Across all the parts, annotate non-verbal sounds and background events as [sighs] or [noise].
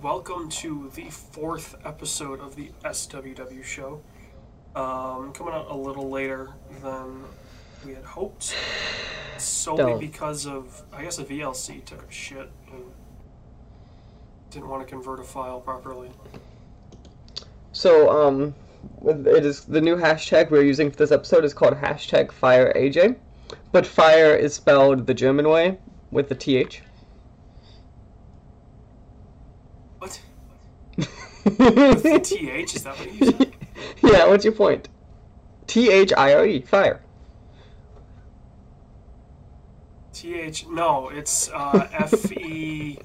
welcome to the fourth episode of the SWW show. Um, coming out a little later than we had hoped, solely Don't. because of I guess a VLC took a shit and didn't want to convert a file properly. So, um, it is the new hashtag we're using for this episode is called hashtag FireAJ, but fire is spelled the German way with the th. What? With the TH, is that what you said? [laughs] yeah, what's your point? T H I R E, fire. TH, no, it's uh, F E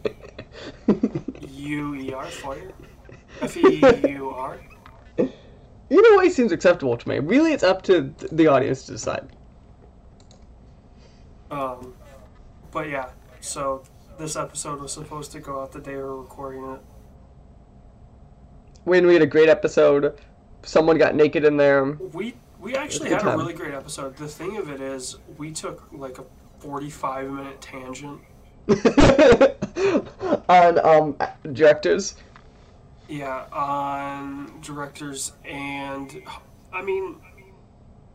U E R, fire? F E U R? Either way it seems acceptable to me. Really, it's up to the audience to decide. Um, but yeah, so this episode was supposed to go out the day we were recording it. When we had a great episode, someone got naked in there. We we actually had a really great episode. The thing of it is, we took like a forty-five minute tangent. [laughs] on um directors. Yeah, on directors and I mean,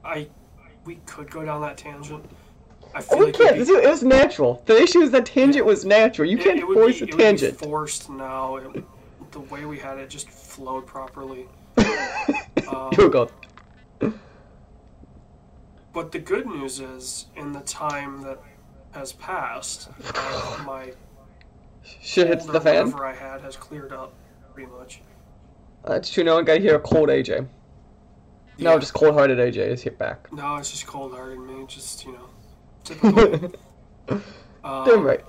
I we could go down that tangent. I feel Oh, we like can't. be- It was natural. The issue is that tangent was natural. You it- can't it force be, a it would be tangent. forced now. It, the way we had it just flowed properly. [laughs] Um, you go. But the good news is, in the time that has passed, uh, my Shit hits the fan. whatever I had has cleared up, pretty much. That's true. No one got to hear a cold AJ. No, just cold-hearted AJ is hit back. No, it's just cold-hearted me. Just you know, typical. [laughs] um, Damn right.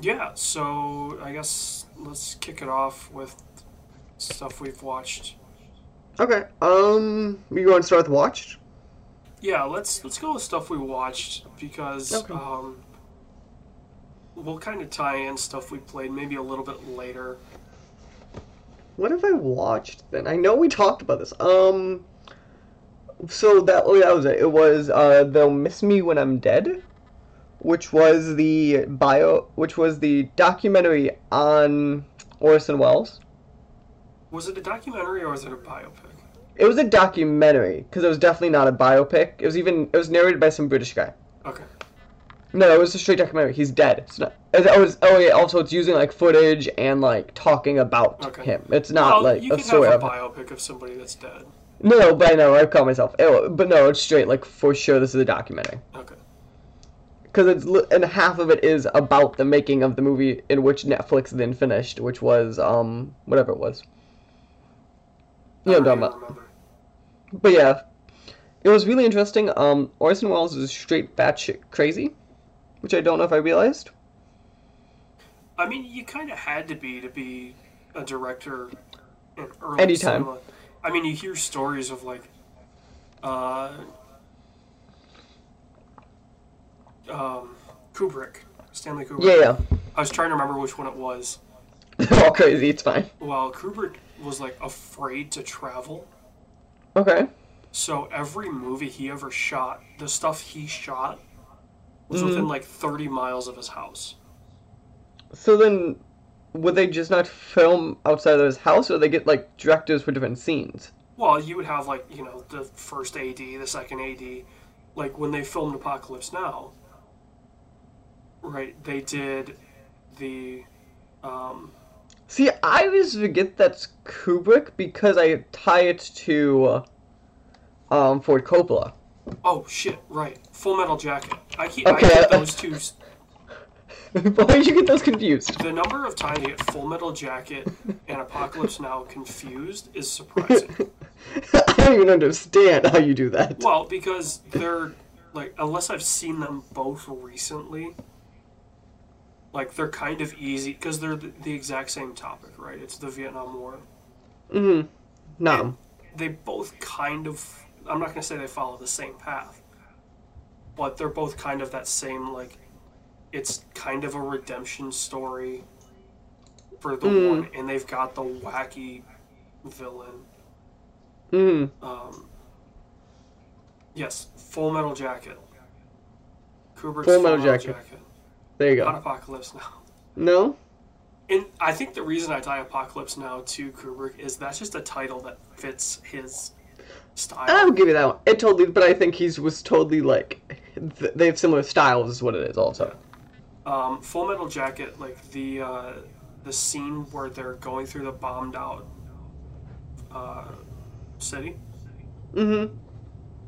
Yeah. So I guess let's kick it off with stuff we've watched. Okay. Um, you want to start with watched? Yeah, let's let's go with stuff we watched because Okay. um, we'll kind of tie in stuff we played maybe a little bit later. What have I watched then? I know we talked about this. Um, so that oh, that was it. It was uh, they'll miss me when I'm dead, which was the bio, which was the documentary on Orson Welles. Was it a documentary or was it a biopic? It was a documentary because it was definitely not a biopic. It was even it was narrated by some British guy. Okay. No, it was a straight documentary. He's dead. It's not. It oh, was. Oh yeah. Also, it's using like footage and like talking about Okay. him. It's not well, like you a can story have a biopic of somebody that's dead. No, but I know I've caught myself. Ew, but no, it's straight. Like for sure, this is a documentary Okay. Because it's and half of it is about the making of the movie in which Netflix then finished, which was um whatever it was. Yeah, I'm I talking about. But yeah, it was really interesting. Um, Orson Welles is straight batshit crazy, which I don't know if I realized. I mean, you kind of had to be to be a director in early Anytime. cinema. I mean, you hear stories of like, uh, um, Kubrick, Stanley Kubrick. Yeah, yeah. I was trying to remember which one it was. [laughs] All crazy. It's fine. Well, Kubrick was like afraid to travel, Okay. so every movie he ever shot, the stuff he shot, was Mhm. within like thirty miles of his house. So then, would they just not film outside of his house, or they get like directors for different scenes? Well, you would have like you know the first AD, the second AD, like when they filmed Apocalypse Now. Right, they did the, um, See, I always forget that's Kubrick because I tie it to um, Ford Coppola. oh shit, right, Full Metal Jacket. I keep I Okay. get those two. [laughs] Why did you get those confused? The number of times you get Full Metal Jacket and Apocalypse Now confused is surprising. [laughs] I don't even understand how you do that. well, because they're like unless I've seen them both recently. Like they're kind of easy because they're the, the exact same topic, right? It's the Vietnam War. Mm-hmm. No. they both kind of I'm not gonna say they follow the same path, but they're both kind of that same like it's kind of a redemption story for the Mm. one, and they've got the wacky villain. Mm-hmm. Um, yes, Full Metal Jacket. Kubrick's Full Metal Jacket. There you Not go. Apocalypse Now. No? And I think the reason I tie Apocalypse Now to Kubrick is that's just a title that fits his style. I would give you that one. It totally, but I think he's was totally like th- they have similar styles, is what it is. Also, Um, Full Metal Jacket, like the uh, the scene where they're going through the bombed out uh, city mm-hmm.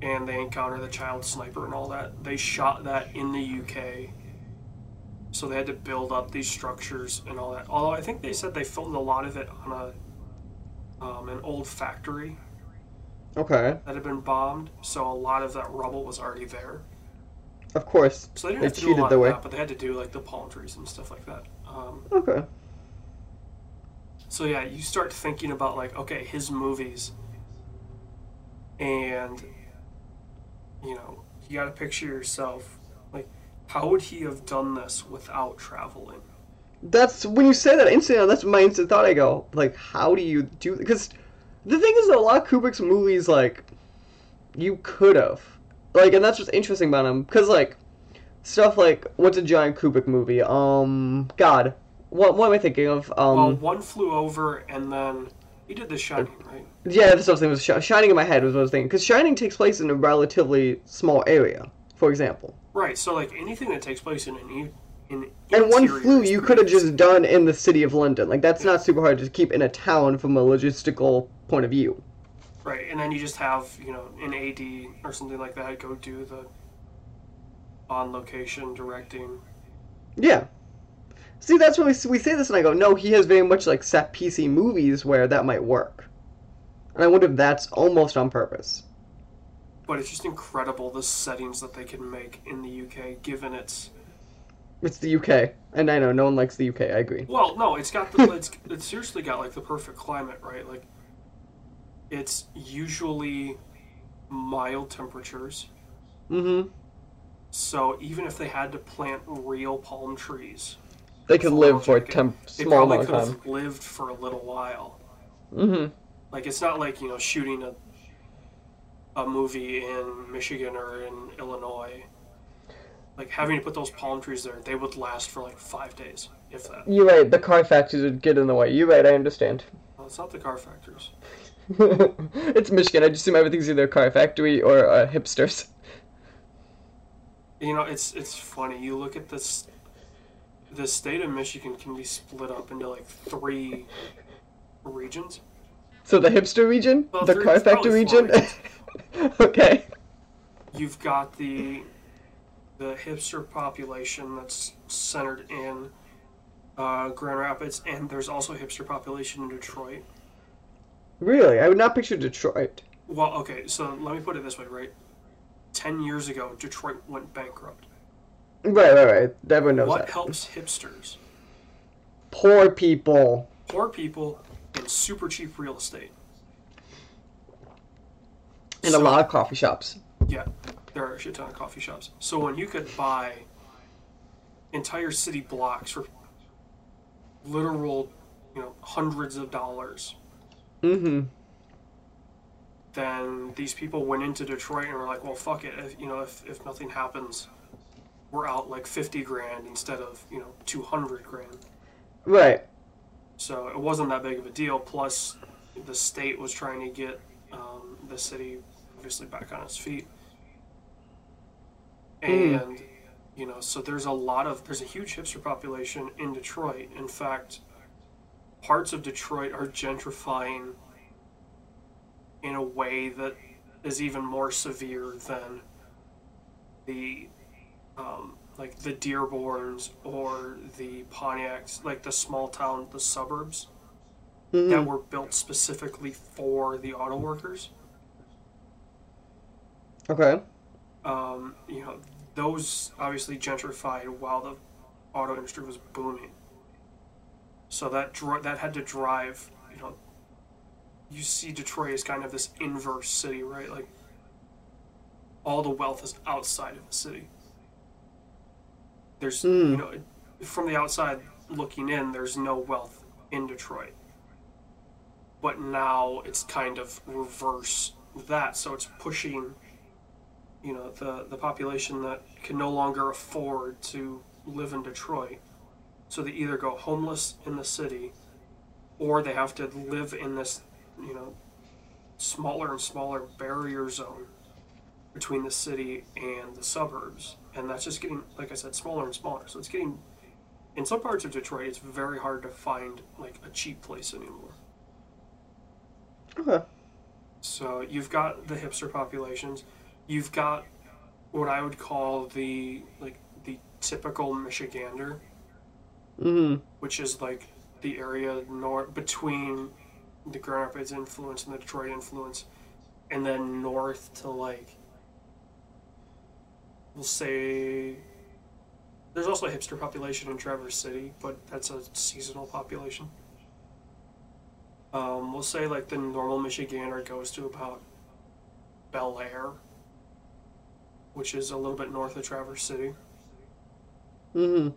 and they encounter the child sniper and all that. They shot that in the UK, so they had to build up these structures and all that. Although I think they said they filmed a lot of it on a um, an old factory Okay, that had been bombed, so a lot of that rubble was already there. of course. So they didn't They have to do a cheated lot of way. that, but they had to do like the palm trees and stuff like that. Um, Okay. So yeah, you start thinking about like, okay, his movies, and you know, you got to picture yourself how would he have done this without traveling? That's when you say that instantly. That's my instant thought. I go like, how do you do? Because the thing is, that a lot of Kubrick's movies, like, you could have, like, and that's what's interesting about him. Because like, stuff like what's a giant Kubrick movie? Um, God, what what am I thinking of? Um, well, one flew over, and then he did The Shining, right? yeah, that's what I was. Was Shining in my head was what I was thinking. Because Shining takes place in a relatively small area, for example. Right. So like anything that takes place in an in And one flew you could have just done in the city of London. Like that's not super hard to keep in a town from a logistical point of view. Right, and then you just have, you know, an AD or something like that go do the on location directing. Yeah. See, that's when we, we say this, and I go, no, he has very much like set PC movies where that might work. And I wonder if that's almost on purpose. But it's just incredible the settings that they can make in the UK, given its. It's the UK, and I know no one likes the UK. I agree. Well, no, it's got the. [laughs] it's, it's seriously got like the perfect climate, right? Like, it's usually mild temperatures. Mm-hmm. So even if they had to plant real palm trees, They can Full live for a temp they small probably amount could of time. have lived for a little while. Mm-hmm. Like it's not like you know shooting a a movie in Michigan or in Illinois. Like having to put those palm trees there, they would last for like five days, if that. You're right. The car factories would get in the way. You're right. I understand. Well, it's not the car factories. [laughs] it's Michigan. I just assume everything's either a car factory or uh, hipsters. You know, it's it's funny. You look at this. The state of Michigan can be split up into like three regions. So the hipster region, Well, the car factory region. [laughs] [laughs] okay. You've got the the hipster population that's centered in uh, Grand Rapids, and there's also a hipster population in Detroit. Really, I would not picture Detroit. Well, okay, so let me put it this way, right? Ten years ago, Detroit went bankrupt. Right, right, right. Everyone knows What that. helps hipsters? Poor people. Poor people and super cheap real estate. And So- a lot of coffee shops. Yeah, there are a shit ton of coffee shops. So when you could buy entire city blocks for literal, you know, hundreds of dollars, Mm-hmm. then these people went into Detroit and were like, well, fuck it. If, you know, if, if nothing happens, we're out like 50 grand instead of, you know, 200 grand. Right. So it wasn't that big of a deal. Plus, the state was trying to get um, the city obviously back on its feet. Mm. And, you know, so there's a lot of, there's a huge hipster population in Detroit. In fact, parts of Detroit are gentrifying in a way that is even more severe than the um, like the Dearborns or the Pontiacs, like the small town, the suburbs that Mhm. were built specifically for the auto workers. Okay. Um, you know, those obviously gentrified while the auto industry was booming. So that that had to drive, you know, you see Detroit as kind of this inverse city, right? Like all the wealth is outside of the city. There's, Hmm. you know, from the outside looking in, there's no wealth in Detroit. But now it's kind of reverse that, so it's pushing you know the the population that can no longer afford to live in Detroit So they either go homeless in the city, or they have to live in this, you know, smaller and smaller barrier zone between the city and the suburbs, and that's just getting, like I said, smaller and smaller. So it's getting, in some parts of Detroit, it's very hard to find like a cheap place anymore. Okay. So you've got the hipster populations, you've got what I would call the like the typical Michigander, Mm-hmm. which is like the area north between the Grand Rapids influence and the Detroit influence, and then north to like we'll say there's also a hipster population in Traverse City, but that's a seasonal population. Um, we'll say like the normal Michigander goes to about Bellaire, which is a little bit north of Traverse City. Mm-hmm.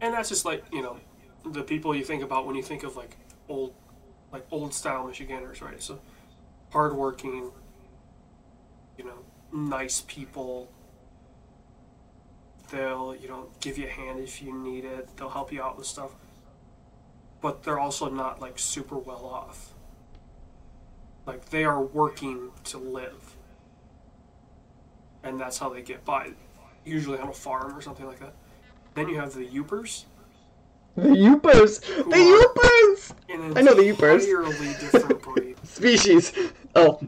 and that's just like you know the people you think about when you think of like old like old style michiganders right? So hardworking you know nice people. They'll you know give you a hand if you need it. They'll help you out with stuff. But they're also not like super well off. Like they are working to live and that's how they get by usually on a farm or something like that then you have the Yoopers, The Yoopers! The an I know the Yoopers. entirely different [laughs] breed, Species. Oh.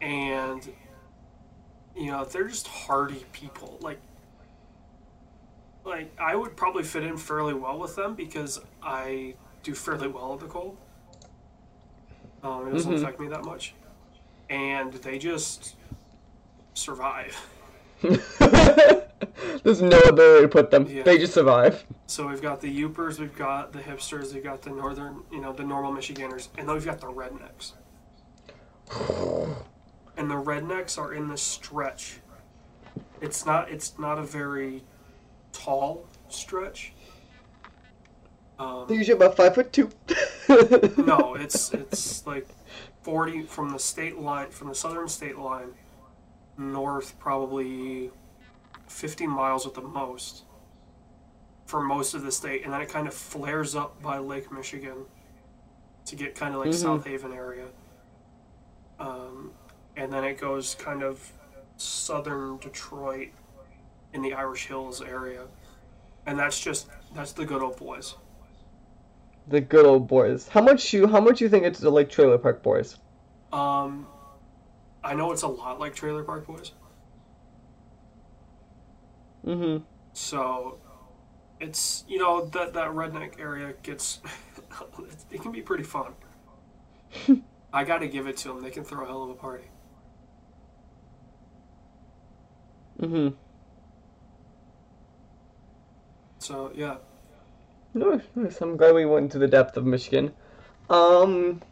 and you know they're just hardy people. Like, like I would probably fit in fairly well with them because I do fairly well in the cold. Um, it doesn't Mhm. affect me that much, and they just survive. [laughs] There's no ability to put them. Yeah. They just survive. So we've got the Yoopers, we've got the hipsters, we've got the northern, you know, the normal Michiganders, and then we've got the rednecks. [sighs] And the rednecks are in this stretch. It's not. It's not a very tall stretch. They're Um, usually about five foot two. no, [laughs] it's it's like forty from the state line, from the southern state line, north probably fifty miles at the most. For most of the state, and then it kind of flares up by Lake Michigan to get kind of like Mhm. South Haven area. Um, and then it goes kind of southern Detroit in the Irish Hills area. And that's just that's the good old boys. the good old boys. How much you? How much you think it's the like Trailer Park Boys? Um, I know it's a lot like Trailer Park Boys, Mm-hmm. so it's you know that that redneck area gets [laughs] it can be pretty fun. [laughs] I got to give it to them; they can throw a hell of a party. Mm-hmm. So yeah, Nice, nice. I'm glad we went into the depth of Michigan. Um.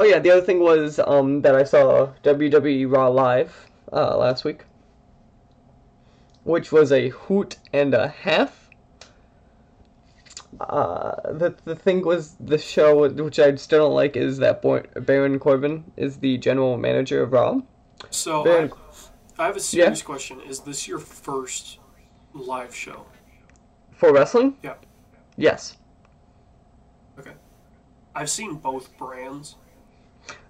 Oh yeah, the other thing was um that I saw WWE Raw live uh, last week, which was a hoot and a half. Uh, the the thing was the show, which I still don't like, is that Baron Corbin is the general manager of Raw. so I, Baron, I have a serious question: Is this your first live show? for wrestling? Yeah. Yes. Okay, I've seen both brands.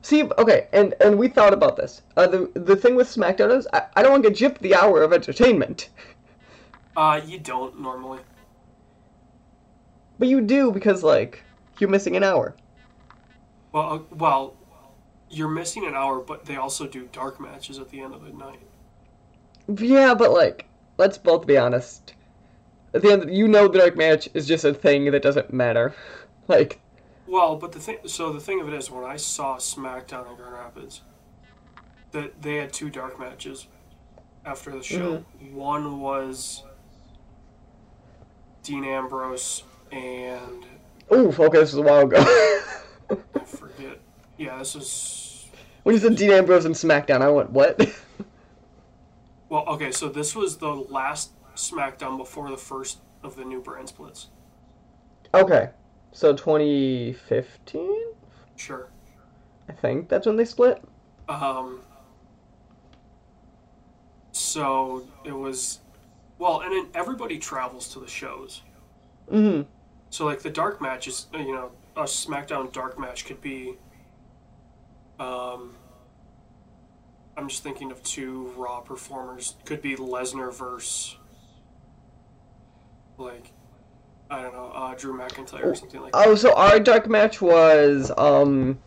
See, okay, and and we thought about this. Uh, the the thing with SmackDown is I, I don't want to get gypped the hour of entertainment, Uh, you don't normally. but you do because like you're missing an hour. Well, uh, well, you're missing an hour, but they also do dark matches at the end of the night. Yeah, but like let's both be honest. At the end, you know, the dark match is just a thing that doesn't matter. [laughs] Like, Well, but the thing, so the thing of it is, when I saw SmackDown in Grand Rapids, that they had two dark matches after the show. Mm-hmm. One was Dean Ambrose and oof, okay, this was a while ago. [laughs] I forget. Yeah, this is when you said Dean Ambrose and SmackDown, I went what? [laughs] well. Okay, so this was the last SmackDown before the first of the new brand splits. okay, so 2015, Sure. I think that's when they split. Um, so it was, well, and then everybody travels to the shows. Mm-hmm. So like the dark match is uh, you know a SmackDown dark match could be. Um, I'm just thinking of two Raw performers. Could be Lesnar versus. Like, I don't know, uh, Drew McIntyre or something like that. Oh, so our dark match was um,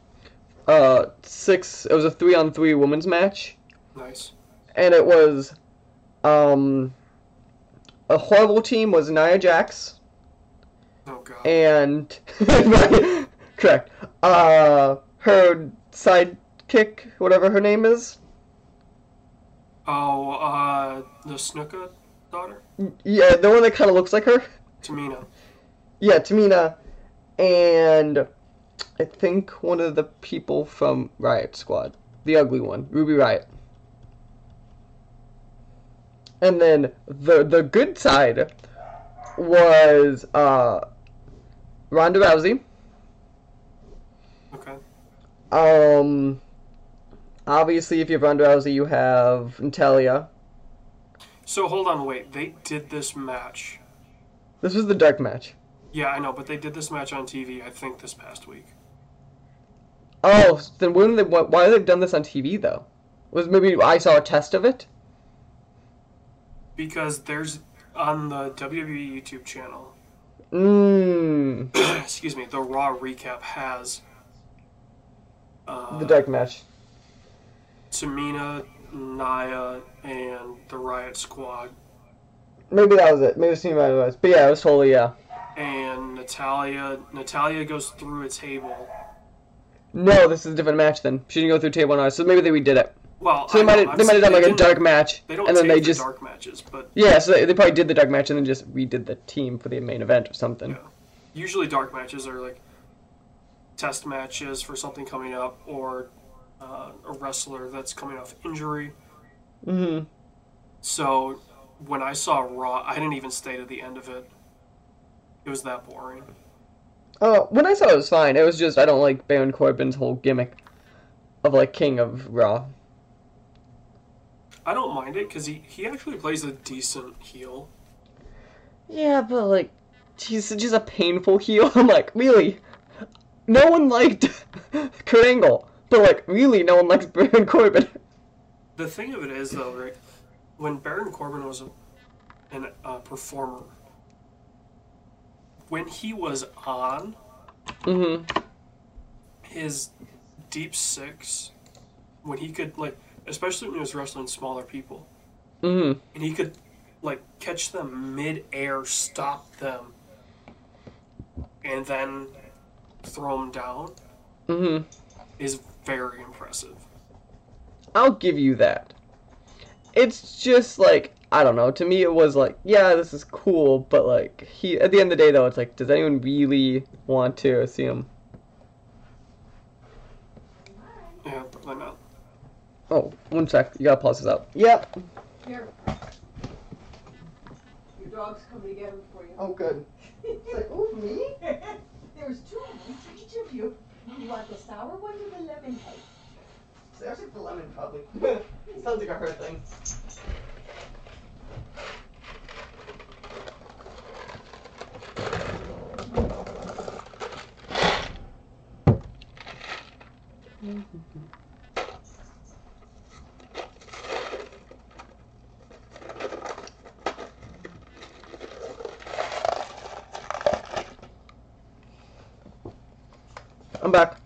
uh, six. It was a three on three women's match, Nice. and it was, um, a horrible team was Nia Jax Oh god. and [laughs] correct. Uh, her sidekick, whatever her name is. oh, uh, the Snuka daughter, Yeah, the one that kind of looks like her. Tamina. Yeah, Tamina, and I think one of the people from Riot Squad, the ugly one, Ruby Riot. And then the the good side was uh, Ronda Rousey. Okay. Um, obviously, if you have Ronda Rousey, you have Natalya. So hold on, wait. They did this match. This was the dark match. Yeah, I know, but they did this match on TV. I think this past week. Oh, then when they, why have they done this on TV though? Was maybe I saw a test of it? because there's on the WWE YouTube channel. Mmm. [coughs] excuse me. The Raw recap has uh, The dark match. Tamina, Nia, and the Riot Squad, Maybe that was it. Maybe it seemed like it was. But yeah, it was totally yeah. And Natalya. Natalya goes through a table. No, this is a different match then. She didn't go through table nine, so maybe they redid it. Well, So they might have, they might have done like a dark match, They don't and then they the just dark matches, but yeah. So they, they probably did the dark match and then just redid the team for the main event or something. Yeah. usually dark matches are like test matches for something coming up or uh, a wrestler that's coming off injury. Mm-hmm. So when I saw Raw, I didn't even stay to the end of it. It was that boring. Oh, when I saw it, it was fine. It was just I don't like Baron Corbin's whole gimmick of like King of Raw. I don't mind it because he, he actually plays a decent heel. Yeah, but like, he's just a painful heel. [laughs] I'm like, really? No one liked [laughs] Kurt Angle, but like, really, no one likes [laughs] Baron Corbin. The thing of it is, though, right, when Baron Corbin was a, an uh, performer, when he was on, Mm-hmm. his deep six, when he could, like, especially when he was wrestling smaller people, Mm-hmm. and he could, like, catch them mid-air, stop them, and then throw them down, Mm-hmm. is very impressive. I'll give you that. It's just like I don't know. To me, it was like, yeah, this is cool, but like he at the end of the day, though, it's like, does anyone really want to see him? Yeah, probably not. Oh, one sec. You gotta pause this out. Yep. Here. Your dog's coming to get him for you. Oh, good. It's like, oh, me? [laughs] There's two of them each of you. You want the sour one or the lemon head? There's the lemon, probably. [laughs] Sounds like a her thing. I'm back.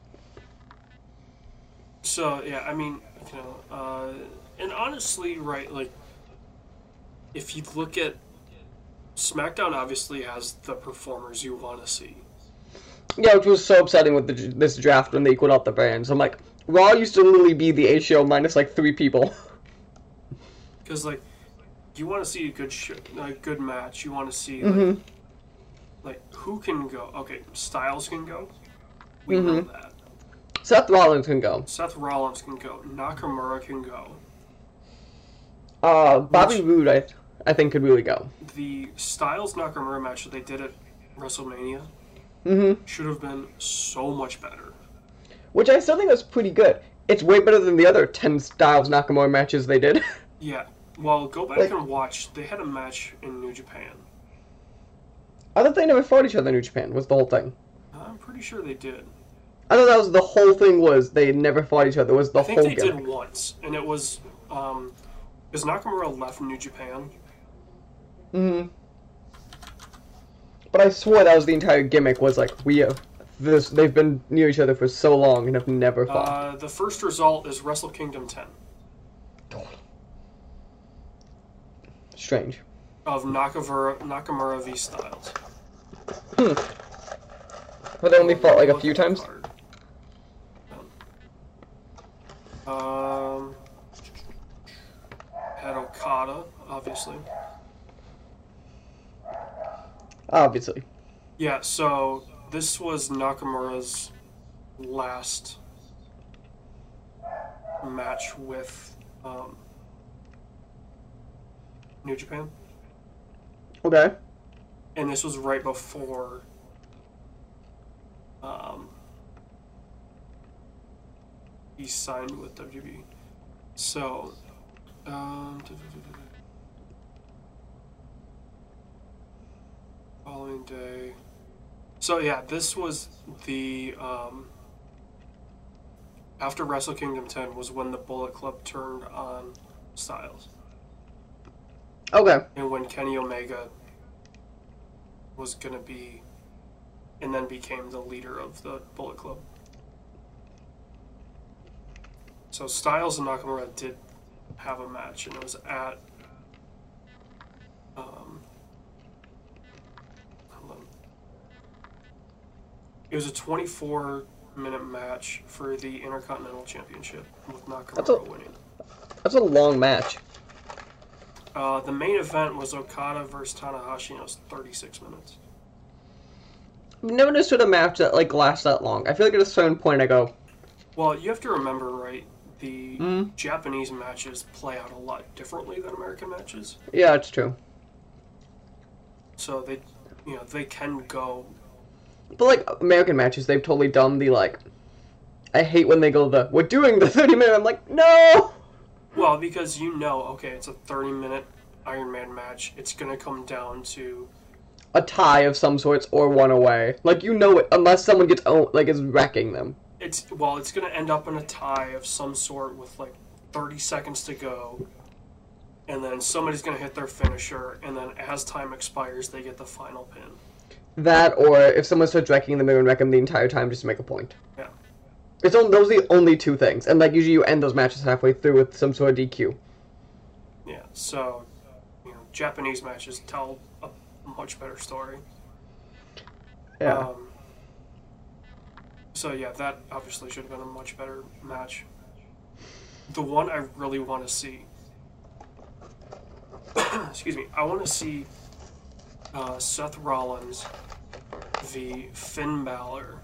So yeah, I mean, you know, uh, and honestly, right, like, if you look at SmackDown, obviously has the performers you want to see. Yeah, which was so upsetting with the, this draft when they equaled out the brands. I'm like, Raw used to literally be the A show minus like three people. [laughs] Because like, you want to see a good sh- a good match. You want to see like, Mm-hmm. like who can go. Okay, Styles can go. We know Mhm. that. Seth Rollins can go. Seth Rollins can go. Nakamura can go. Uh, Bobby Roode, I, I think, could really go. The Styles Nakamura match that they did at WrestleMania Mm-hmm. should have been so much better. Which I still think was pretty good. It's way better than the other 10 Styles Nakamura matches they did. [laughs] Yeah. Well, go back Like- and watch. They had a match in New Japan. I thought they never fought each other in New Japan. Was the whole thing? I'm pretty sure they did. I thought that was the whole thing. Was they never fought each other? Was the whole thing. I think whole they gimmick? did once, and it was um, because Nakamura left New Japan. Hmm But I swore that was the entire gimmick. Was like we have this. They've been near each other for so long and have never fought. Uh, the first result is Wrestle Kingdom 10 Strange. of Nakamura, Nakamura v Styles. Hmm. But they only fought like a few times. Um, had Okada, obviously. Obviously. Yeah, so this was Nakamura's last match with um, New Japan. Okay. and this was right before um, he signed with WWE. So, um, following day. So yeah, this was the um, after Wrestle Kingdom 10 was when the Bullet Club turned on Styles, Okay. and when Kenny Omega was gonna be, and then became the leader of the Bullet Club. So Styles and Nakamura did have a match, and it was at. Um, hold on. It was a 24 minute match for the Intercontinental Championship with That's a- Nakamura winning. That's a long match. Uh, the main event was Okada versus Tanahashi, and it was 36 minutes. I've never understood a match that like lasts that long. I feel like at a certain point I go, Well, you have to remember, right? The Mm. Japanese matches play out a lot differently than American matches. yeah, it's true. So they, you know, they can go. But like American matches, they've totally done the like. I hate when they go the we're doing the thirty minute. I'm like no. Well, because you know, okay, it's a 30 minute Iron Man match. It's to come down to. A tie of some sorts or one away. Like you know it unless someone gets own, like is wrecking them. It's well, it's to end up in a tie of some sort with like 30 seconds to go, and then somebody's to hit their finisher, and then as time expires, they get the final pin. That or if someone starts wrecking them, they're gonna wreck them the entire time just to make a point. Yeah. It's only, those are the only two things, and like usually you end those matches halfway through with some sort of DQ. Yeah, so you know, Japanese matches tell a much better story. Yeah. Um, so yeah, that obviously should have been a much better match. The one I really want to see. [coughs] excuse me. I want to see uh, Seth Rollins v Finn Balor,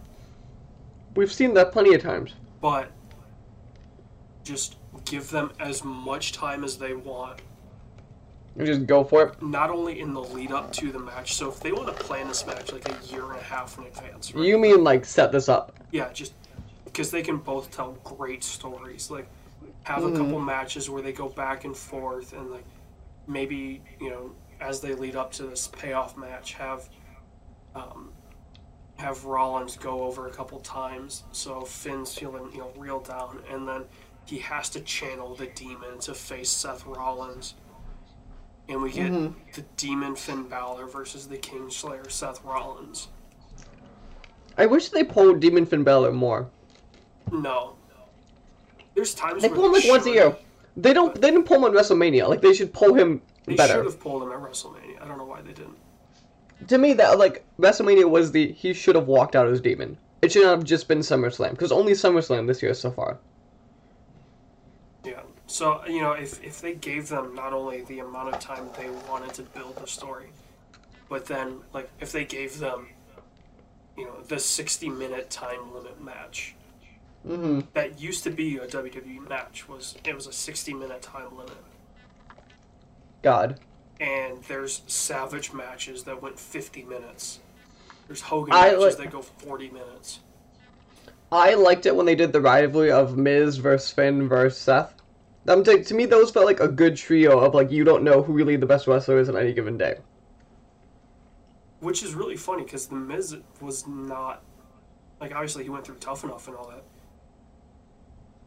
We've seen that plenty of times. but just give them as much time as they want You just go for it. not only in the lead up to the match. So if they want to plan this match like a year and a half in advance, right? You mean like set this up? yeah, just because they can both tell great stories. Like have a couple matches where they go back and forth, and like maybe you know as they lead up to this payoff match, have um, have Rollins go over a couple times, so Finn's feeling you know real down, and then he has to channel the demon to face Seth Rollins. And we get the demon Finn Balor versus the Kingslayer Seth Rollins. I wish they pulled Demon Finn Balor more. No. There's times They pull him like once a year. They don't. They didn't pull him on WrestleMania. Like they should pull him They better. should have pulled him at WrestleMania. I don't know why they didn't. To me, that like WrestleMania was the he should have walked out as Demon. It should not have just been SummerSlam because only SummerSlam this year so far. Yeah. So you know, if if they gave them not only the amount of time they wanted to build the story, but then like if they gave them, you know, the sixty minute time limit match Mm-hmm. that used to be a WWE match was it was a sixty minute time limit. God. And there's Savage matches that went fifty minutes. There's Hogan I matches li- that go forty minutes. I liked it when they did the rivalry of Miz versus Finn versus Seth. Um, to, to me, those felt like a good trio of like you don't know who really the best wrestler is on any given day. which is really funny because the Miz was not like obviously he went through tough enough and all that,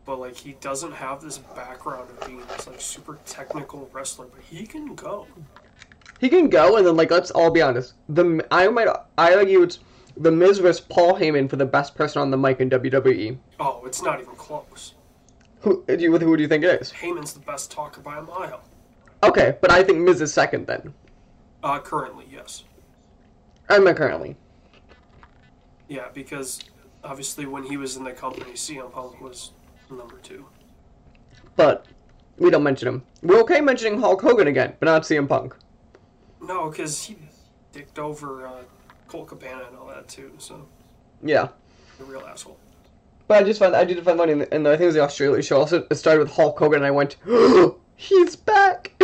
but like he doesn't have this background of being this like super technical wrestler, but he can go. He can go, and then like let's all be honest. The I might I argue it's the Miz versus Paul Heyman for the best person on the mic in WWE. Oh, it's not even close. Who do you who do you think it is? Heyman's the best talker by a mile. Okay, but I think Miz is second then. Uh, currently, yes. I'm not currently. Yeah, because obviously when he was in the company, CM Punk was number two. But we don't mention him. We're okay mentioning Hulk Hogan again, but not CM Punk. No, because he dicked over uh, Colt Cabana and all that too, so Yeah. a real asshole. But I just find I did find funny, and I think it was the Australia show. Also, it started with Hulk Hogan, and I went, "He's back!" [laughs]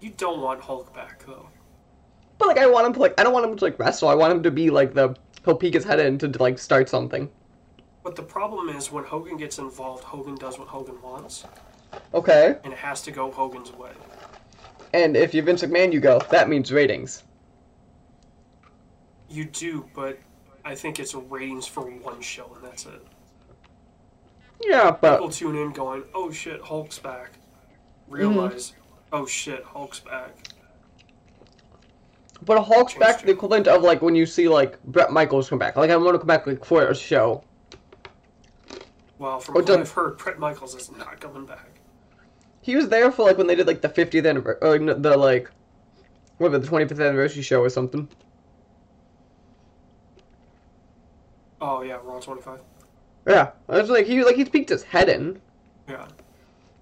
You don't want Hulk back though. but like, I want him to like, I don't want him to like wrestle. I want him to be like the he'll peek his head in to, like start something. But the problem is when Hogan gets involved, Hogan does what Hogan wants, Okay. and it has to go Hogan's way. And if you're Vince McMahon, you go. That means ratings. You do, but I think it's ratings for one show, and that's it. Yeah, but. People tune in going, "Oh shit, Hulk's back." Mm-hmm. Realize, "Oh shit, Hulk's back." but a Hulk's Change back too. the equivalent of like when you see like Brett Michaels come back. Like I want to come back like for a show. Well, from Oh, what done. I've heard, Brett Michaels is not coming back. He was there for like when they did like the 50th anniversary, or uh, the like, what the 25th anniversary show or something. Oh yeah, Raw 25. Yeah, I was like he like he peeked his head in. Yeah,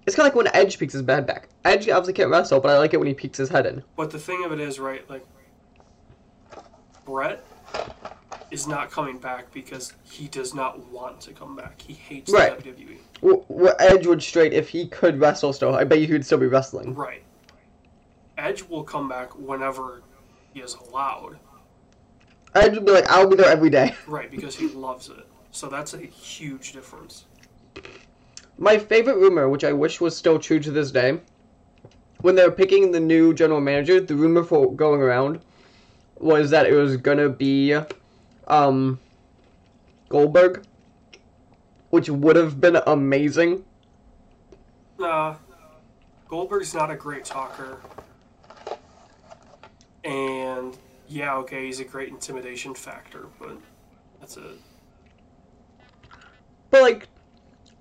It's kind of like when Edge peeks his head back. Edge obviously can't wrestle, but I like it when he peeks his head in. but the thing of it is, right? Like, Brett is not coming back because he does not want to come back. He hates Right. the WWE. W- w- Edge would straight if he could wrestle still. I bet you he would still be wrestling. Right. Edge will come back whenever he is allowed. Edge would be like, I'll be there every day. [laughs] Right, because he loves it. So that's a huge difference. My favorite rumor, which I wish was still true to this day, when they were picking the new general manager, the rumor for going around was that it was gonna be um Goldberg, which would have been amazing. Nah, Goldberg's not a great talker. And yeah, okay, he's a great intimidation factor, but that's it. But like,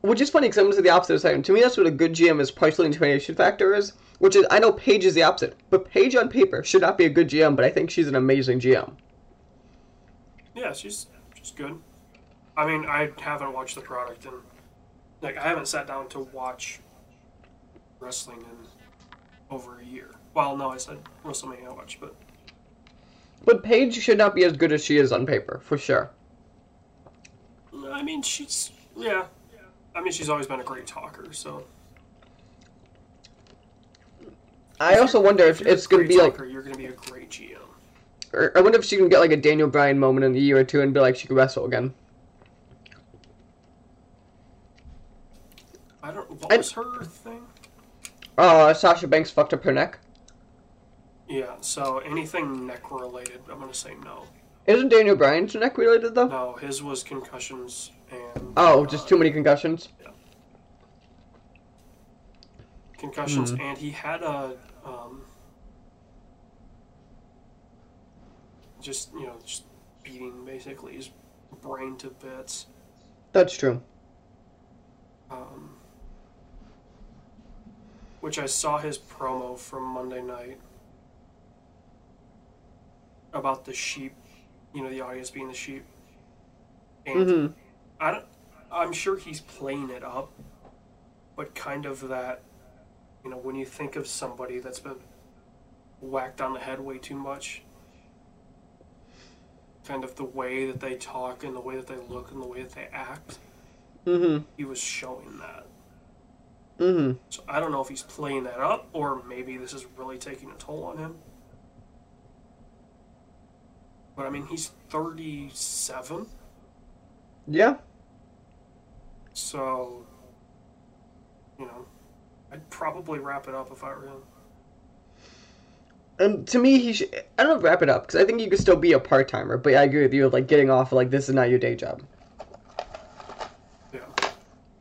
which is funny because I'm the opposite of second. To me, that's what a good GM is partially intimidation factor is. Which is, I know Paige is the opposite, but Paige on paper should not be a good GM, but I think she's an amazing GM. Yeah, she's she's good. I mean, I haven't watched the product and like I haven't sat down to watch wrestling in over a year. Well, no, I said WrestleMania I watched, but But Paige should not be as good as she is on paper, for sure. I mean, she's yeah. I mean, she's always been a great talker, so I also wonder if you're it's gonna great be like, you're gonna be a great GM. Or I wonder if she can get like a Daniel Bryan moment in a year or two and be like she could wrestle again. I don't. What I- was her thing? Uh, Sasha Banks fucked up her neck. Yeah. So anything neck related, I'm gonna say no. Isn't Daniel Bryan's neck related though? No, his was concussions and. Oh, uh, just too many concussions. concussions, Hmm. and he had a um, just you know just beating basically his brain to bits. That's true. Um, which I saw his promo from Monday night about the sheep, you know, the audience being the sheep, and hmm I don't, I'm sure he's playing it up, but kind of that, you know, when you think of somebody that's been whacked on the head way too much, kind of the way that they talk and the way that they look and the way that they act, hmm he was showing that. hmm So I don't know if he's playing that up or maybe this is really taking a toll on him. But I mean, he's 37, Yeah. so, you know, I'd probably wrap it up if I were him. And to me, he should. I don't know, wrap it up because I think you could still be a part timer. But I agree with you. Like getting off, like this is not your day job. Yeah.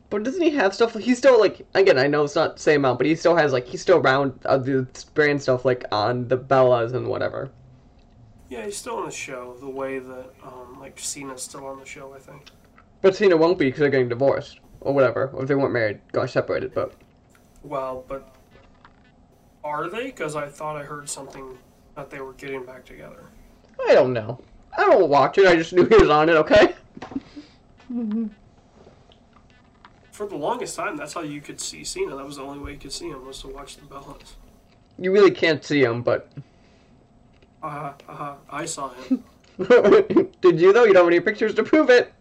But doesn't he have stuff? He's still like again. I know it's not the same amount, but he still has like he's still around uh, the brand stuff like on the Bellas and whatever. Yeah, he's still on the show the way that um, like Cena's still on the show. I think. But Cena won't be because they're getting divorced or whatever, or if they weren't married, got separated. But Well, but are they? Because I thought I heard something that they were getting back together. I don't know. I don't watch it. I just knew he was on it. Okay. [laughs] For the longest time, that's how you could see Cena. That was the only way you could see him was to watch the Bellas. You really can't see him, but Uh, uh, I saw him. [laughs] did you though? You don't have any pictures to prove it.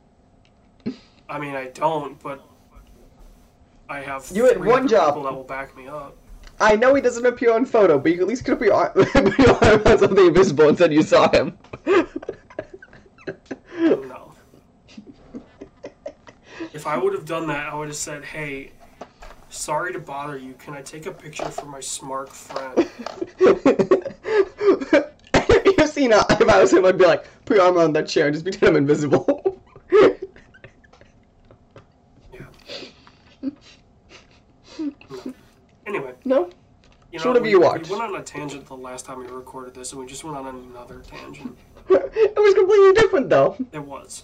I mean, I don't, but I have You had one job. people that will back me up. I know he doesn't appear on photo, but you at least could put your arm, put your arm on [laughs] [laughs] something invisible and said you saw him. No. if I would have done that, I would have said, "Hey, sorry to bother you. Can I take a picture for my smart friend?" [laughs] You've seen uh, if I was him, I'd be like, put your arm on that chair and just pretend I'm invisible. Yeah. No. Anyway, no? you know, we, you watched? we went on a tangent the last time we recorded this, and we just went on another tangent. [laughs] it was completely different though. It was.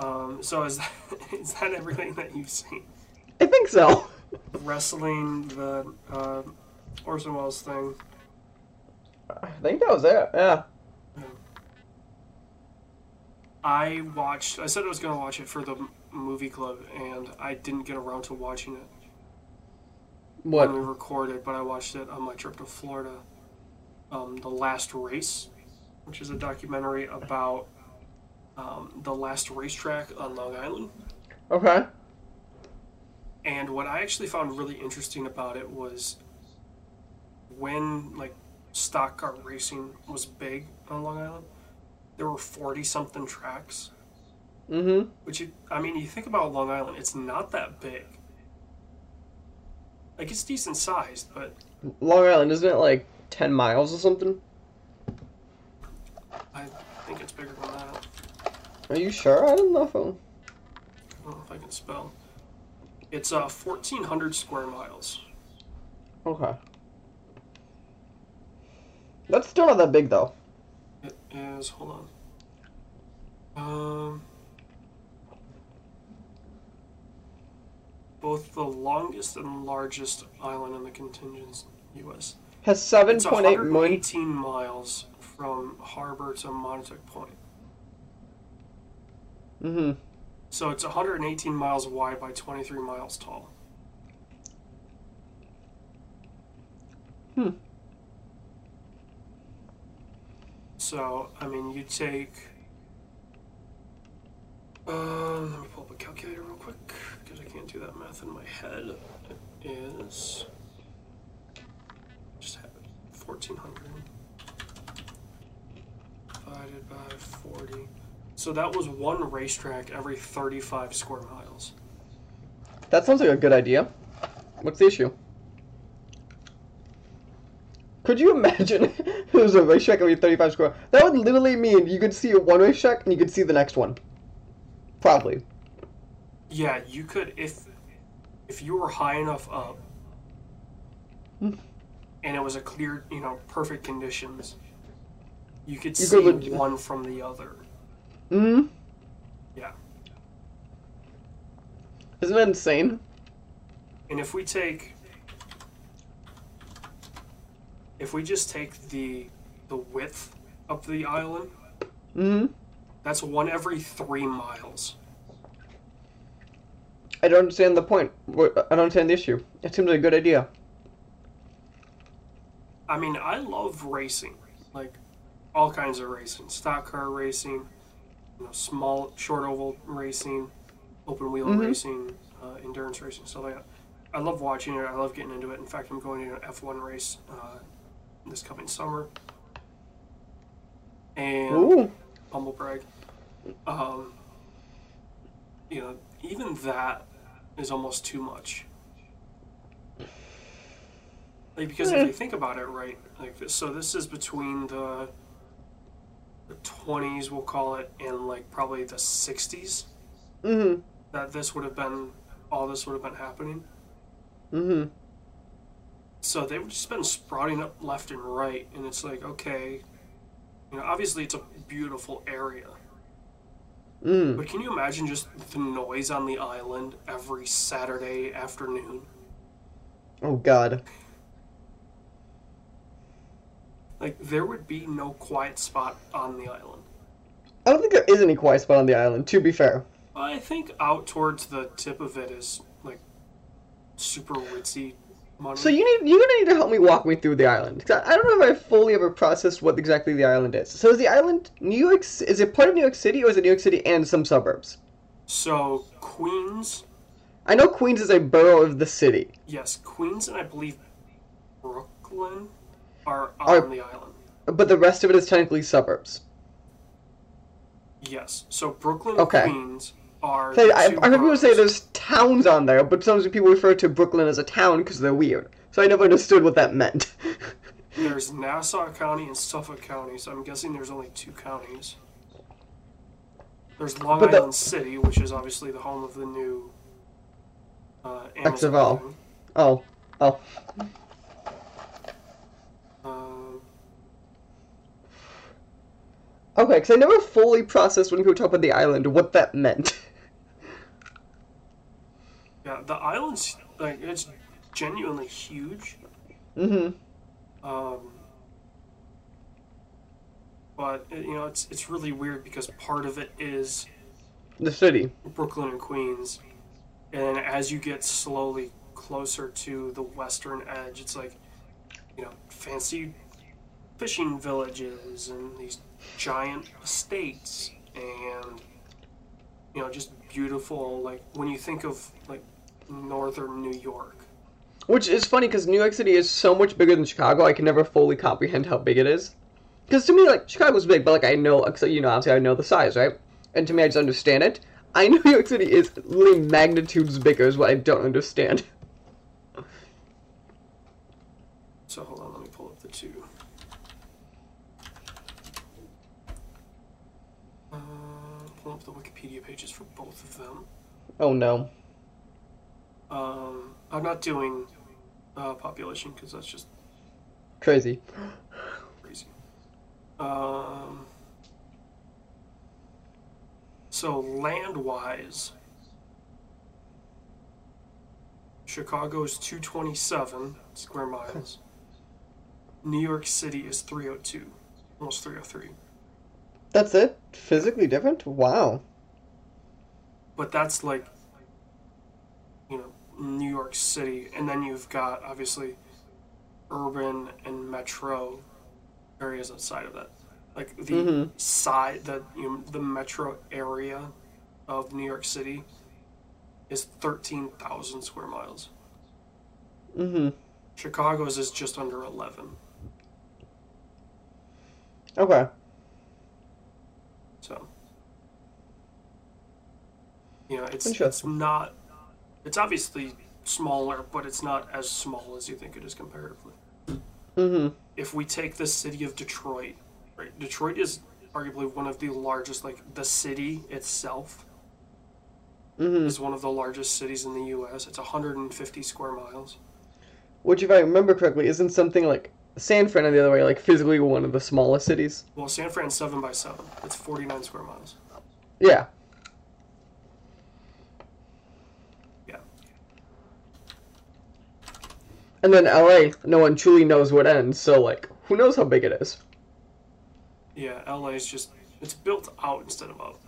Um, so is that, [laughs] is that everything that you've seen? I think so. Wrestling, the uh, Orson Welles thing. I think that was it. Yeah. I watched. I said I was going to watch it for the movie club, and I didn't get around to watching it What? when we recorded. But I watched it on my trip to Florida. Um, the Last Race, which is a documentary about um, the last racetrack on Long Island. Okay. And what I actually found really interesting about it was when like stock car racing was big on Long Island, there were forty something tracks. Mm-hmm. Which you, I mean, you think about Long Island, it's not that big. Like it's decent sized, but Long Island, isn't it like 10 miles or something? I think it's bigger than that. Are you sure? I don't know. If I... I don't know if I can spell. It's uh fourteen hundred square miles. Okay. That's still not that big though. It is. Hold on. Um. Both the longest and largest island in the contingents U.S. Has It's 7.8 million. 118 miles from harbor to Montauk Point. Mm-hmm. So it's 118 miles wide by 23 miles tall. Hmm. So, I mean, you take. Um, let me pull up a calculator real quick because I can't do that math in my head. It is. Just have it. 1400 divided by 40. So that was one racetrack every 35 square miles. That sounds like a good idea. What's the issue? Could you imagine [laughs] if there was a racetrack every 35 square? That would literally mean you could see a one racetrack and you could see the next one. Probably. Yeah, you could if if you were high enough up Hmm. and it was a clear, you know, perfect conditions, you could You see could one from the other. Mm-hmm. Yeah. Isn't that insane? And if we take if we just take the the width of the island, Mm-hmm. That's one every 3 miles. I don't understand the point. I don't understand the issue. It seems like a good idea. I mean, I love racing, like all kinds of racing, stock car racing, you know, small short oval racing, open wheel Mhm. racing, uh, endurance racing, stuff like that. I love watching it. I love getting into it. In fact, I'm going to an F1 race uh, this coming summer, and Ooh. humble brag. Um, you know, even that is almost too much. Like because if you think about it, right? Like this, so this is between the the twenties, we'll call it, and like probably the sixties Mm-hmm. that this would have been all this would have been happening. Mm-hmm. So they've just been sprouting up left and right, and it's like okay, you know, obviously it's a beautiful area, Mm. but can you imagine just the noise on the island every Saturday afternoon? Oh God. Like there would be no quiet spot on the island. I don't think there is any quiet spot on the island. To be fair. I think out towards the tip of it is like super ritzy money. So you need you're gonna need to help me walk me through the island. I I don't know if I fully ever processed what exactly the island is. So is the island New York? Is it part of New York City or is it New York City and some suburbs? So Queens, I know Queens is a borough of the city. yes, Queens and I believe Brooklyn are on Are- the island. But the rest of it is technically suburbs. Yes. So Brooklyn Okay. Queens are. So I, heard people say there's towns on there, but sometimes people refer to Brooklyn as a town because they're weird. So I never understood what that meant. [laughs] There's Nassau County and Suffolk County, so I'm guessing there's only two counties. There's Long But the- Island City, which is obviously the home of the new uh, Amazon. XFL. thing. oh, oh, Um, okay. Because I never fully processed when people talk about the island what that meant. [laughs] yeah, the island's like it's genuinely huge. mm-hmm. Um, but you know, it's it's really weird because part of it is The city. Brooklyn and Queens, and as you get slowly closer to the western edge, it's like you know fancy fishing villages and these giant estates and you know just beautiful like when you think of like northern New York. Which is funny because New York City is so much bigger than Chicago. I can never fully comprehend how big it is. Because to me, like Chicago's big, but like I know, you know, obviously I know the size, right? And to me, I just understand it. I know [laughs] New York City is literally magnitudes bigger, is what I don't understand. [laughs] So hold on, let me pull up the two. Uh, pull up the Wikipedia pages for both of them. Oh no. Um, I'm not doing uh, population because that's just Crazy. crazy. Um, so land-wise, Chicago's 227 square miles. [laughs] New York City is 302, almost 303. That's it? Physically different? Wow. But that's like, New York City, and then you've got obviously urban and metro areas outside of that. Like the Mhm. side, the you know, the metro area of New York City is thirteen thousand square miles. Mm-hmm. Chicago's is just under eleven. Okay. So, you know, it's it's not. It's obviously smaller, but it's not as small as you think it is comparatively. Mm-hmm. If we take the city of Detroit, right? Detroit is arguably one of the largest. Like the city itself Mm-hmm. is one of the largest cities in the U.S. It's 150 square miles. Which, if I remember correctly, isn't something like San Fran on the other way, like physically one of the smallest cities? Well, San Fran's seven by seven. It's 49 square miles. Yeah. And then LA, no one truly knows what ends, so like, who knows how big it is? Yeah, LA is just it's built out instead of up.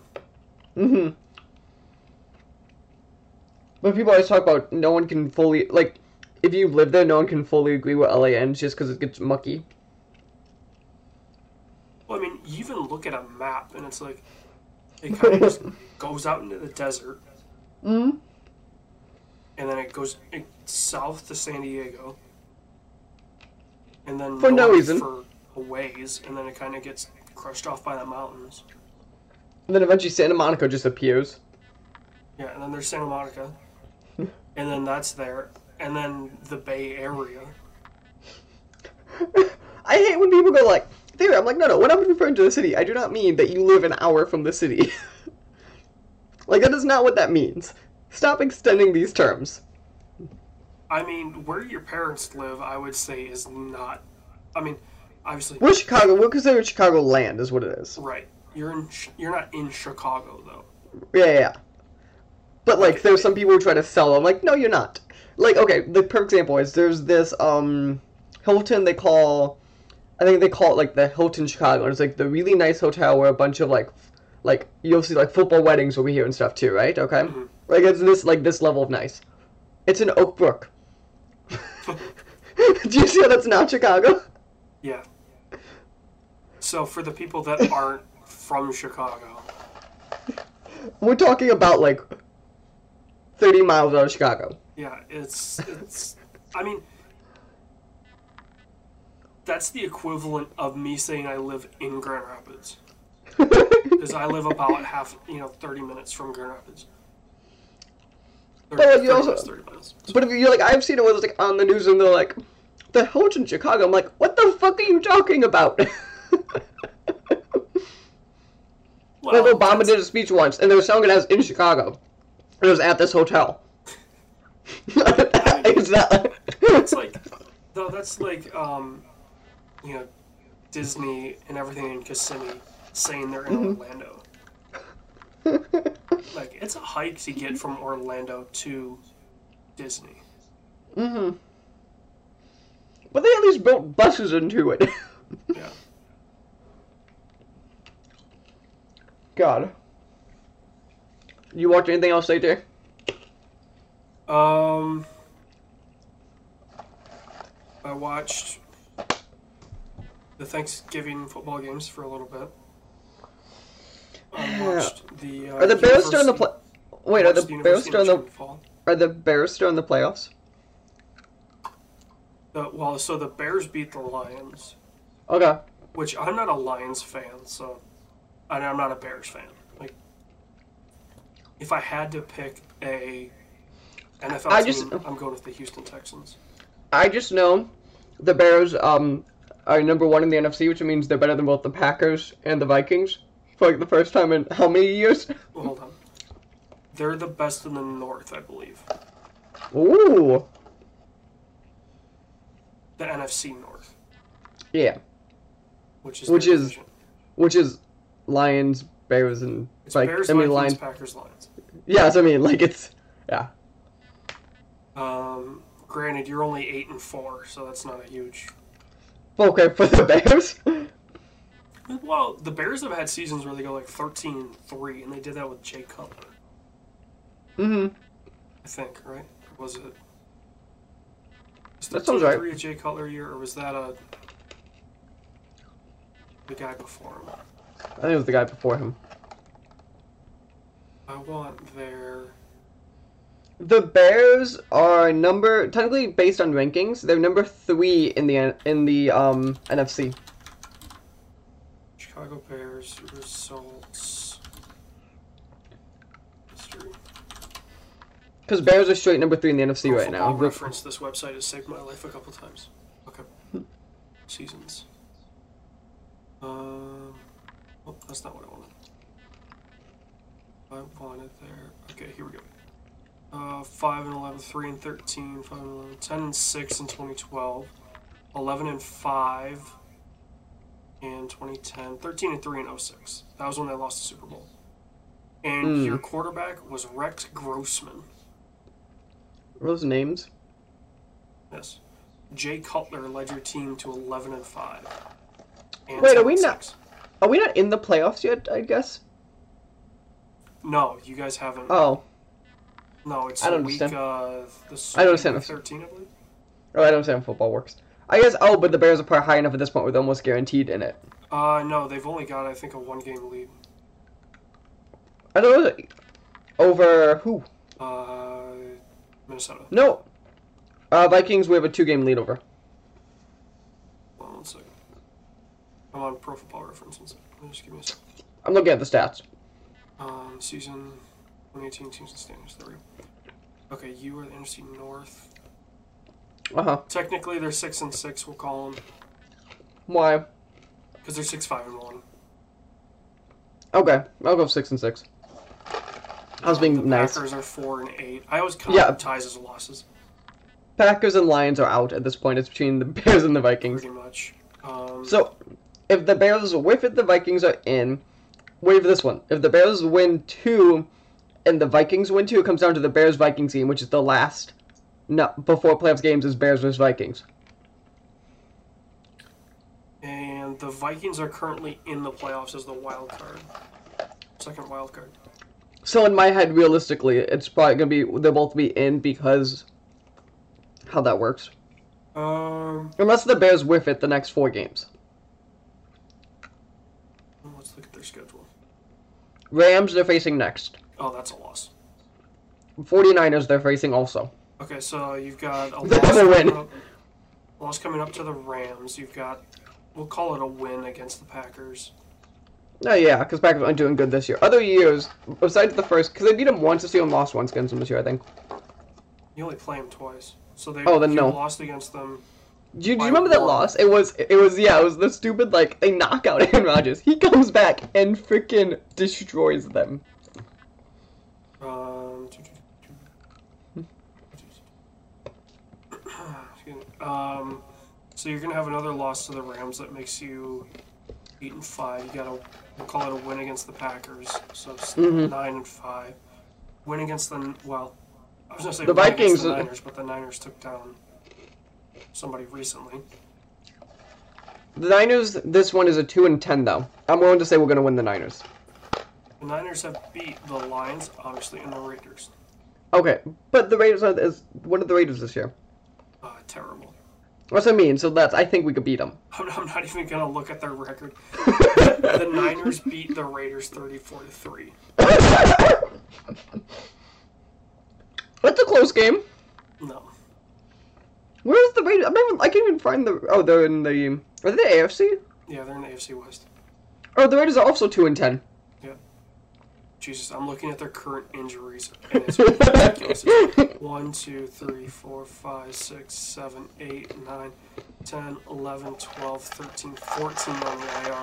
Mm-hmm. But people always talk about no one can fully like if you live there, no one can fully agree what LA ends just because it gets mucky. Well, I mean, you even look at a map and it's like it kind of [laughs] just goes out into the desert Mm-hmm. and then it goes it, south to San Diego, and then For no reason. for a ways, and then it kind of gets crushed off by the mountains. And then eventually Santa Monica just appears. Yeah, and then there's Santa Monica, [laughs] and then that's there, and then the Bay Area, [laughs] I hate when people go like, there. I'm like, no, no. When I'm referring to the city, I do not mean that you live an hour from the city. [laughs] like that is not what that means. Stop extending these terms. I mean, where your parents live, I would say is not. I mean, obviously, We're Chicago. We're considered Chicago land, is what it is. right. You're in. You're not in Chicago though. Yeah, yeah. yeah. But like, there's some people who try to sell. I'm like, no, you're not. Like, okay, the perfect example is there's this um Hilton they call, I think they call it like the Hilton Chicago. And it's like the really nice hotel where a bunch of like, like you'll see like football weddings over here and stuff too, right? Okay, Mhm. like it's this like this level of nice. It's in Oak Brook. [laughs] Do you see how that's not Chicago? Yeah. So for the people that [laughs] aren't from Chicago, We're talking about like thirty miles out of Chicago. yeah, it's it's. I mean, that's the equivalent of me saying I live in Grand Rapids [laughs] because I live about half, you know, thirty minutes from Grand Rapids. 30, But, like, you 30 also- minutes, 30. But if you're like, I've seen it where it's like on the news and they're like, the Hilton Chicago. I'm like, what the fuck are you talking about? [laughs] Well, like Obama that's- did a speech once, and they were selling it as in Chicago. and It was at this hotel. it's not. It's like, though that's like, um, you know, Disney and everything in Kissimmee saying they're in Mm-hmm. Orlando. Like, it's a hike to get from Orlando to Disney. hmm But they at least built buses into it. [laughs] Yeah. God. You watch anything else later? Um, I watched the Thanksgiving football games for a little bit. The. Uh, Are the Bears still in the play? Wait, are the Bears still in the? Fall. Are the Bears still in the playoffs? The, well, so the Bears beat the Lions. Okay. which I'm not a Lions fan, so and I'm not a Bears fan. Like, if I had to pick a NFL I team, just- I'm going with the Houston Texans. I just know the Bears um are number one in the NFC, which means they're better than both the Packers and the Vikings for like the first time in how many years? Well, hold on, they're the best in the North, I believe. Ooh. The NFC North, Yeah. which is Which is- division. Which is Lions, Bears, and it's like Bears, I mean Lions. Packers, Lions. Yes, I mean like it's yeah. Um, granted, you're only eight and four, so that's not a huge. Okay, for the [laughs] Bears. Well, the Bears have had seasons where they go like 13 and three, and they did that with Jay Cutler. mm-hmm. I think, right? Or was it? Was That 13 sounds right. Three Jay Cutler year, or was that a the guy before him? I think it was the guy before him. I want their The Bears are number technically based on rankings. They're number three in the in the um NFC. Chicago Bears results history. Because Bears are straight number three in the NFC Pro right now. Reference. This website has saved my life a couple times. Okay. Seasons. Um. Oh, that's not what I wanted. I wanted there. Okay, here we go. Uh, 5 and 11, 3 and 13, 5 and 11, 10 and 6 in 2012, 11 and 5 in 2010, 13 and 3 in 06. That was when they lost the Super Bowl. And Mm. your quarterback was Rex Grossman. Those names? Yes. Jay Cutler led your team to 11 and 5. And Wait, are we not- 6. Are we not in the playoffs yet? I guess. No, you guys haven't. Oh, no, it's I don't week, understand. uh, I don't understand 13, I believe. oh, I don't understand how football works. I guess. Oh, but the Bears are probably high enough at this point where they're almost guaranteed in it. Uh, no, they've only got, I think, a one game lead. I don't know. Over who? Uh, Minnesota. No. Uh, Vikings. We have a two-game lead over. Hold on one second. I'm on Pro Football Reference. One second. Just give me a second. I'm looking at the stats. Um, season 2018 teams and standings. There we go. Okay, you are the NFC North. Uh huh. Technically, they're 6 and 6, we'll call them. Why? because they're six five and one. Okay, I'll go six and six. I was being the nice. Packers are four and eight. I always count Yeah. ties as losses, Packers and Lions are out at this point. It's between the [laughs] Bears and the Vikings. pretty much. Um, So, if the Bears whiff it, the Vikings are in. Wait for this one. If the Bears win two, and the Vikings win two, it comes down to the Bears Vikings game, which is the last. No, before playoffs games is Bears versus Vikings. and the Vikings are currently in the playoffs as the wild card, second wild card. So in my head, realistically, it's probably gonna be they'll both be in because how that works. Um, Unless the Bears whiff it the next four games. let's look at their schedule. Rams they're facing next. Oh, that's a loss. 49ers they're facing also. Okay, so you've got a loss coming up. Loss coming up to the Rams. You've got, we'll call it a win against the Packers. Oh yeah, because Packers aren't doing good this year. Other years, besides the first, because they beat them once this year and lost once against them this year, I think. You only play them twice, so they Oh, then no. lost against them. Do you, do you remember that loss? It was it was yeah, it was the stupid like they knock out [laughs] Aaron Rodgers. He comes back and freaking destroys them. Um, excuse me. Um, so you're gonna have another loss to the Rams that makes you eight and five. You gotta we'll call it a win against the Packers, so it's Mhm. nine and five. Win against the well, I was gonna say The Vikings- the Niners, but the Niners took down somebody recently. The Niners, this one is a two and ten though. I'm willing to say we're gonna win the Niners. The Niners have beat the Lions, obviously, and the Raiders. Okay, but the Raiders are is what are the Raiders this year? Uh, terrible. What's I mean? So that's I think we could beat them. [laughs] I'm, I'm not even gonna look at their record. [laughs] the Niners beat the Raiders 34 to three. [laughs] That's a close game. No, Where's the Raiders? I'm not even, I can't even find the. Oh, they're in the. Are they the AFC? yeah, they're in the AFC West. Oh, the Raiders are also two and ten. Jesus, I'm looking at their current injuries, and it's ridiculous. It's [laughs] 1, 2, 3, 4, 5, 6, 7, 8, 9, 10, 11, 12, 13, 14 on the IR,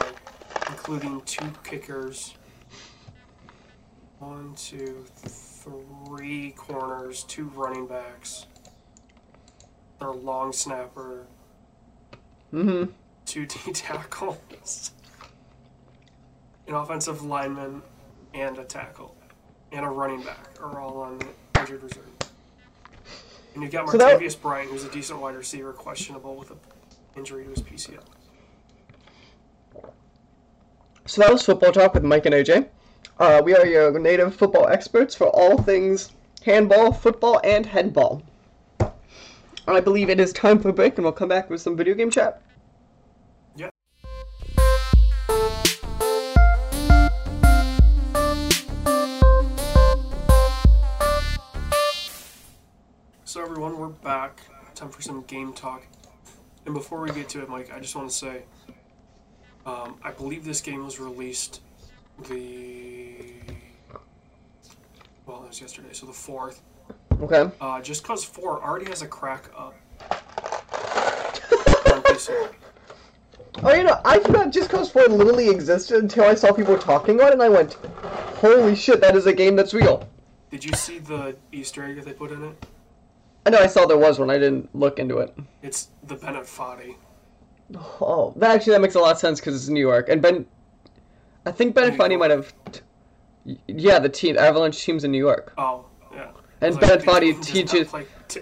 including two kickers. One, two, three corners, two running backs. Their long snapper, Mm-hmm. two [laughs] D tackles, an offensive lineman, and a tackle, and a running back are all on the injured reserve. And you've got So that- Martavis Bryant, who's a decent wide receiver, questionable with an injury to his PCL. So that was football talk with Mike and AJ. Uh, we are your native football experts for all things handball, football, and headball. I believe it is time for a break, and we'll come back with some video game chat. So everyone, we're back. Time for some game talk. And before we get to it, Mike, I just want to say, um, I believe this game was released the well, it was yesterday, so the fourth. Okay. Uh, just cause four already has a crack up. [laughs] Oh, you know, I forgot Just Cause 4 literally existed until I saw people talking on it, and I went, holy shit, that is a game that's real. Did you see the Easter egg that they put in it? I know I saw there was one, I didn't look into it. It's the Foddy. Oh, that actually that makes a lot of sense because it's New York, and Ben, I think Ben New might have, yeah, the team Avalanche team's in New York, Oh, yeah. and I was Bennett the Foddy not teaches, t-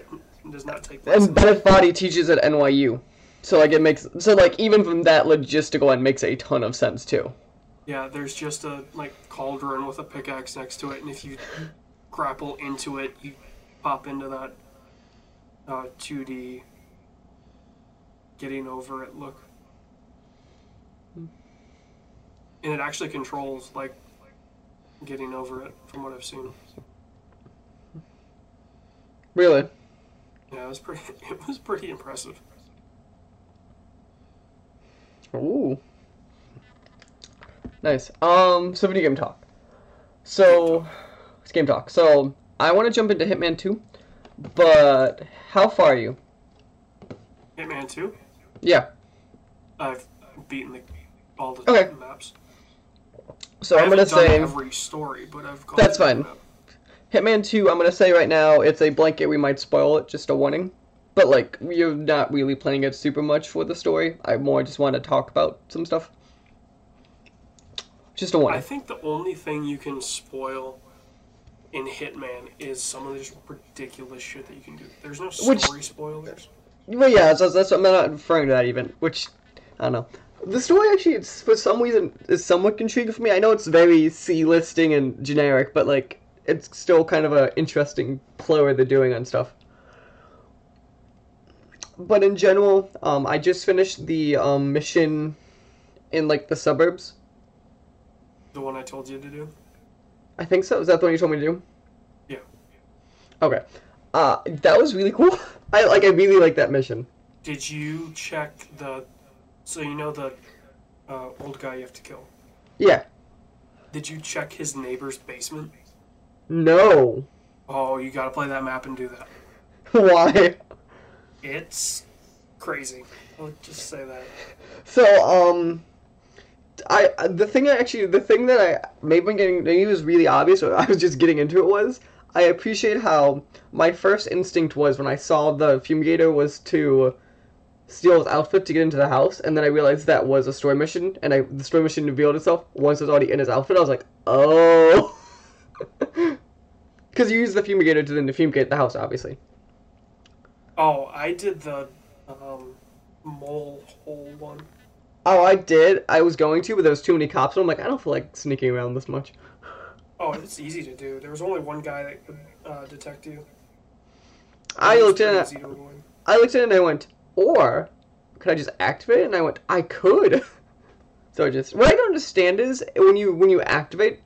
does not take and Foddy teaches at NYU, so like it makes so like even from that logistical end makes a ton of sense too. Yeah, there's just a like cauldron with a pickaxe next to it, and if you grapple into it, you pop into that uh, 2D getting over it look. And it actually controls like getting over it, from what I've seen. Really? Yeah, it was pretty. [laughs] It was pretty impressive. Ooh. Nice. Um, so video game talk. So, it's game talk. So, I want to jump into Hitman 2, but how far are you? Hitman 2. Yeah. I've beaten the, all the Okay. maps. So I I'm gonna say every story, but I've gone That's fine. Hitman 2, I'm gonna say right now, it's a blanket, we might spoil it, just a warning. But, like, you're not really playing it super much for the story. I more just want to talk about some stuff. Just a warning. I think the only thing you can spoil in Hitman is some of this ridiculous shit that you can do. There's no Which- story spoilers. Well, yeah, so that's, I'm not referring to that even, which, I don't know. The story actually, it's, for some reason, is somewhat intriguing for me. I know it's very C-listing and generic, but, like, it's still kind of an interesting play they're doing on stuff. But in general, um, I just finished the um, mission in, like, the suburbs. The one I told you to do. I think so. Is that the one you told me to do? Yeah. Okay. Uh, that was really cool. [laughs] I like. I really like that mission. Did you check the? So you know the uh, old guy you have to kill. Yeah. Did you check his neighbor's basement? No. Oh, you gotta play that map and do that. [laughs] Why? It's crazy. I'll just say that. So, um, I the thing I actually the thing that I maybe I'm getting maybe it was really obvious. Or I was just getting into it was I appreciate how my first instinct was when I saw the fumigator was to steal his outfit to get into the house, and then I realized that was a story mission, and I the story mission revealed itself once it was already in his outfit. I was like, oh, [laughs] because you use the fumigator to then fumigate the house, obviously. Oh, I did the um, mole hole one. Oh, I did. I was going to, but there was too many cops, and I'm like, I don't feel like sneaking around this much. Oh, it's easy to do. There was only one guy that could uh, detect you. I looked at pretty it. easy to avoid. I looked at it and I went, or could I just activate it? And I went, I could. [laughs] so I just what I don't understand is when you when you activate,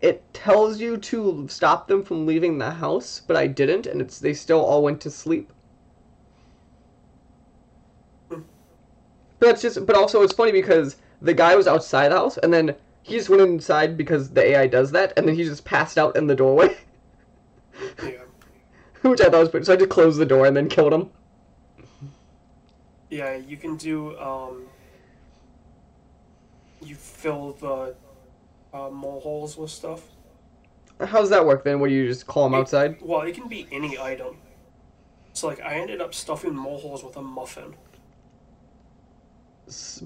it tells you to stop them from leaving the house, but I didn't, and it's they still all went to sleep. It's just but also it's funny because the guy was outside the house and then he just went inside because the AI does that, and then he just passed out in the doorway. Yeah. [laughs] Which I thought was pretty so I just closed the door and then killed him. Yeah, you can do. Um, you fill the uh, mole holes with stuff. How does that work then? What do you just call them It- outside? Well, it can be any item. So, like, I ended up stuffing mole holes with a muffin.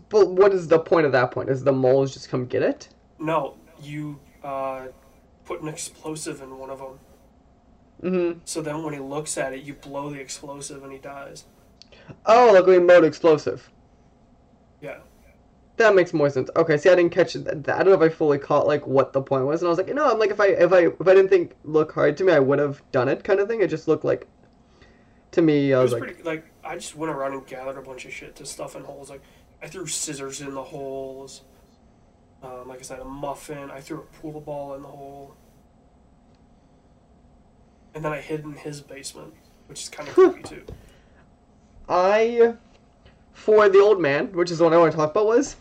But what is the point of that point? Is the moles just come get it? No, you uh, put an explosive in one of them. Mm-hmm. So then when he looks at it, you blow the explosive and he dies. Oh, like we mode explosive. Yeah. That makes more sense. Okay, see, I didn't catch that. I don't know if I fully caught like what the point was, and I was like, no, I'm like, if I if I if I didn't think look hard to me, I would have done it, kind of thing. It just looked like to me, I It was, was like, pretty, like, I just went around and gathered a bunch of shit to stuff in holes. Like, I threw scissors in the holes. Um, like I said, a muffin. I threw a pool ball in the hole. And then I hid in his basement, which is kind of creepy too. I for the old man, which is the one I want to talk about, was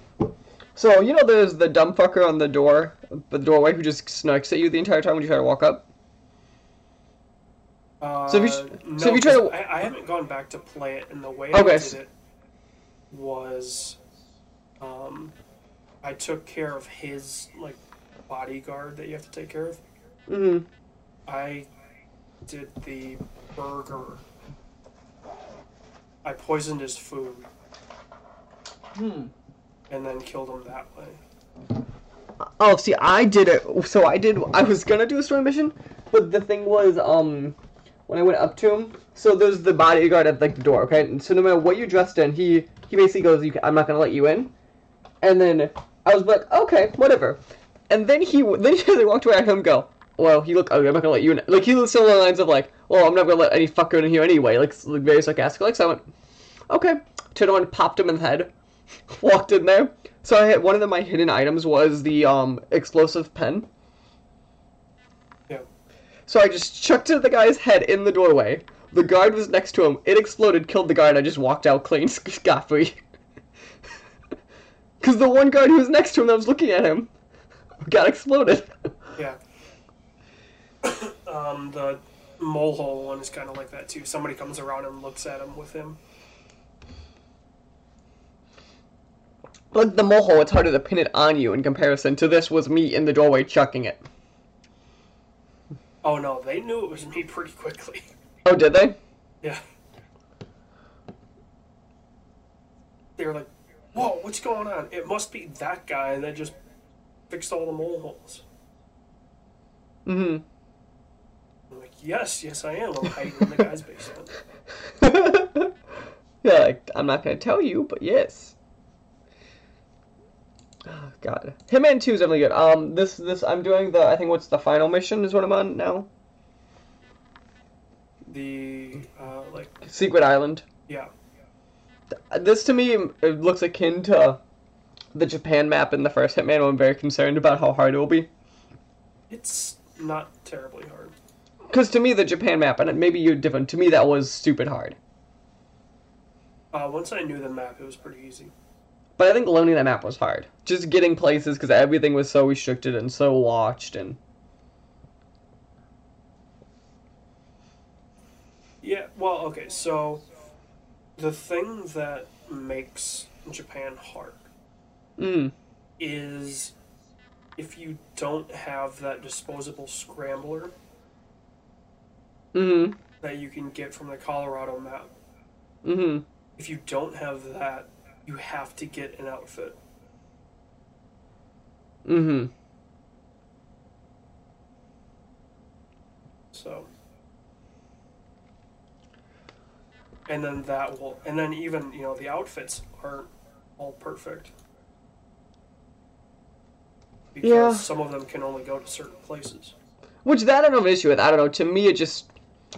so you know there's the dumb fucker on the door, the doorway who just snarks at you the entire time when you try to walk up. Uh, So if you- no, so if you try to- I, I haven't gone back to play it, in the way Okay, I did it was, um, I took care of his like bodyguard that you have to take care of. Mm-hmm. I did the burger. I poisoned his food Hmm. and then killed him that way. Oh, see, I did it. So I did. I was gonna do a story mission, but the thing was, um, when I went up to him, so there's the bodyguard at like the door, okay. And so no matter what you dressed in, he he basically goes, you, "I'm not gonna let you in." And then I was like, "Okay, whatever." And then he [laughs] then I [laughs] walked away, I heard him go, "Well, he look ugly. I'm not gonna let you in." Like he was still the lines of like, "Well, I'm not gonna let any fucker in here anyway." Like, like very sarcastic. Like so I went, "Okay." Turned on, popped him in the head, [laughs] walked in there. So I had one of the, my hidden items was the um explosive pen. Yeah. So I just chucked it at the guy's head in the doorway. The guard was next to him. It exploded, killed the guard, and I just walked out clean, [laughs] scot free. Because [laughs] the one guard who was next to him that was looking at him [laughs] got exploded. Yeah. [coughs] um, the mole hole one is kind of like that too. Somebody comes around and looks at him with him. Like the mole hole, it's harder to pin it on you in comparison to this was me in the doorway chucking it. Oh no, they knew it was me pretty quickly. Oh, did they? Yeah. They were like, "Whoa, what's going on? It must be that guy that just fixed all the mole holes." Mm-hmm. I'm like, "Yes, yes, I am. I'm hiding in the guy's basement." [laughs] yeah, like, I'm not gonna tell you, but yes. Oh, God, Hitman Two is definitely good. Um, this this I'm doing the I think what's the final mission is what I'm on now. The uh, like, Secret Island. yeah, This to me it looks akin to the Japan map in the first Hitman. I'm very concerned about how hard it will be. it's not terribly hard. Because to me, the Japan map, and maybe you're different. To me, that was stupid hard. Uh, once I knew the map, it was pretty easy. But I think learning that map was hard. Just getting places because everything was so restricted and so watched and. Yeah, well, okay, so the thing that makes Japan hard Mm. is if you don't have that disposable scrambler Mm. that you can get from the Colorado map. Mm. If you don't have that, you have to get an outfit. Mm. So and then that will and then even, you know, the outfits aren't all perfect. Because Yeah. some of them can only go to certain places. Which that I don't have an issue with. I don't know. To me, it just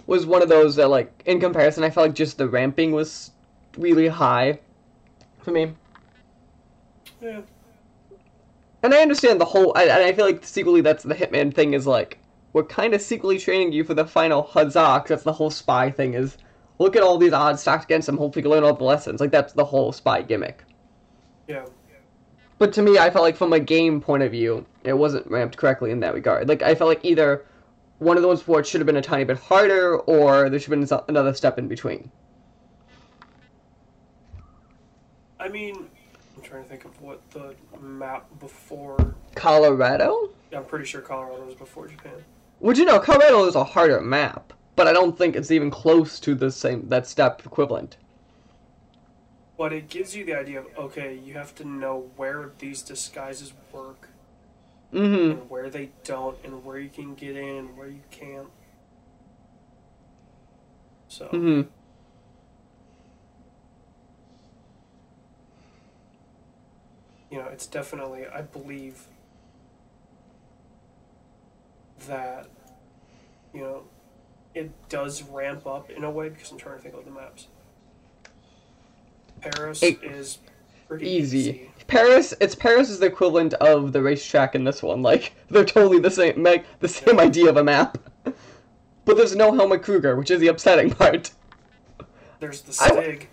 was one of those that, like, in comparison, I felt like just the ramping was really high for me. Yeah. And I understand the whole, I, and I feel like secretly that's the Hitman thing is like, we're kind of secretly training you for the final huzzah, that's the whole spy thing is, look at all these odds stacked against them, hopefully you can learn all the lessons. Like, that's the whole spy gimmick. Yeah. But to me, I felt like from a game point of view, it wasn't ramped correctly in that regard. Like, I felt like either one of those sports should have been a tiny bit harder, or there should have been another step in between. I mean, I'm trying to think of what the map before. Colorado? I'm pretty sure Colorado was before Japan. Would you know, Colorado is a harder map, but I don't think it's even close to the same, that step equivalent. But it gives you the idea of okay, you have to know where these disguises work Mm-hmm. and where they don't, and where you can get in and where you can't. So Mm-hmm. you know, it's definitely I believe that you know it does ramp up in a way because I'm trying to think of the maps. Paris It- is pretty Easy. easy. Paris, it's Paris is the equivalent of the racetrack in this one. Like they're totally the same, like the same idea of a map. [laughs] But there's no Helmut Kruger, which is the upsetting [laughs] part. There's the Stig.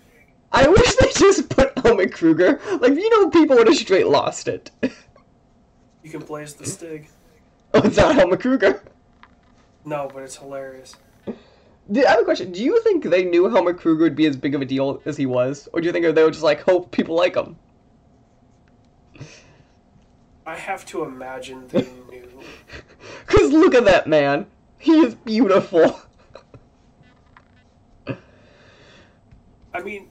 I wish they just put Helmut Kruger. Like you know, people would have straight lost it. You can blaze the [laughs] Stig. oh, it's not Helmut Kruger. No, but it's hilarious. I have a question. Do you think they knew Helmut Kruger would be as big of a deal as he was, or do you think they were just like hope people like him? I have to imagine they knew. [laughs] Cause look at that man. He is beautiful. [laughs] I mean,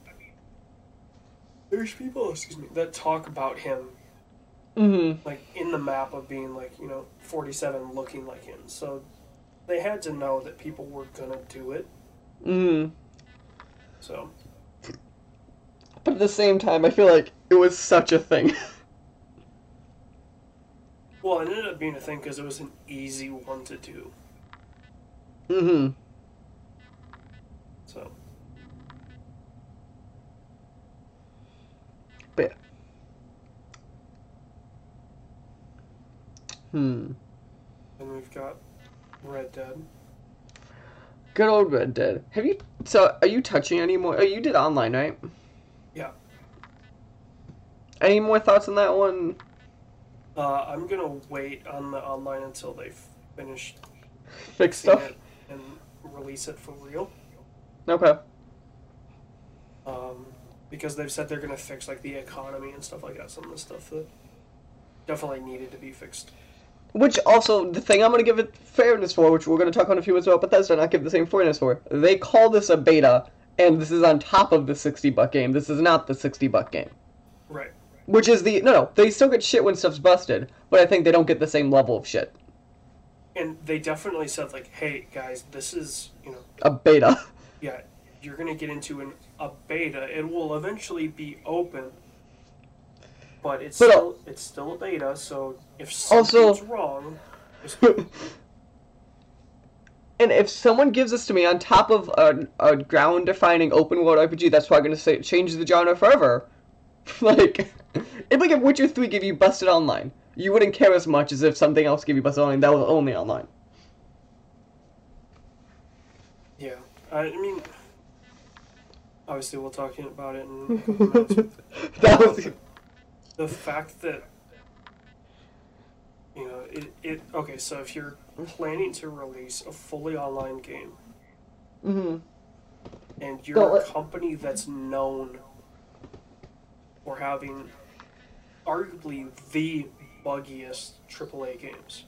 there's people, excuse me, that talk about him Mm-hmm. like in the map of being like you know 47 looking like him. So they had to know that people were gonna do it. Mm-hmm. So But at the same time, I feel like it was such a thing. [laughs] well, it ended up being a thing because it was an easy one to do. mm-hmm. So But hmm. And we've got Red Dead. Good old Red Dead. Have you? So, are you touching any more? Oh, you did online, right? Yeah. Any more thoughts on that one? Uh, I'm gonna wait on the online until they finish Fix fixing stuff. it and release it for real. Okay. Um, because they've said they're going to fix like the economy and stuff like that. Some of the stuff that definitely needed to be fixed. Which also, the thing I'm going to give it fairness for, which we're going to talk on a few minutes about Bethesda, not give the same fairness for, they call this a beta, and this is on top of the 60 buck game. This is not the 60 buck game. Right. Which is the. No, no, they still get shit when stuff's busted, but I think they don't get the same level of shit. And they definitely said like, "Hey guys, this is you know, A beta. [laughs] yeah, you're gonna get into an a beta. It will eventually be open, but it's But, uh, still it's still a beta. So if something's Also- wrong, [laughs] And if someone gives this to me on top of a, a ground defining open world RPG, that's probably going to say change the genre forever. [laughs] like, if like if Witcher 3 gave you busted online, you wouldn't care as much as if something else gave you busted online that was only online. yeah, I mean, obviously we'll talk about it in a couple minutes. that was. The fact that you know it, it okay so if you're planning to release a fully online game hmm and you're a company that's known for having arguably the buggiest AAA games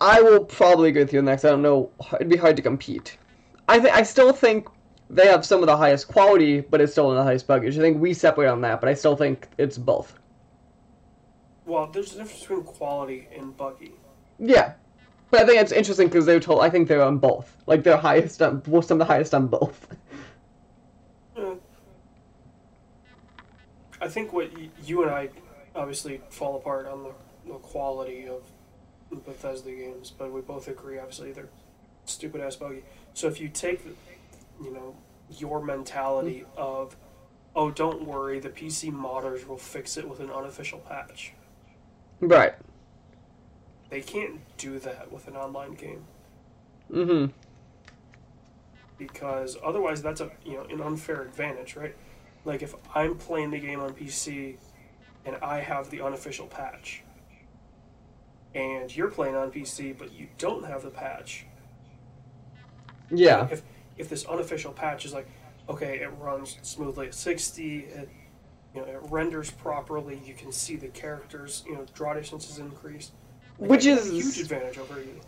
I will probably agree with you on that I don't know. It'd be hard to compete. I think I still think they have some of the highest quality, but it's still in the highest buggage. I think we separate on that, but I still think it's both. well there's a difference between quality and buggy Yeah, but I think it's interesting because they were told. I think they're on both. Like they're highest on, well, some of the highest on both. [laughs] I think what y- you and I obviously fall apart on the, the quality of Bethesda games, but we both agree obviously they're stupid ass buggy. So if you take, you know, your mentality of, oh, don't worry, the PC modders will fix it with an unofficial patch. Right. They can't do that with an online game Mm-hmm. because otherwise that's a you know an unfair advantage, right? Like if I'm playing the game on PC and I have the unofficial patch, and you're playing on PC but you don't have the patch, Yeah. if if this unofficial patch is like, okay, it runs smoothly at 60, it you know it renders properly, you can see the characters, you know draw distance is increased, Like, Which I have a is- huge advantage over you.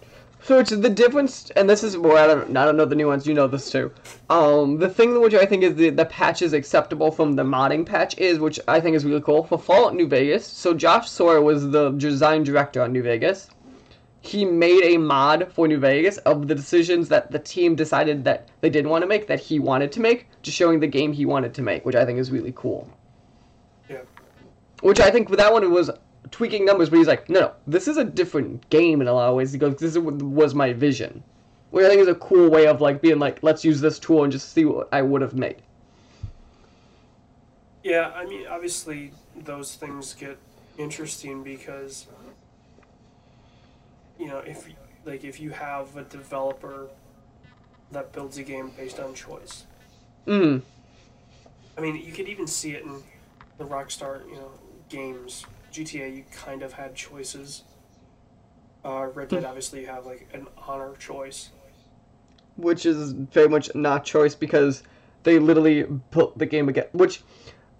So it's the difference, and this is where I don't, I don't know the nuance. You know this too. Um, the thing which I think is the the patch is acceptable from the modding patch is, which I think is really cool for Fallout New Vegas. So Josh Sawyer was the design director on New Vegas. He made a mod for New Vegas of the decisions that the team decided that they didn't want to make that he wanted to make, just showing the game he wanted to make, which I think is really cool. Yeah. Which I think with that one it was tweaking numbers, but he's like, no, no, this is a different game in a lot of ways. He goes, this was my vision, which I think is a cool way of like being like, let's use this tool and just see what I would have made. Yeah, I mean, obviously, those things get interesting because, you know, if like if you have a developer that builds a game based on choice, Mm. I mean, you could even see it in the Rockstar, you know, games. GTA, you kind of had choices. Uh, Red Dead, obviously, you have like an honor choice. Which is very much not choice because they literally put the game again. Which,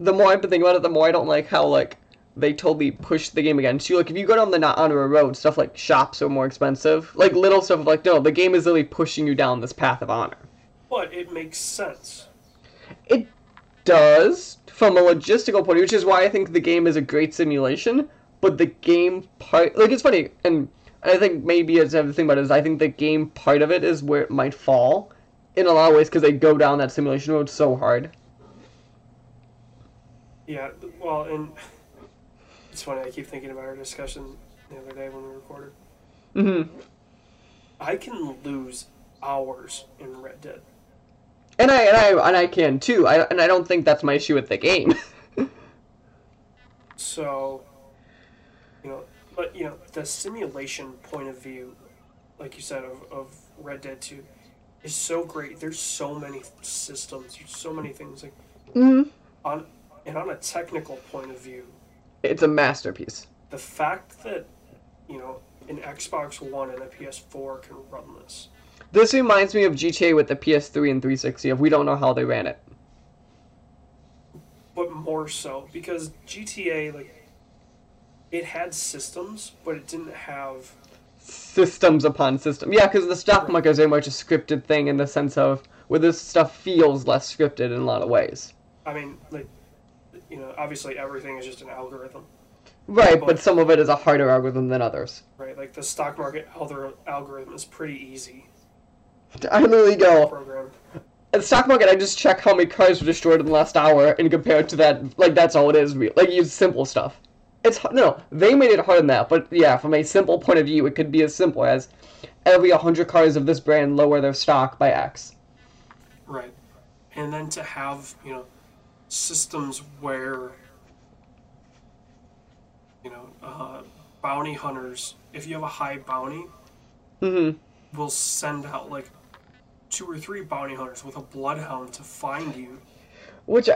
the more I've been thinking about it, the more I don't like how like they totally push the game against you. like if you go down the not honor road, stuff like shops are more expensive. Like little stuff of like no, the game is really pushing you down this path of honor. But it makes sense. It does from a logistical point, of view, which is why I think the game is a great simulation. But the game part, like it's funny, and I think maybe it's the thing about it is I think the game part of it is where it might fall in a lot of ways because they go down that simulation road so hard. Yeah, well, and [laughs] it's funny, I keep thinking about our discussion the other day when we recorded. Mm-hmm. I can lose hours in Red Dead. And I and I and I can too. I and I don't think that's my issue with the game. [laughs] So, you know, but, you know, the simulation point of view, like you said, of, of Red Dead 2 is so great. There's so many systems, there's so many things. Like, mm on, and on a technical point of view, It's a masterpiece. the fact that, you know, an Xbox One and a PS4 can run this. This reminds me of GTA with the PS3 and 360. If we don't know how they ran it. But more so because GTA like it had systems, but it didn't have systems upon system. Yeah, because the stock market is very much a scripted thing in the sense of where this stuff feels less scripted in a lot of ways. I mean, like you know, obviously everything is just an algorithm, Right, But- but some of it is a harder algorithm than others. right? Like the stock market algorithm is pretty easy I literally go, program. at the stock market, I just check how many cars were destroyed in the last hour and compare it to that. Like, that's all it is. Like, use simple stuff. It's no, they made it harder than that, but yeah, from a simple point of view, it could be as simple as every 100 cars of this brand lower their stock by X. Right. And then to have, you know, systems where, you know, uh, bounty hunters, if you have a high bounty, hmm will send out like two or three bounty hunters with a bloodhound to find you. Which,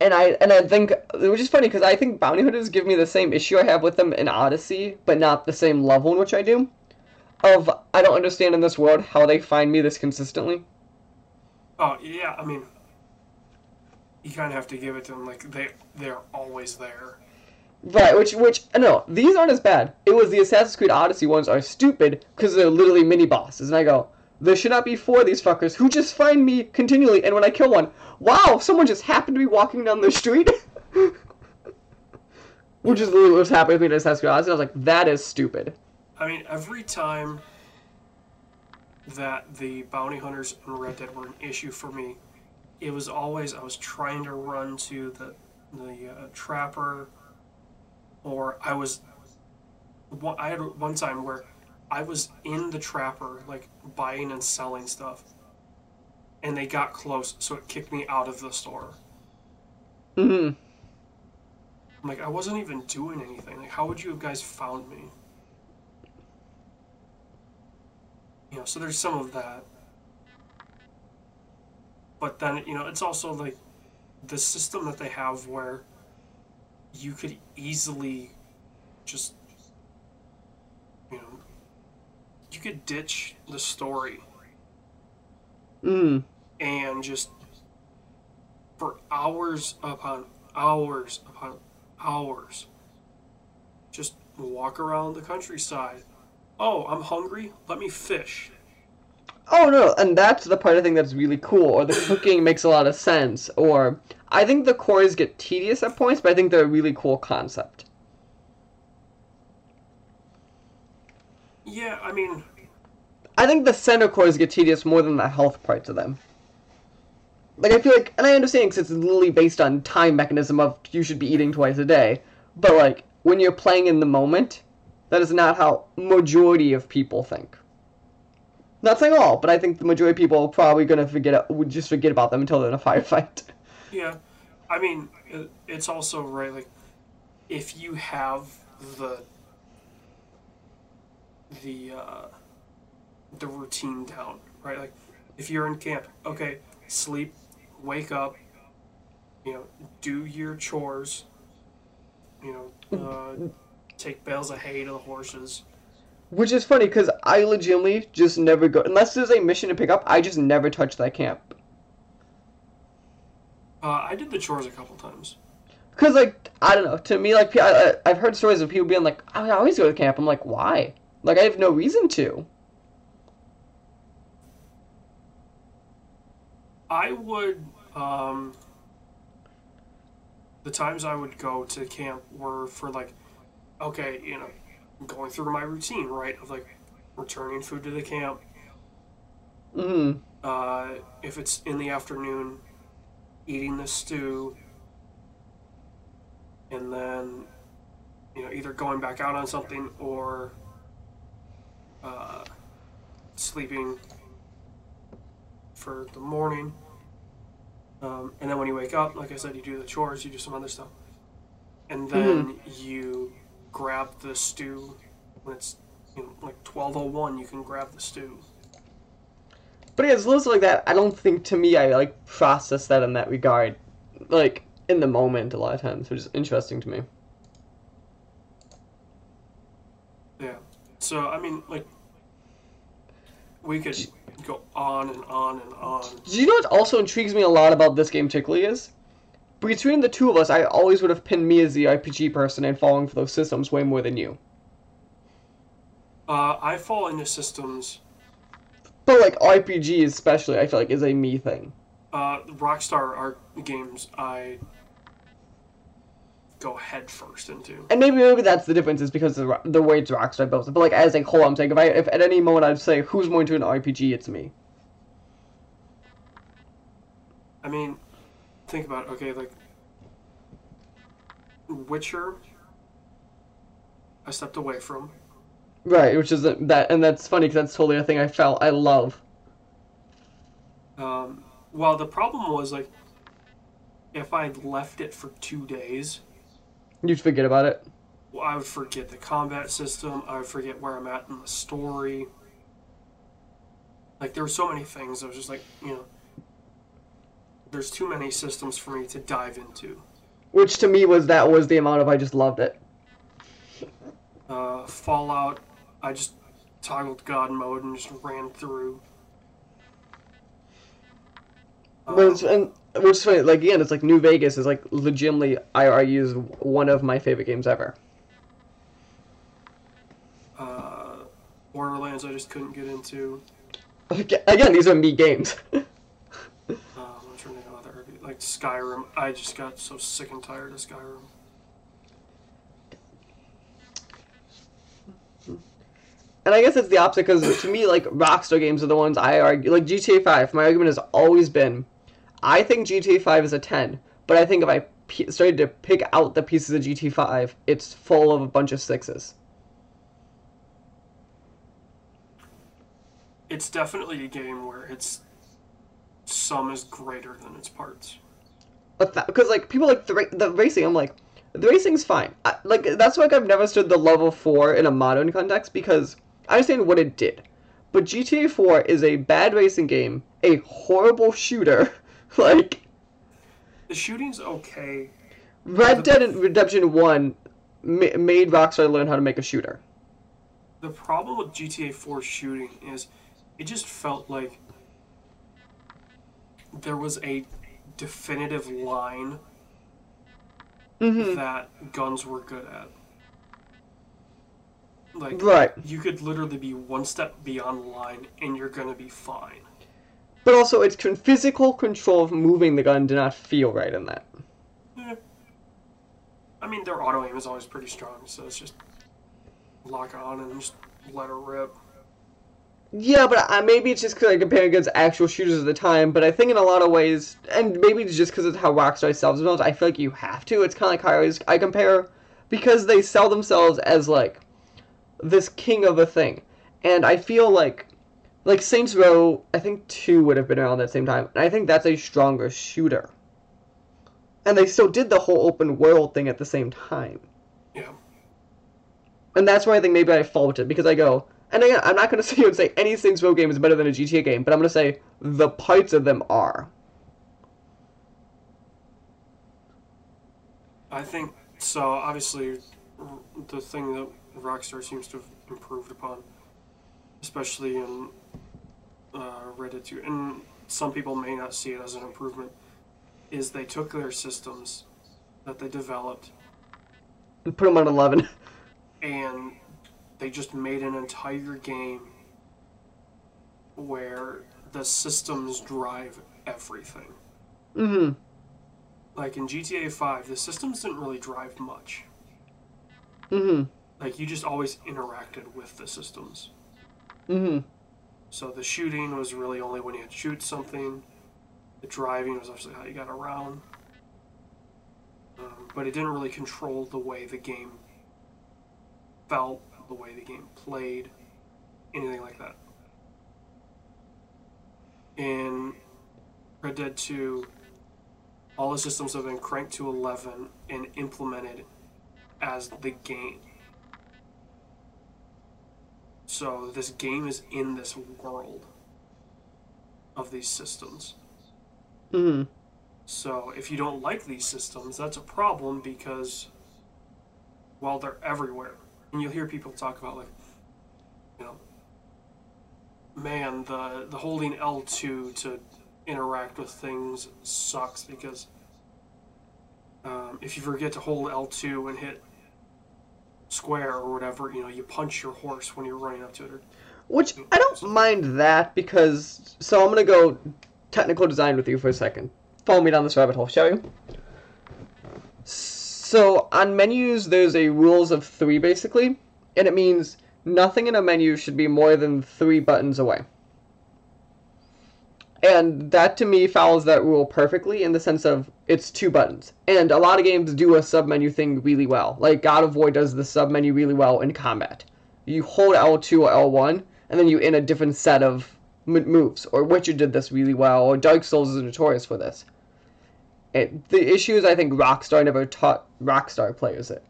and I and I think which is funny because I think bounty hunters give me the same issue I have with them in Odyssey, but not the same level in which I do. Of I don't understand in this world how they find me this consistently. Oh, yeah, I mean, you kind of have to give it to them. Like, they, they're always there. Right, which which uh, no, these aren't as bad. It was the Assassin's Creed Odyssey ones are stupid because they're literally mini bosses, and I go, there should not be four of these fuckers who just find me continually, and when I kill one, wow, someone just happened to be walking down the street. [laughs] Which is literally what was happening with me in Assassin's Creed Odyssey. I was like, that is stupid. I mean, every time that the bounty hunters in Red Dead were an issue for me, it was always I was trying to run to the the uh, trapper, or I was. I had one time where I was in the trapper, like buying and selling stuff, and they got close, so it kicked me out of the store. hmm I'm like, I wasn't even doing anything. Like, how would you have guys found me? You know, so there's some of that. But then, you know, it's also like the system that they have where you could easily just, you know, you could ditch the story Mm. and just for hours upon hours upon hours just walk around the countryside oh i'm hungry let me fish Oh no, and that's the part I think that's really cool, or the [laughs] cooking makes a lot of sense, or I think the cores get tedious at points, but I think they're a really cool concept. yeah i mean I think the center cores get tedious more than the health parts of them. Like I feel like, and I understand because it's literally based on time mechanism of you should be eating twice a day, but like when you're playing in the moment, that is not how majority of people think. Not saying all, but I think the majority of people are probably gonna forget would just forget about them until they're in a firefight. yeah. I mean it's also right like if you have the the uh the routine down right? Like if you're in camp okay sleep wake up you know do your chores you know uh, take bales of hay to the horses Which is funny because I legitimately just never go unless there's a mission to pick up. I just never touch that camp. uh, i did the chores a couple times Cause like I don't know. To me, like I, I've heard stories of people being like, I always go to camp. I'm like, why? Like I have no reason to. I would. Um, the times I would go to camp were for like, okay, you know, going through my routine, right? Of like returning food to the camp. Mm. Uh, if it's in the afternoon, eating the stew, and then, you know, either going back out on something or uh, sleeping for the morning. Um, and then when you wake up, like I said, you do the chores, you do some other stuff. And then you grab the stew when it's you know, like 1201, you can grab the stew. But yeah, it's little like that. I don't think to me I like process that in that regard, like in the moment a lot of times, which is interesting to me. Yeah. So I mean, like, we could go on and on and on. Do you know what also intrigues me a lot about this game particularly is? Between the two of us, I always would have pinned me as the RPG person and falling for those systems way more than you. Uh, I fall into systems. But like RPG especially, I feel like is a me thing. Uh, Rockstar art games, I go head first into. And maybe maybe that's the difference is because of the, the way it's Rockstar built it. But like as a whole, I'm saying if I if at any moment I'd say who's more into an RPG, it's me. I mean, think about it. Okay, like Witcher, I stepped away from. Right, which is that, and that's funny because that's totally a thing I felt I love. Um, well, the problem was like, if I left it for two days, You'd forget about it. well, I would forget the combat system. I would forget where I'm at in the story. Like there were so many things. I was just like, you know, there's too many systems for me to dive into. Which to me was that was the amount of I just loved it. Uh, Fallout, I just toggled God mode and just ran through. But it's, and which is funny, like again, it's like New Vegas is like legitimately I argue is one of my favorite games ever. Uh, Borderlands, I just couldn't get into. Aga- Again, these are me games. [laughs] Um, I'm trying to think of Skyrim. I just got so sick and tired of Skyrim. And I guess it's the opposite because to me, like Rockstar games are the ones I argue. Like GTA Five, my argument has always been, I think GTA Five is a ten, but I think if I p- started to pick out the pieces of GTA Five, it's full of a bunch of sixes. It's definitely a game where its sum is greater than its parts. Because like people like the the racing, I'm like, the racing's fine. I, like that's why like, I've never stood the level four in a modern context because I understand what it did, but GTA Four is a bad racing game, a horrible shooter. [laughs] like The shooting's okay. Red Dead Redemption One ma- made Rockstar learn how to make a shooter. The problem with GTA 4 shooting is it just felt like there was a definitive line Mm-hmm. that guns were good at. Like Right, you could literally be one step beyond the line and you're gonna be fine. but also its con- physical control of moving the gun did not feel right in that. Eh. I mean, their auto aim is always pretty strong, so it's just lock on and just let her rip. Yeah, but I, maybe it's just because I compare against actual shooters at the time. But I think in a lot of ways, and maybe it's just because it's how Rockstar sells themselves. I feel like you have to. It's kind of like how I always I compare because they sell themselves as like this king of a thing, and I feel like like Saints Row. I think two would have been around that same time, and I think that's a stronger shooter. And they still did the whole open world thing at the same time. Yeah. And that's why I think maybe I fault it because I go, and again, I'm not going [laughs] to sit here and say any Saints Row game is better than a GTA game, but I'm going to say the parts of them are. I think so. Obviously, the thing that Rockstar seems to have improved upon, especially in uh, Red Dead 2, and some people may not see it as an improvement, is they took their systems that they developed and Put them on 11. [laughs] and they just made an entire game where the systems drive everything. hmm Like in GTA 5, the systems didn't really drive much. hmm Like you just always interacted with the systems. hmm So the shooting was really only when you had to shoot something. The driving was obviously how you got around. Um, but it didn't really control the way the game felt, the way the game played, anything like that. In Red Dead 2, all the systems have been cranked to 11 and implemented as the game. So this game is in this world of these systems. hmm So if you don't like these systems, that's a problem because, well, they're everywhere. And you'll hear people talk about like, you know, man, the the holding L two to interact with things sucks because um, if you forget to hold L2 and hit square or whatever, you know, you punch your horse when you're running up to it. Which I don't mind that because so I'm gonna go technical design with you for a second. Follow me down this rabbit hole, shall you? So on menus, there's a rules of three basically, and it means nothing in a menu should be more than three buttons away. And that to me follows that rule perfectly in the sense of it's two buttons. And a lot of games do a submenu thing really well. Like God of War does the submenu really well in combat. You hold L2 or L1, and then you in a different set of moves. Or Witcher did this really well, or Dark Souls is notorious for this. It, the issue is I think Rockstar never taught Rockstar players it.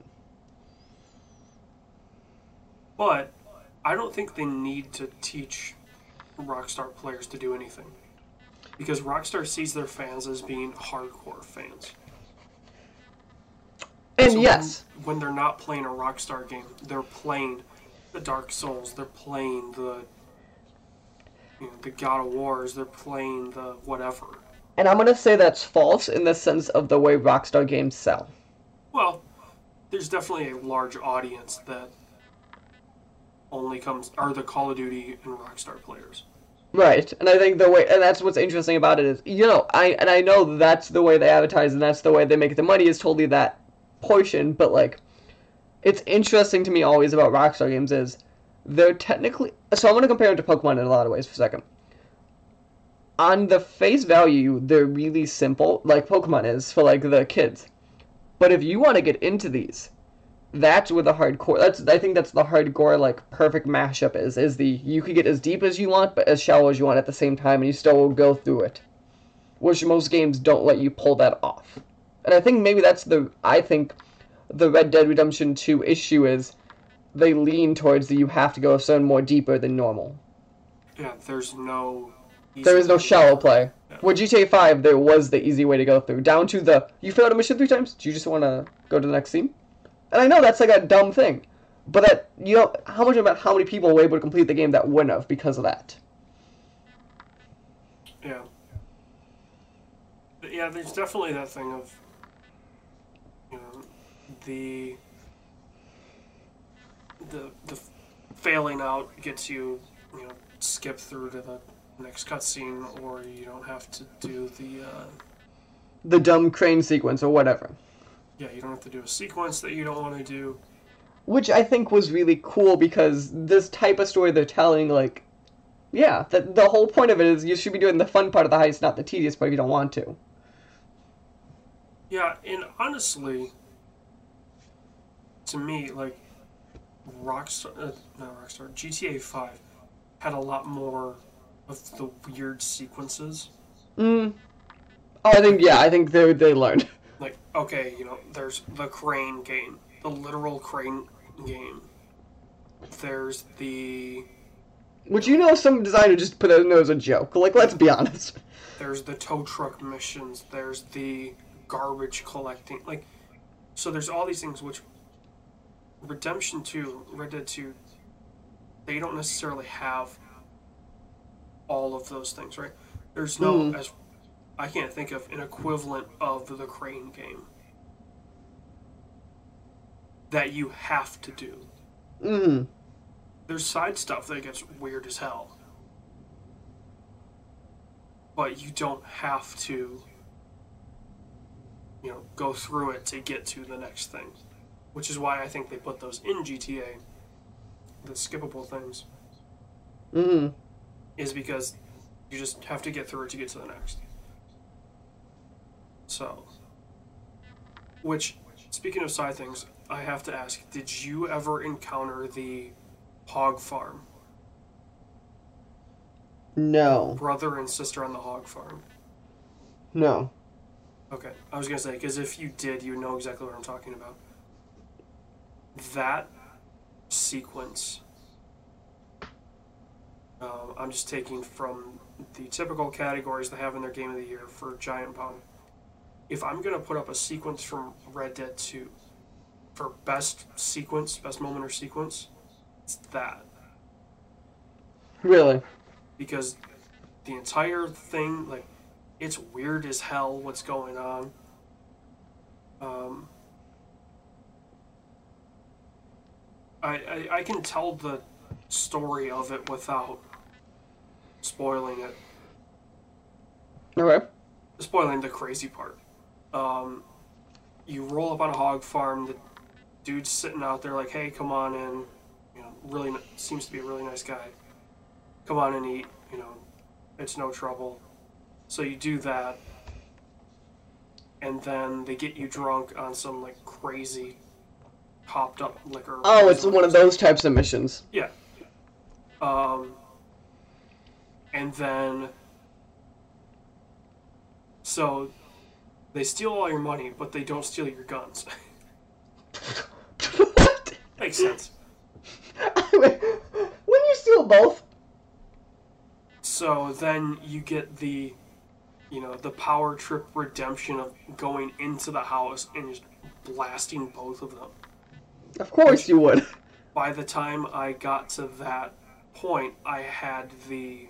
But I don't think they need to teach Rockstar players to do anything. Because Rockstar sees their fans as being hardcore fans. And So when- yes, When, they're not playing a Rockstar game, they're playing the Dark Souls, they're playing the you know, the God of Wars, they're playing the whatever. And I'm gonna say that's false in the sense of the way Rockstar games sell. Well, there's definitely a large audience that only comes are the Call of Duty and Rockstar players. Right, and I think the way, and that's what's interesting about it is, you know, I and I know that's the way they advertise and that's the way they make the money is totally that portion, but like, it's interesting to me always about Rockstar games is they're technically. So I'm gonna compare them to Pokemon in a lot of ways for a second. On the face value, they're really simple, like Pokemon is for like the kids. But if you want to get into these, that's where the hardcore that's i think that's the hardcore like perfect mashup is is the you could get as deep as you want but as shallow as you want at the same time and you still will go through it which most games don't let you pull that off and i think maybe that's the i think the red dead redemption 2 issue is they lean towards the you have to go a certain more deeper than normal Yeah, there's no. There is no shallow play Yeah. with gta 5 there was the easy way to go through down to the you failed a mission three times do you just want to go to the next scene and I know that's like a dumb thing, but that you know how much about how many people were able to complete the game that wouldn't have because of that. Yeah. But yeah, there's definitely that thing of, you know, the the the failing out gets you, you know, skip through to the next cutscene, or you don't have to do the. Uh, The dumb crane sequence or whatever, yeah, you don't have to do a sequence that you don't want to do. which I think was really cool because this type of story they're telling, like, yeah, the the whole point of it is you should be doing the fun part of the heist, not the tedious part if you don't want to. Yeah, and honestly, to me, like Rockstar, uh, not Rockstar, GTA Five had a lot more of the weird sequences. Mm. Oh, I think yeah, I think they they learned. [laughs] Like, okay, you know, there's the crane game, the literal crane game. There's the Would you know, some designer just put it in as a joke. Like, let's be honest. there's the tow truck missions. There's the garbage collecting. Like, so there's all these things which Redemption Two, Red Dead Two, they don't necessarily have all of those things, right? There's no Mhm. as I can't think of an equivalent of the crane game that you have to do. Mm. There's side stuff that gets weird as hell. But you don't have to you know, go through it to get to the next thing. Which is why I think they put those in GTA. The skippable things. Mm. Is because you just have to get through it to get to the next. So which speaking of side things, I have to ask, did you ever encounter the hog farm? No. brother and sister on the hog farm. No. Okay, I was gonna say because if you did, you know exactly what I'm talking about. That sequence, um, I'm just taking from the typical categories they have in their game of the year for Giant Bomb. If I'm gonna put up a sequence from Red Dead 2 for best sequence, best moment or sequence, it's that Really. because the entire thing like it's weird as hell what's going on Um, I, I I can tell the story of it without spoiling it. Okay. spoiling the crazy part. Um, you roll up on a hog farm. The dude's sitting out there like, "Hey, come on in." You know, really seems to be a really nice guy. Come on and eat. You know, it's no trouble. So you do that, and then they get you drunk on some like crazy, hopped up liquor. Oh, it's one of those types of missions. Yeah. Um, and then, so they steal all your money, but they don't steal your guns. [laughs] what? Makes sense. [laughs] when you steal both. So then you get the, you know, the power trip redemption of going into the house and just blasting both of them. Of course you would. By the time I got to that point, I had the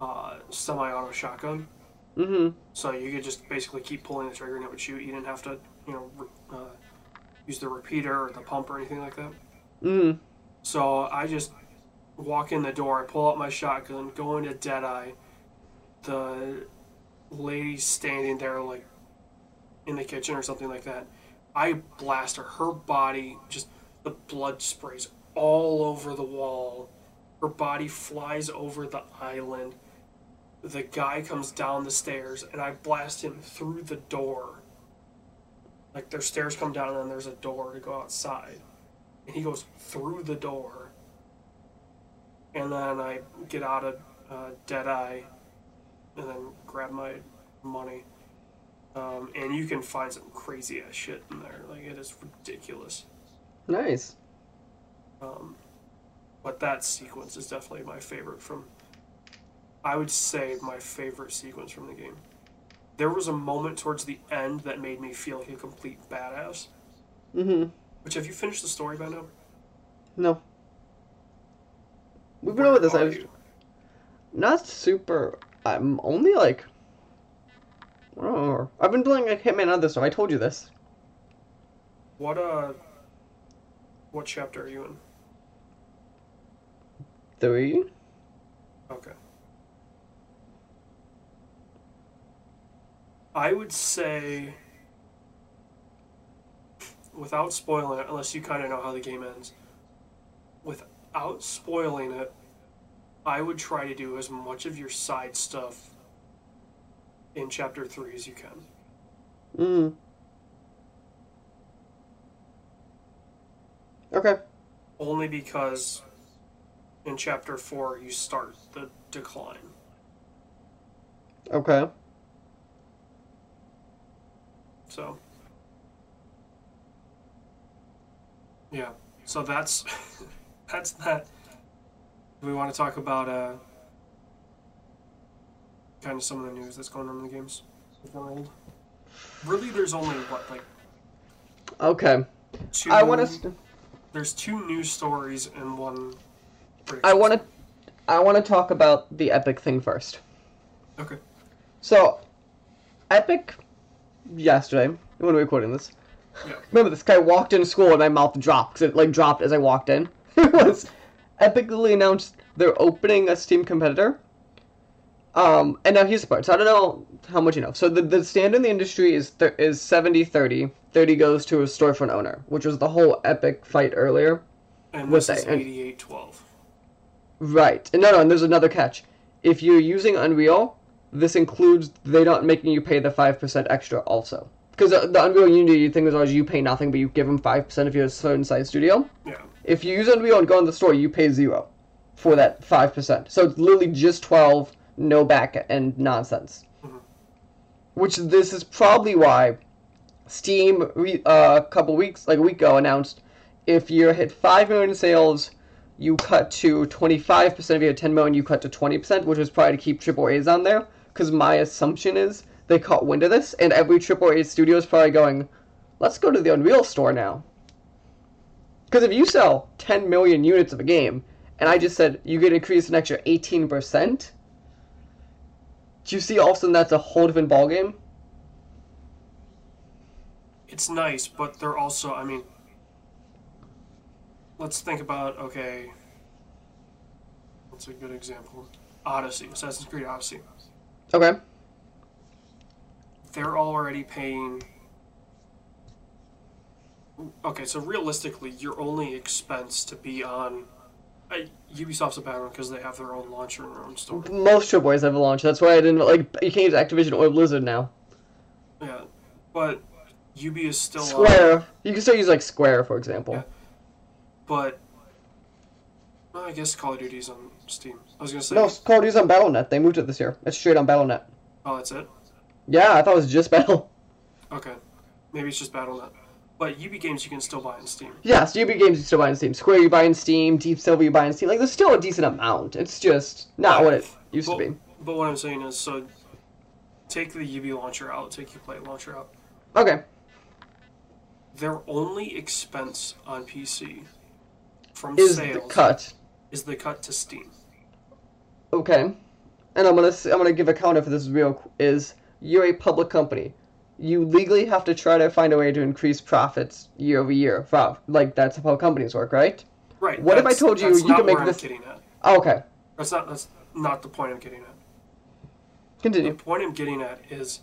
uh, semi-auto shotgun. Mm-hmm. So you could just basically keep pulling the trigger and it would shoot. You didn't have to, you know, uh, use the repeater or the pump or anything like that. Mm. So I just walk in the door, I pull out my shotgun, go into Deadeye. The lady's standing there, like, in the kitchen or something like that. I blast her. Her body, just, the blood sprays all over the wall. Her body flies over the island. The guy comes down the stairs, and I blast him through the door. Like, their stairs come down, and then there's a door to go outside and he goes through the door. And then I get out of uh, Deadeye and then grab my money. Um, and you can find some crazy ass shit in there. Like, it is ridiculous. Nice. Um, but that sequence is definitely my favorite from. I would say my favorite sequence from the game. There was a moment towards the end that made me feel like a complete badass. Mm-hmm. Which, have you finished the story by now? No. We've been over this. I was not super. I'm only like. Oh, I've been playing like Hitman other stuff. I told you this. What uh what chapter are you in? Three. Okay. I would say without spoiling it, unless you kind of know how the game ends, without spoiling it, I would try to do as much of your side stuff in chapter 3 as you can. Mm. Okay. Only because in chapter 4 you start the decline. Okay. So, yeah. So that's [laughs] that's that. We want to talk about uh, kind of some of the news that's going on in the games world? Really, there's only what like Okay. two. I want to. There's two news stories and one. I want to. I want to talk about the Epic thing first. Okay. So, Epic, yesterday when we were recording this. Yeah. Remember, this guy walked into school and my mouth dropped because it like dropped as I walked in. [laughs] it was epically announced they're opening a Steam competitor. Um, and now here's the part. So I don't know how much you know. So the, the standard in the industry is th- is 70 30. 30 goes to a storefront owner, which was the whole Epic fight earlier. And What's this is that? And- 8812. Right. And no, no, and there's another catch. If you're using Unreal, this includes they not making you pay the 5% extra also. Because the, the Unreal Unity thing is always you pay nothing, but you give them 5% if you're a certain size studio. Yeah. If you use Unreal and go in the store, you pay zero for that 5%. So it's literally just 12, no back end nonsense. Which this is probably why Steam re- uh, a couple weeks, like a week ago, announced if you hit 5 million sales, you cut to 25%. If you hit 10 million, you cut to 20%, which was probably to keep triple A's on there. Because my assumption is they caught wind of this, and every AAA studio is probably going, let's go to the Unreal store now. Because if you sell 10 million units of a game, and I just said you get increased an extra 18%, do you see all of a sudden that's a whole different ballgame? it's nice, but they're also, I mean, let's think about, okay, what's a good example? Odyssey, Assassin's Creed Odyssey. Okay. They're already paying. Okay, so realistically, your only expense to be on. Uh, Ubisoft's a bad one because they have their own launcher and their own store. Most AAA's have a launch. That's why I didn't like. You can't use Activision or Blizzard now. Yeah, but Ubi is still on. Square. You can still use like Square, for example. Yeah. But well, I guess Call of Duty's on Steam. I was gonna say. No, Call of Duty's on BattleNet. They moved it this year. It's straight on BattleNet. Oh, that's it. Yeah, I thought it was just Battle. [laughs] Okay, maybe it's just BattleNet. But Ubi games you can still buy on Steam. Yes, Ubi games you still buy on Steam. Square you buy on Steam. Deep Silver you buy on Steam. Like there's still a decent amount. It's just not what it used but, to be. But what I'm saying is, so take the Ubi launcher out, take Uplay launcher out. Okay. Their only expense on PC from Is sales the cut. is the cut to Steam. Okay. And I'm gonna I'm gonna give a counter for this real is you're a public company. You legally have to try to find a way to increase profits year over year. Wow, like that's how companies work, right? Right. What if I told you you can make this- I'm getting at. Oh, okay. That's not. That's not the point I'm getting at. Continue. The point I'm getting at is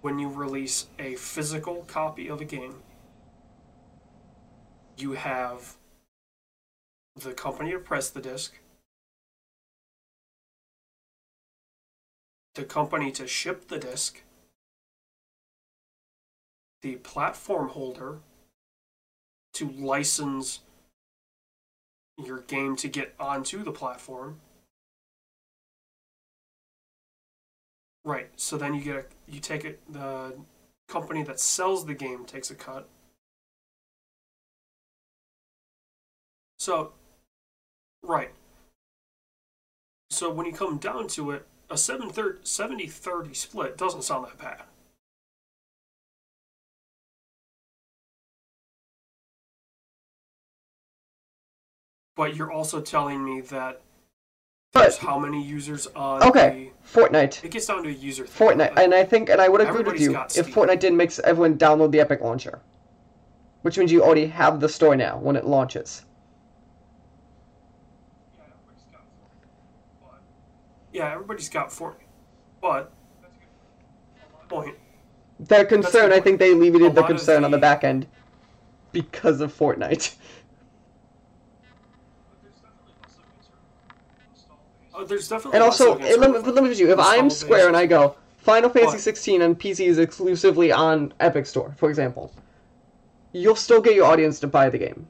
when you release a physical copy of a game, you have the company to press the disc, the company to ship the disc, the platform holder to license your game to get onto the platform. Right. So then you get a you take it the company that sells the game takes a cut. So right. So when you come down to it, a 70 30 split doesn't sound that bad. But you're also telling me that there's how many users on okay, Fortnite. it gets down to a user thing. Fortnite, and I think, and I would agree with you, if. Fortnite didn't make everyone download the Epic Launcher, which means you already have the store now when it launches. Yeah, everybody's got Fortnite. But point. Their concern, the I think they alleviated the concern on the the- back end because of Fortnite. [laughs] Oh, there's definitely And also, it, let, me, let me just you, if I'm. Square and I go, Final Fantasy What? 16 on PC is exclusively on Epic Store, for example, you'll still get your audience to buy the game.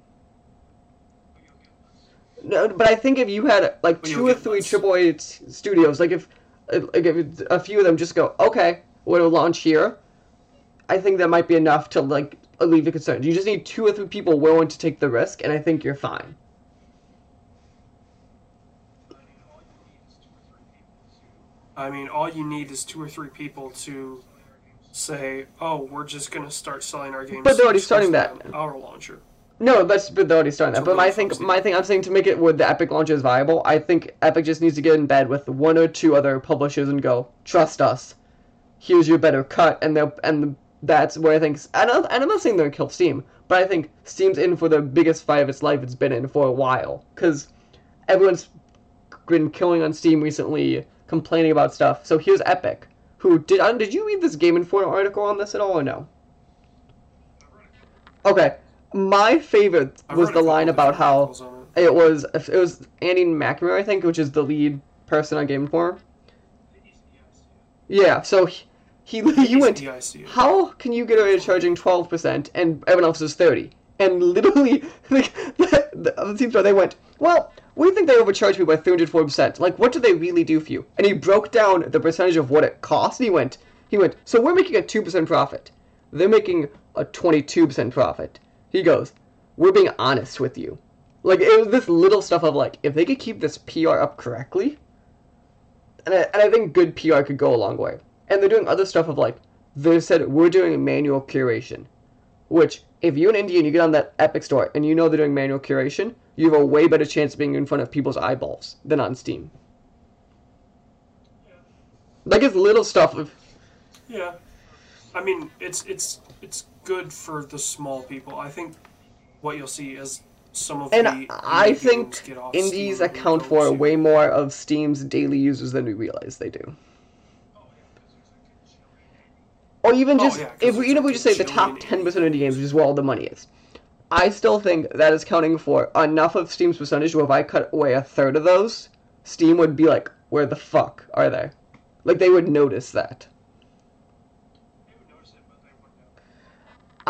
No, but I think if you had like two or three less. AAA studios, like if, like if a few of them just go, okay, we'll launch here, I think that might be enough to like alleviate concerns. You just need two or three people willing to take the risk, and I think you're fine. I mean, all you need is two or three people to say, "Oh, we're just gonna start selling our games." But they're already starting that. Our launcher. No, that's but they're already starting that. But my thing, my thing, I'm saying to make it where the Epic launch is viable, I think Epic just needs to get in bed with one or two other publishers and go, trust us. Here's your better cut, and they'll and that's where I think. And I'm, and I'm not saying they're gonna kill Steam, but I think Steam's in for the biggest fight of its life it's been in for a while, because everyone's been killing on Steam recently, complaining about stuff. So here's Epic, who did. Did you read this Game Informer article on this at all, or no? Okay, my favorite I've was the line about how it. it was it was Andy McNamara, I think, which is the lead person on Game Informer. Yeah, so he he, [laughs] went. How can you get away with charging twelve percent and everyone else is thirty? And literally, [laughs] like, the, the other teams, they went, well, we think they overcharged me by three hundred four percent. Like, what do they really do for you? And he broke down the percentage of what it cost. And he went, he went, so we're making a two percent profit. They're making a twenty-two percent profit. He goes, we're being honest with you. Like, it was this little stuff of like, if they could keep this PR up correctly, and I, and I think good PR could go a long way. And they're doing other stuff of like, they said we're doing manual curation, which if you're an indie and you get on that Epic store and you know they're doing manual curation, you have a way better chance of being in front of people's eyeballs than on Steam. Like it's little stuff of Yeah. I mean, it's it's it's good for the small people. I think what you'll see is some of And the I think indies Steam account for go to- way more of Steam's daily users than we realize they do. Or even Oh, just if we, even if we just say the top ten percent of indie games, which is where all the money is. I still think that is counting for enough of Steam's percentage where if I cut away a third of those, Steam would be like, where the fuck are they? Like they would notice that.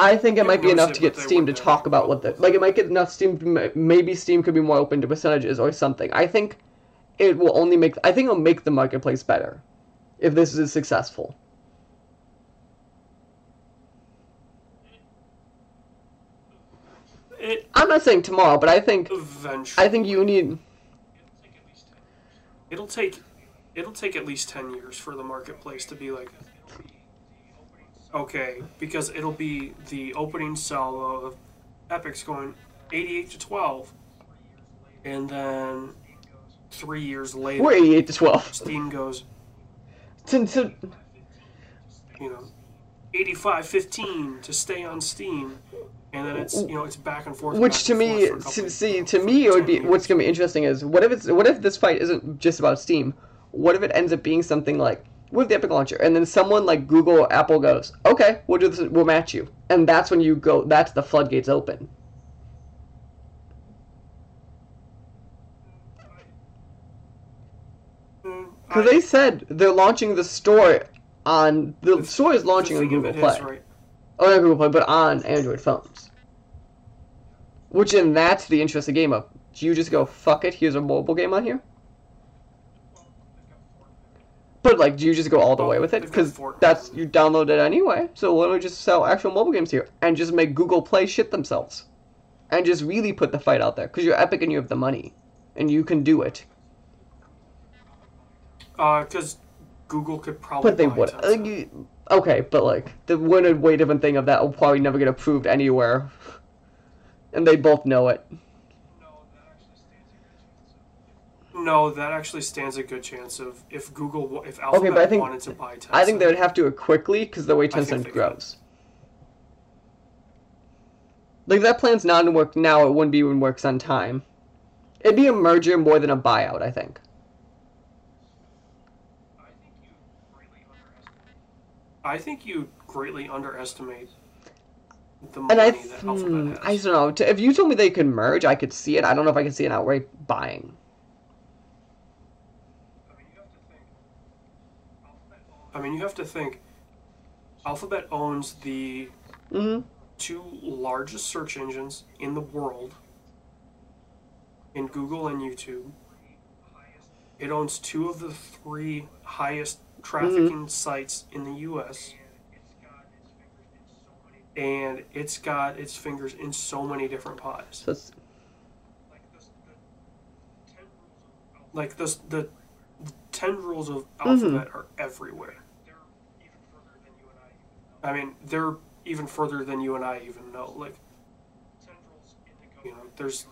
I think it might be enough it, to get Steam to talk about what the like. It might get enough Steam. To, maybe Steam could be more open to percentages or something. I think it will only make. I think it'll make the marketplace better if this is successful. It I'm not saying tomorrow, but I think eventually. I think you need. It'll take it'll take at least 10 years for the marketplace to be like okay because it'll be the opening salvo of epic's going 88 to 12 and then three years later We're 88 to 12. steam goes So, so, you know 85 15 to stay on steam and then it's you know it's back and forth which to me, to, see, to me, it would be years. what's gonna be interesting is what if it's what if this fight isn't just about Steam? What if it ends up being something like with the Epic launcher, and then someone like Google or Apple goes, "Okay, we'll do this. We'll match you," and that's when you go. That's the floodgates open. Mm, Because they said they're launching the store on the store is launching the on Google is, Play. right, Oh, not Google Play, but on Android phones. Which, and that's the interesting game of. Do you just go, fuck it, here's a mobile game on here? But, like, do you just go all the Oh, way with it? Because that's, you download it anyway. So why don't we just sell actual mobile games here? And just make Google Play shit themselves. And just really put the fight out there. Because you're Epic and you have the money. And you can do it. because Uh, Google could probably. But they would. Like, okay, but, like, the one and way different thing of that will probably never get approved anywhere. And they both know it. No, that actually stands a good chance of if Google, if Alphabet Okay, but I think wanted to buy Tencent. I think they would have to do it quickly because the way Tencent could. grows. Like that plan's not in work now. It wouldn't be when works on time. It'd be a merger more than a buyout. I think. I think you greatly underestimate the And I, money that hmm, Alphabet I don't know. If you told me they could merge, I could see it. I don't know if I can see an outright buying. I mean, you have to think. Alphabet owns the hmm two largest search engines in the world, in Google and YouTube. It owns two of the three highest trafficking sites in the U.S. and it's got its fingers in so many different pies. Like the the, the ten rules of Mm-hmm. alphabet are everywhere. I mean, they're even further than you and I even know. Like, you know, there's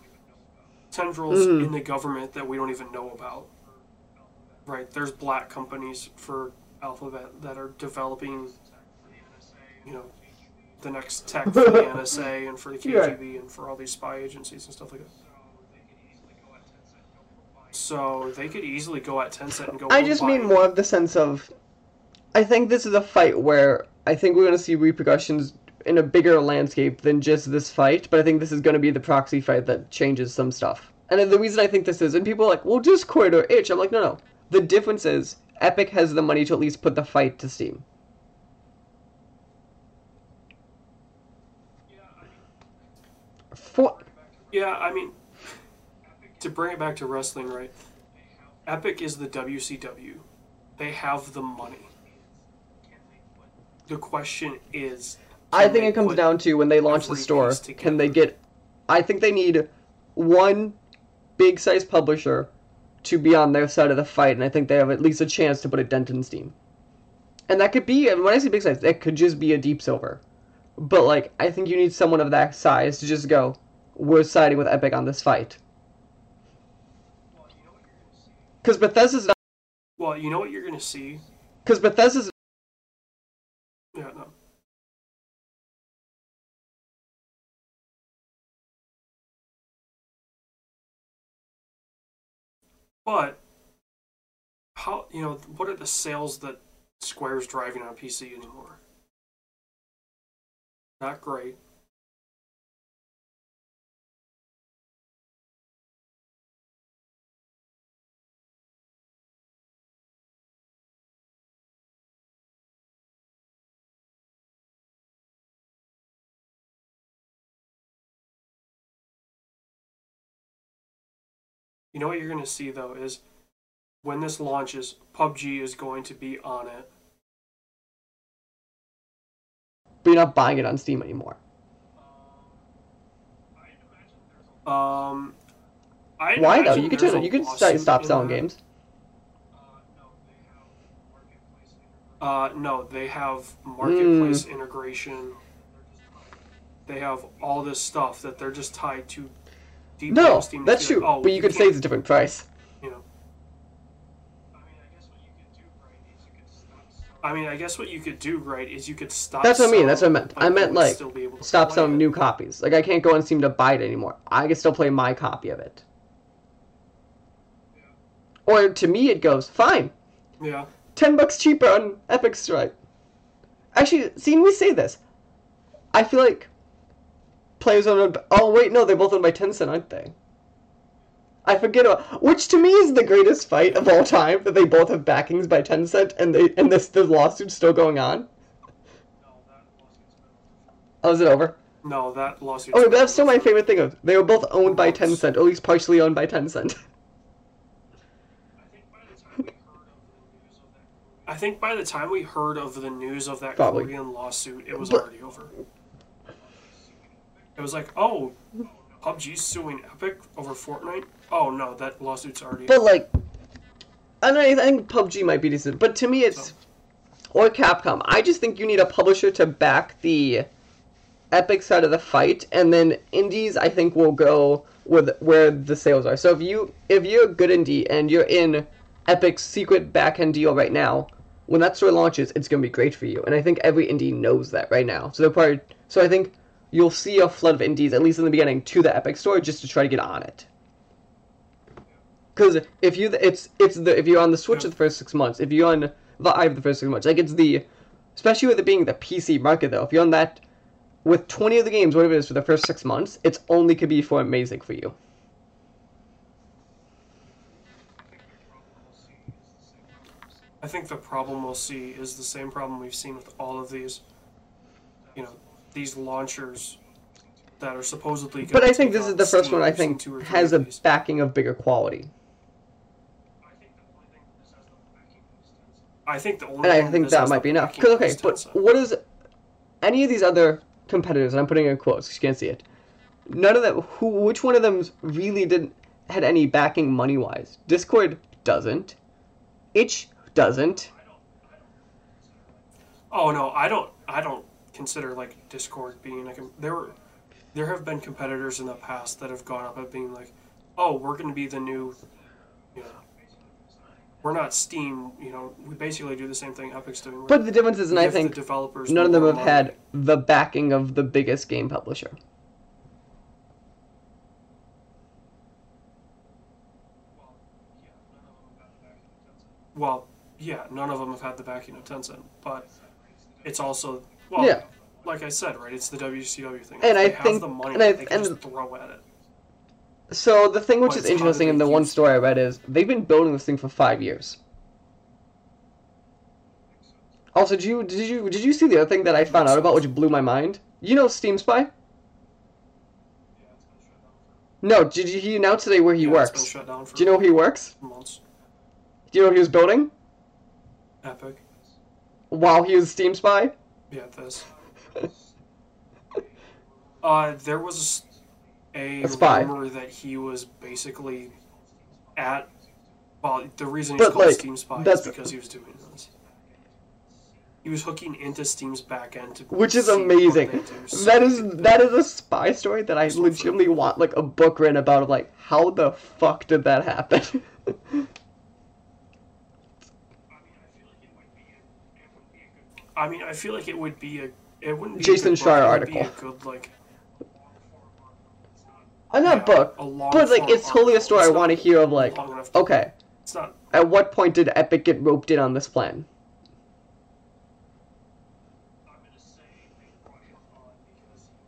tendrils Mhm. in the government that we don't even know about. Right? There's black companies for Alphabet that are developing, you know, the next tech for the [laughs] NSA and for the Yeah. KGB and for all these spy agencies and stuff like that. So they could easily go at Tencent and go. I just mean more of the sense of. I think this is a fight where I think we're going to see repercussions in a bigger landscape than just this fight, but I think this is going to be the proxy fight that changes some stuff. And then the reason I think this is, and people are like, well, Discord or itch. I'm like, no, no. The difference is Epic has the money to at least put the fight to Steam. For, Yeah, I mean, to bring it back to wrestling, right? Epic is the WCW. They have the money. The question is. I think it comes down to when they launch the store, can they get I think they need one big size publisher to be on their side of the fight, and I think they have at least a chance to put a dent in Steam. And that could be, and when I say big size, it could just be a deep silver. But like, I think you need someone of that size to just go, we're siding with Epic on this fight. Because Bethesda's not. Well, you know what you're going to see? Because Bethesda's. Yeah, no. But how you know what are the sales that Square's driving on PC anymore? Not great. You know what you're going to see though is when this launches, PUBG is going to be on it. But you're not buying it on Steam anymore. Um, I Why though? You could turn, you could stop selling there. games. Uh, no, they have marketplace Hmm. integration. They have all this stuff that they're just tied to. Deep No, Steam that's be like, true. oh, but you could say it's a different price. you know. I mean, I guess what you could do, right, is you could stop. That's what I mean, that's what I meant. I meant, like, still be able to Stop play selling it. new copies. Like I can't go on Steam to buy it anymore. I can still play my copy of it. Or to me, it goes fine. Yeah. Ten bucks cheaper on Epic Strike. Actually, seeing we say this, I feel like players owned. by- Oh wait, no, they're both owned by Tencent, aren't they? I forget about which to me is the greatest fight of all time that they both have backings by Tencent and they and this the lawsuit's still going on. Oh, is it over? No, that lawsuit. Oh, but that's still my favorite thing of they were both owned by Tencent, or at least partially owned by Tencent. [laughs] I think by the time we heard of the news of that Probably. Korean lawsuit, it was But- already over. It was like, oh, PUBG's suing Epic over Fortnite. Oh no, that lawsuit's already. But like, I. I think PUBG might be decent, but to me, it's or Capcom. I just think you need a publisher to back the Epic side of the fight, and then indies. I think will go with where the sales are. So if you if you're a good indie and you're in Epic's secret backend deal right now, when that store launches, it's gonna be great for you. And I think every indie knows that right now. So they're probably so I think you'll see a flood of indies at least in the beginning to the Epic store just to try to get on it. Because if you, it's it's the if you're on the Switch Yeah. the first six months, if you're on Vive the first six months, like it's the, especially with it being the PC market though, if you're on that, with twenty of the games, whatever it is for the first six months, it's only could be for amazing for you. I think the problem we'll see is the same problem we've seen with all of these, you know, these launchers that are supposedly. But I think this is the first one I think two or three has a backing of bigger quality, I think the only. and I think that might be enough. Because okay, but what is any of these other competitors? And I'm putting in quotes. 'cause You can't see it. None of them. Who? Which one of them really didn't had any backing money wise? Discord doesn't. Itch doesn't. Oh no, I don't. I don't consider like Discord being like there. Were, there have been competitors in the past that have gone up at being like, "Oh, we're going to be the new, you know, we're not Steam. You know, we basically do the same thing Epic's doing." But the difference is, and I think developers none of them have money. had the backing of the biggest game publisher. Well, yeah, none of them have had the backing of Tencent, but it's also well, Yeah. like I said, right? It's the WCW thing. And I they have think- the money, and I- they can and- just throw at it. So the thing which But is it's how do interesting in the one story I read is they've been building this thing for five years. Also, did you did you did you see the other thing that I found out about, which blew my mind? You know Steam Spy? No, did you, he announced today where he Yeah, works? shut down for Do you know where he works? months. Do you know what he was building Epic. while he was Steam Spy? Yeah, this. Uh, there was a, A spy. rumor that he was basically at. Well, the reason he's But, called like, Steam Spy is because he was doing this. He was hooking into Steam's backend to Which is amazing. do, so that is that is a spy story that I legitimately want like a book written about. Of like, how the fuck did that happen? [laughs] I mean, I feel like it would be a. It wouldn't be Jason a good book, Schreier it would be article. a good like. I'm not Yeah, book, but like it's totally a story I want to hear of like, long enough to- okay, It's not. at what point did Epic get roped in on this plan?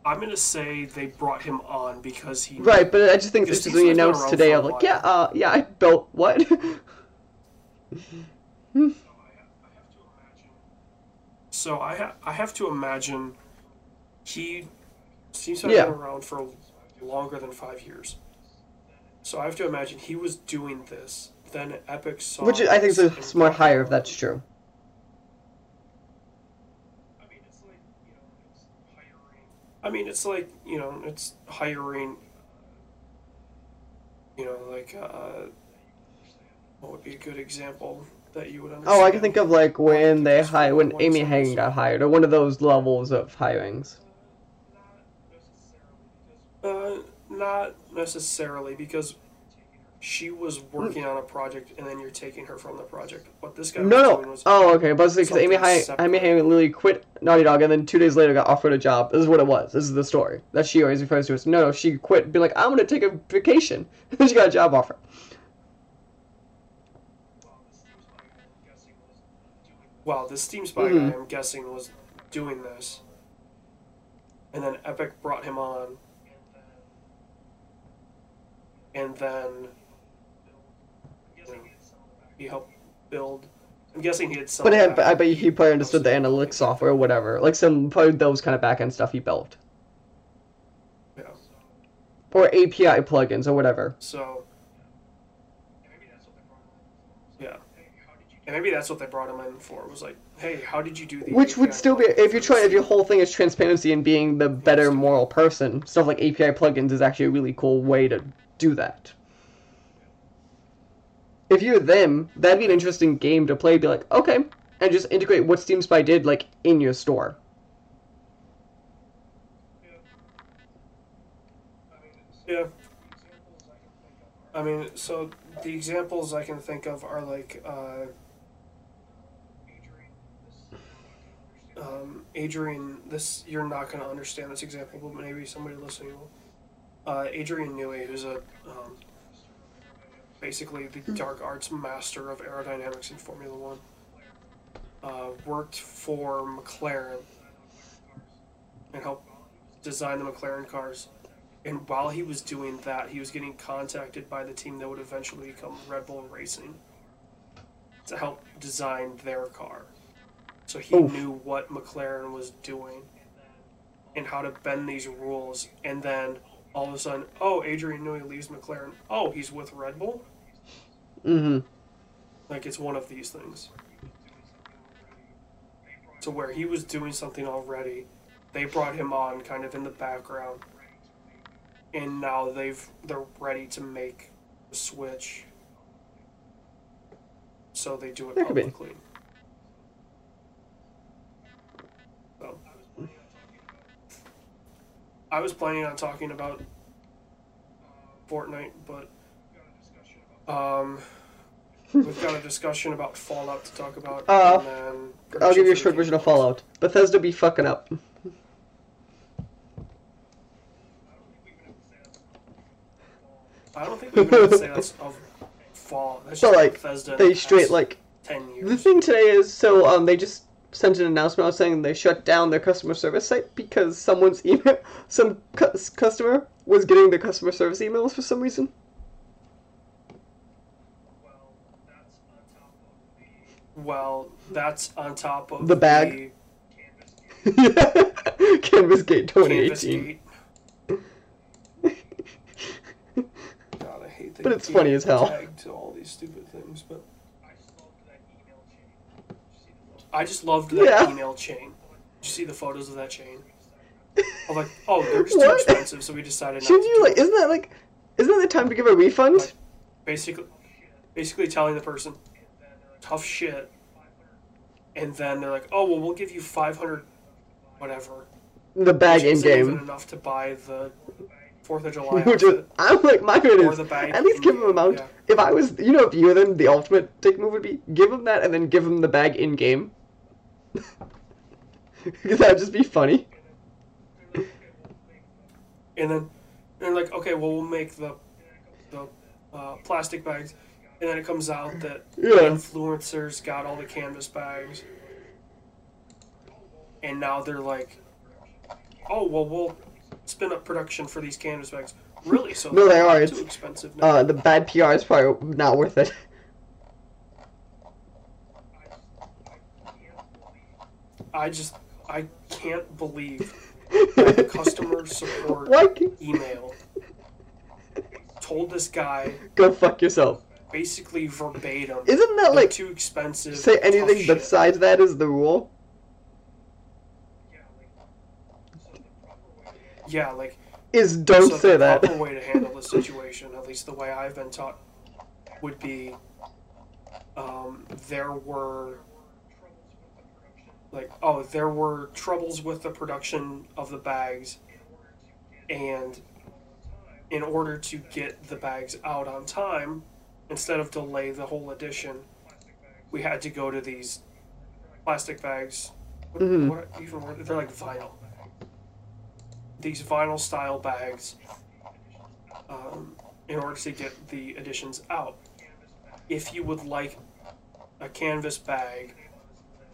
I'm gonna say they brought him on because he. Right, but I just think this is when announced today of like, yeah, uh, yeah, I built what? [laughs] So I ha- I have to imagine he seems to have Yeah. been around for longer than five years. So I have to imagine he was doing this. Then Epic saw. Which I think is this a smart hire if that's true. I mean, it's like you know, it's hiring. You know, like uh, what would be a good example that you would understand? Oh, I can think of like when they hired when Amy. Hennig got hired, or one of those levels of hirings. Uh, not necessarily because she was working on a project and then you're taking her from the project. What this guy was No, no. Oh, okay. But because Amy Hennig. Amy Hennig literally quit Naughty Dog, and then two days later got offered a job. This is what it was. This is the story that she always refers to as. No, no, she quit, being like, I'm gonna take a vacation. then [laughs] she got a job offer. Wow, this Steam Spy Mhm. guy, I'm guessing, was doing this. And then Epic brought him on. And then he helped build. I'm guessing he had some. But, but I bet he probably understood the analytics software or whatever, like some probably those kind of back end stuff he built, Yeah. or API plugins or whatever. So. Yeah. And maybe that's what they brought him in for. Was like, hey, how did you do the? Which would still be if you're trying if your whole thing is transparency and being the better moral person, stuff like API plugins is actually a really cool way to do that. If you're them, that'd be an interesting game to play. Be like, okay, and just integrate what Steam Spy did like in your store. Yeah. I mean, so the examples I can think of are like uh, um, Adrian. This you're not going to understand this example, but maybe somebody listening will. Uh, Adrian Newey, who's a um, basically the dark arts master of aerodynamics in Formula One, uh, worked for McLaren and helped design the McLaren cars. And while he was doing that, he was getting contacted by the team that would eventually become Red Bull Racing to help design their car. So he Oof. knew what McLaren was doing and how to bend these rules. And then all of a sudden, oh, Adrian Newey leaves McLaren. Oh, he's with Red Bull? Mm-hmm. Like it's one of these things. To where he was doing something already, they brought him on kind of in the background. And now they've they're ready to make the switch. So they do it That could be. publicly. So I was planning on talking about Fortnite, but um We've got a discussion about Fallout to talk about. Uh, and then I'll give you a short version of Fallout. Bethesda be fucking up. I don't think we to say that's of Fallout. That's So like Bethesda they straight like ten years. the thing today is so um they just sent an announcement out saying they shut down their customer service site because someone's email [laughs] some cu- customer was getting the customer service emails for some reason. Well, that's on top of The bag. [laughs] Canvas Gate the Canvas 2018. Gate. God, I hate that But it's funny as hell. tagged to all these stupid things, but I just loved that Yeah. email chain. Did you see the photos of that chain? I'm like, oh, they're just too expensive, so we decided to you like? it. Isn't that like? Isn't that the time to give a refund? Like, basically, basically telling the person, tough shit, and then they're like, oh well, we'll give you five hundred, whatever. The bag in game. enough to buy the Fourth of July [laughs] Which is. I'm like, my opinion Or is, the bag at least give them amount. yeah. If I was, you know, if you were them, the ultimate dick move would be give them that and then give them the bag in game. [laughs] Because that'd just be funny. And then, and they're like, okay, well, we'll make the the uh, plastic bags, and then it comes out that Yeah. influencers got all the canvas bags, and now they're like, oh, well, we'll spin up production for these canvas bags. Really? So No, they are. It's- too expensive now. Uh, the bad PR is probably not worth it. [laughs] I just I can't believe [laughs] the customer support Why? can- email told this guy Go fuck yourself. basically verbatim. Isn't that like too expensive? say anything shit. besides that is the rule? Yeah, like Is don't so say the that. proper way to handle the situation, at least the way I've been taught, would be um, there were like oh there were troubles with the production of the bags, and in order to get the bags out on time, instead of delay the whole edition, we had to go to these plastic bags. What, Mhm. what even were they're like vinyl. These vinyl style bags, um, in order to get the editions out. If you would like a canvas bag,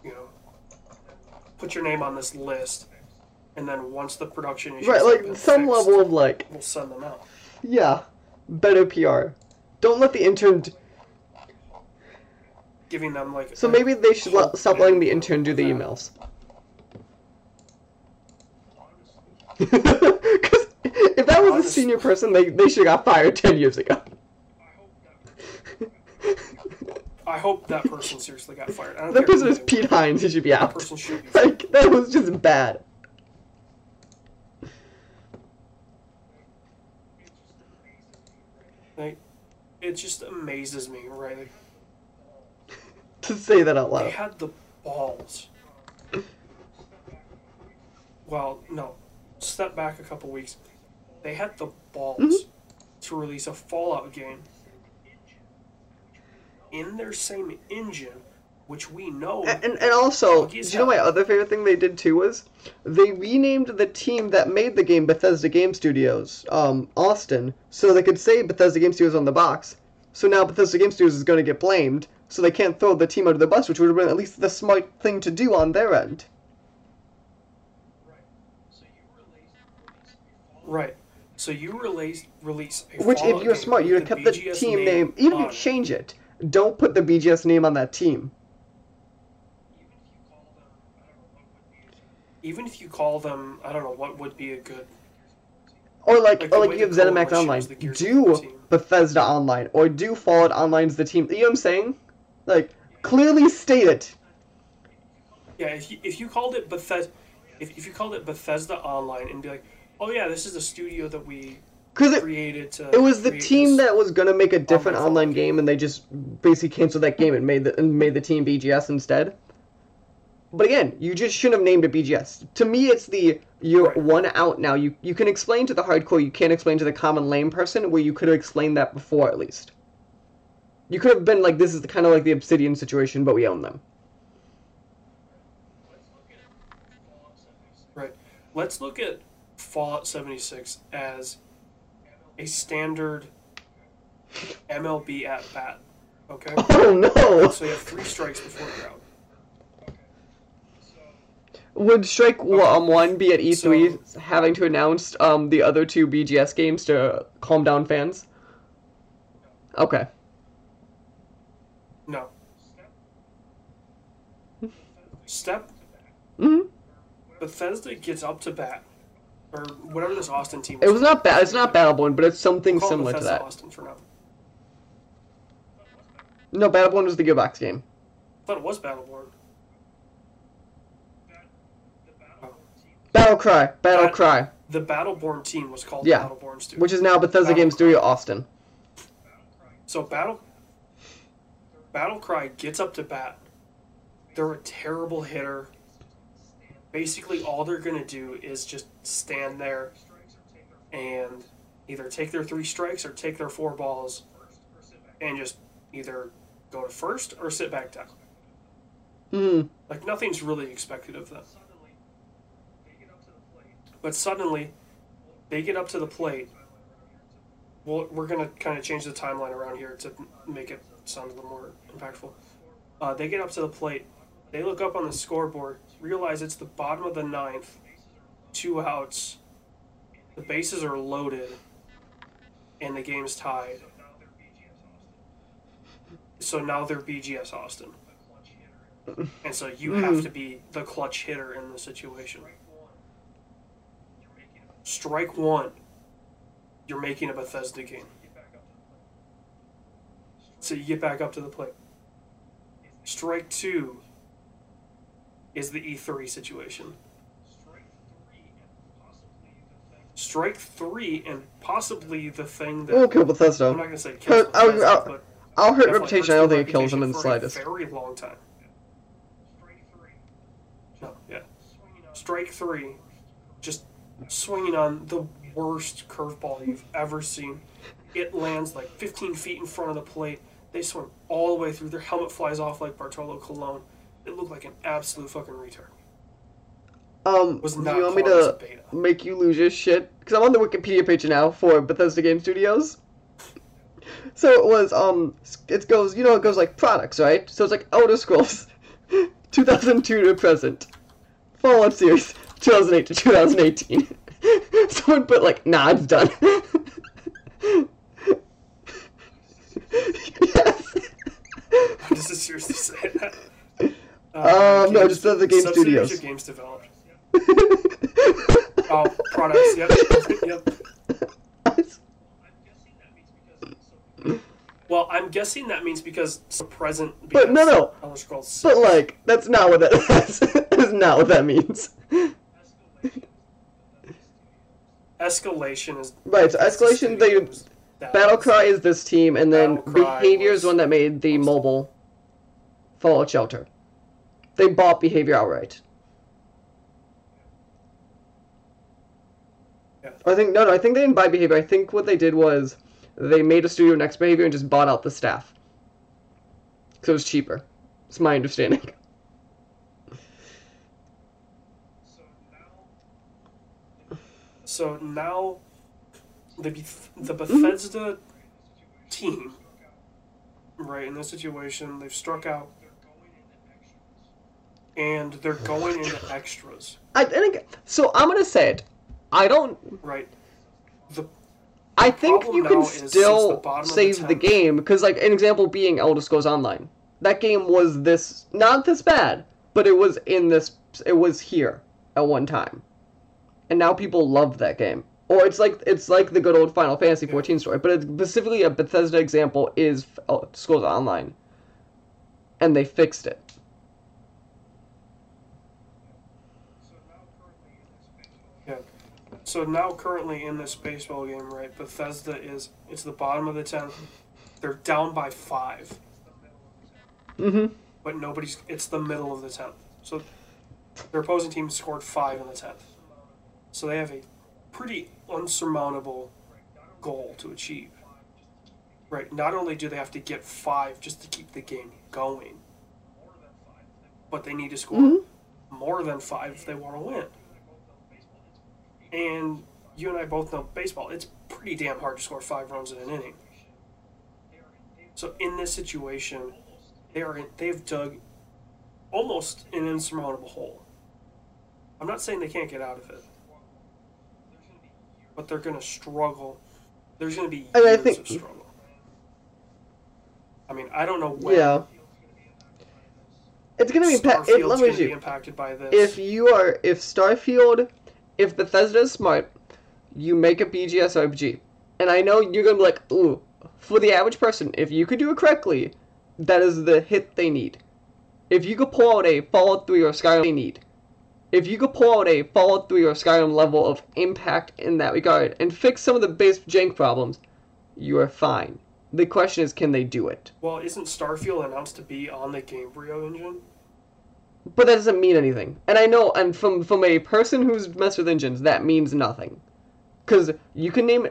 you know, put your name on this list, and then once the production issues Right, like some fixed, level of like we'll send them out. yeah, better PR. Don't let the intern. d- Giving them like So maybe they should let, stop letting the intern do the emails. [laughs] Because if that was a senior person, they, they should have got fired 10 years ago. I hope that person seriously got fired. I don't That person is Pete. Hines, he should be That out. person should be [laughs] fired. Like, that was just bad. Like, it just amazes me, right? Like, [laughs] To say that out loud. they had the balls. Well, no. Step back a couple weeks. They had the balls Mhm. to release a Fallout game in their same engine, which we know. And, and, and also, do you know my other favorite thing they did too was? They renamed the team that made the game Bethesda Game Studios, um, Austin, so they could say Bethesda Game Studios on the box. So now Bethesda Game Studios is going to get blamed, so they can't throw the team under the bus, which would have been at least the smart thing to do on their end. right. So you release release a Which, if you're smart, you'd have kept the team name, even if you change it, don't put the BGS name on that team. Even if you call them, I don't know what would be a good. Or like, Like or like you have ZeniMax Online. the Gears of War Do. Bethesda Online, or do Fallout Online's the team. You know what I'm saying? Like, clearly state it. Yeah, if you, if you called it Bethesda, if, if you called it Bethesda Online and be like, oh yeah, this is the studio that we Because it, it was the team that was gonna make a different Online online Fallout game, and they just basically canceled that game and made the and made the team BGS instead. But again, you just shouldn't have named it BGS. To me, it's the you're Right. one out now. You you can explain to the hardcore, you can't explain to the common lame person. Where you could have explained that before, at least. You could have been like, this is kind of like the Obsidian situation, but we own them. Right. Let's look at Fallout 76 as a standard MLB at bat. Okay? [laughs] Oh no! so you have three strikes before you're out. Would Strike Okay. um, One be at E3 having to announce um the other two BGS games to calm down fans? Okay. No. Step hmm Bethesda gets up to bat, or whatever this Austin team. It was not bad. It's not Battleborn, but it's something similar to that. Austin for now. No, Battleborn was the Gearbox game. I thought it was Battleborn. Battle Cry, Battle Bat- Cry, The Battleborn team was called Yeah. Battleborn Studio. which is now Bethesda Battle Game Cry. Studio Austin. So Battle Battlecry gets up to bat. They're a terrible hitter. Basically, all they're gonna do is just stand there and either take their three strikes or take their four balls and just either go to first or sit back down. Hmm. Like nothing's really expected of them. But suddenly, they get up to the plate well, we're gonna kind of change the timeline around here to make it sound a little more impactful. Uh, they get up to the plate. They look up on the scoreboard, realize it's the bottom of the ninth, two outs. The bases are loaded, and the game's tied. So now they're BGS Austin. And so you have hmm. to be the clutch hitter in the situation. Strike one, you're making a Bethesda game. So you get back up to the plate. Strike two is the E3 situation. Strike three and possibly the thing that We'll kill Bethesda. I'm not gonna say kills But I'll- I'll- but I'll hurt reputation. I don't think it kills them in the slightest. very long time. No, yeah. Strike three, just swinging on the worst curveball you've ever seen. It lands like 15 feet in front of the plate. They swing all the way through. Their helmet flies off like Bartolo Colon. It looked like an absolute fucking retard. Um, Was do not you want me called as a to make you lose your shit? Because I'm on the Wikipedia page now for Bethesda Game Studios. So it was, um, it goes, you know, it goes like products, right? So it's like Elder Scrolls, [laughs] 2002 to present. Fallout series, 2008 to 2018. [laughs] Someone put like, nah, it's done. [laughs] yes. Does it seriously say that? Um, no, just the Game Studios. games developed. Oh, products. Yep. yep. Well, I'm guessing that means because it's present. Because But no, no. Elder Scrolls But like, that's not what that [laughs] that's, that's not what that means. escalation is Right, so escalation that Battlecry is this team and then Behavior is one that made the mobile Fallout Shelter. They bought Behavior outright. Yeah. I think no no, I think they didn't buy Behavior. I think what they did was they made a studio next Behavior and just bought out the staff. So it was cheaper. It's my understanding. [laughs] So now, the Beth- the Mm-hmm. Bethesda team, right in this situation, they've struck out, and they're going into extras, I think so I'm gonna say it. I don't right? The I think you can the still the save the tenth- game because, like, an example being Elder Scrolls Online. That game was this not this bad, but it was in this. It was here at one time, and now people love that game. Or it's like it's like the good old Final Fantasy Yeah. 14 story, but it's specifically a Bethesda example is Elder uh, Scrolls Online, and they fixed it. Yeah. So now, currently in this baseball game, right? Bethesda is it's the bottom of the tenth. They're down by five, Mm-hmm. but nobody's. It's the middle of the tenth. So their opposing team scored five in the tenth. So they have a pretty unsurmountable goal to achieve. Right. Not only do they have to get five just to keep the game going, but they need to score Mhm. more than five if they want to win. And you and I both know baseball. It's pretty damn hard to score five runs in an inning. So in this situation, they are they've dug almost an insurmountable hole. I'm not saying they can't get out of it, but they're going to struggle. There's going to be And I years think- of struggle. I mean, I don't know when. Yeah. It's gonna be. Pa- it, let me be see. impacted by this. if you are if Starfield, if Bethesda is smart, you make a BGS RPG, and I know you're gonna be like, ooh, for the average person, if you could do it correctly, that is the hit they need. If you could pull out a Fallout 3 or Skyrim, they need. If you could pull out a Fallout 3 or Skyrim level of impact in that regard and fix some of the base jank problems, you are fine. The question is, can they do it? well, isn't Starfield announced to be on the Gamebryo engine? But that doesn't mean anything. And I know, and from from a person who's messed with engines, that means nothing. Because you can name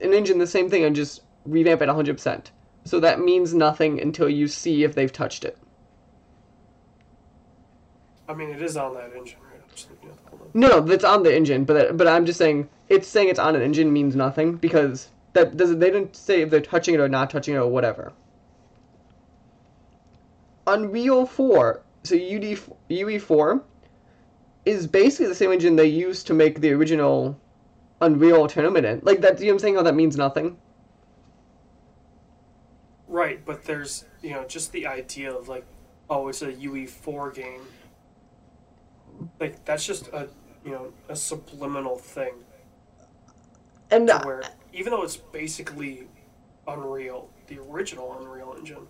an engine the same thing and just revamp it 100%. So that means nothing until you see if they've touched it. I mean, it is on that engine, right? Just looking at the hold on. No, no, that's on the engine, but but I'm just saying it's saying it's on an engine means nothing because That doesn't. They didn't say if they're touching it or not touching it or whatever. Unreal 4, so UD, UE4, is basically the same engine they used to make the original Unreal Tournament in. Like that, you know what I'm saying? How that means nothing. Right, but there's you know just the idea of like, oh, it's a UE four game. Like that's just a you know a subliminal thing And uh, where even though it's basically Unreal, the original Unreal Engine.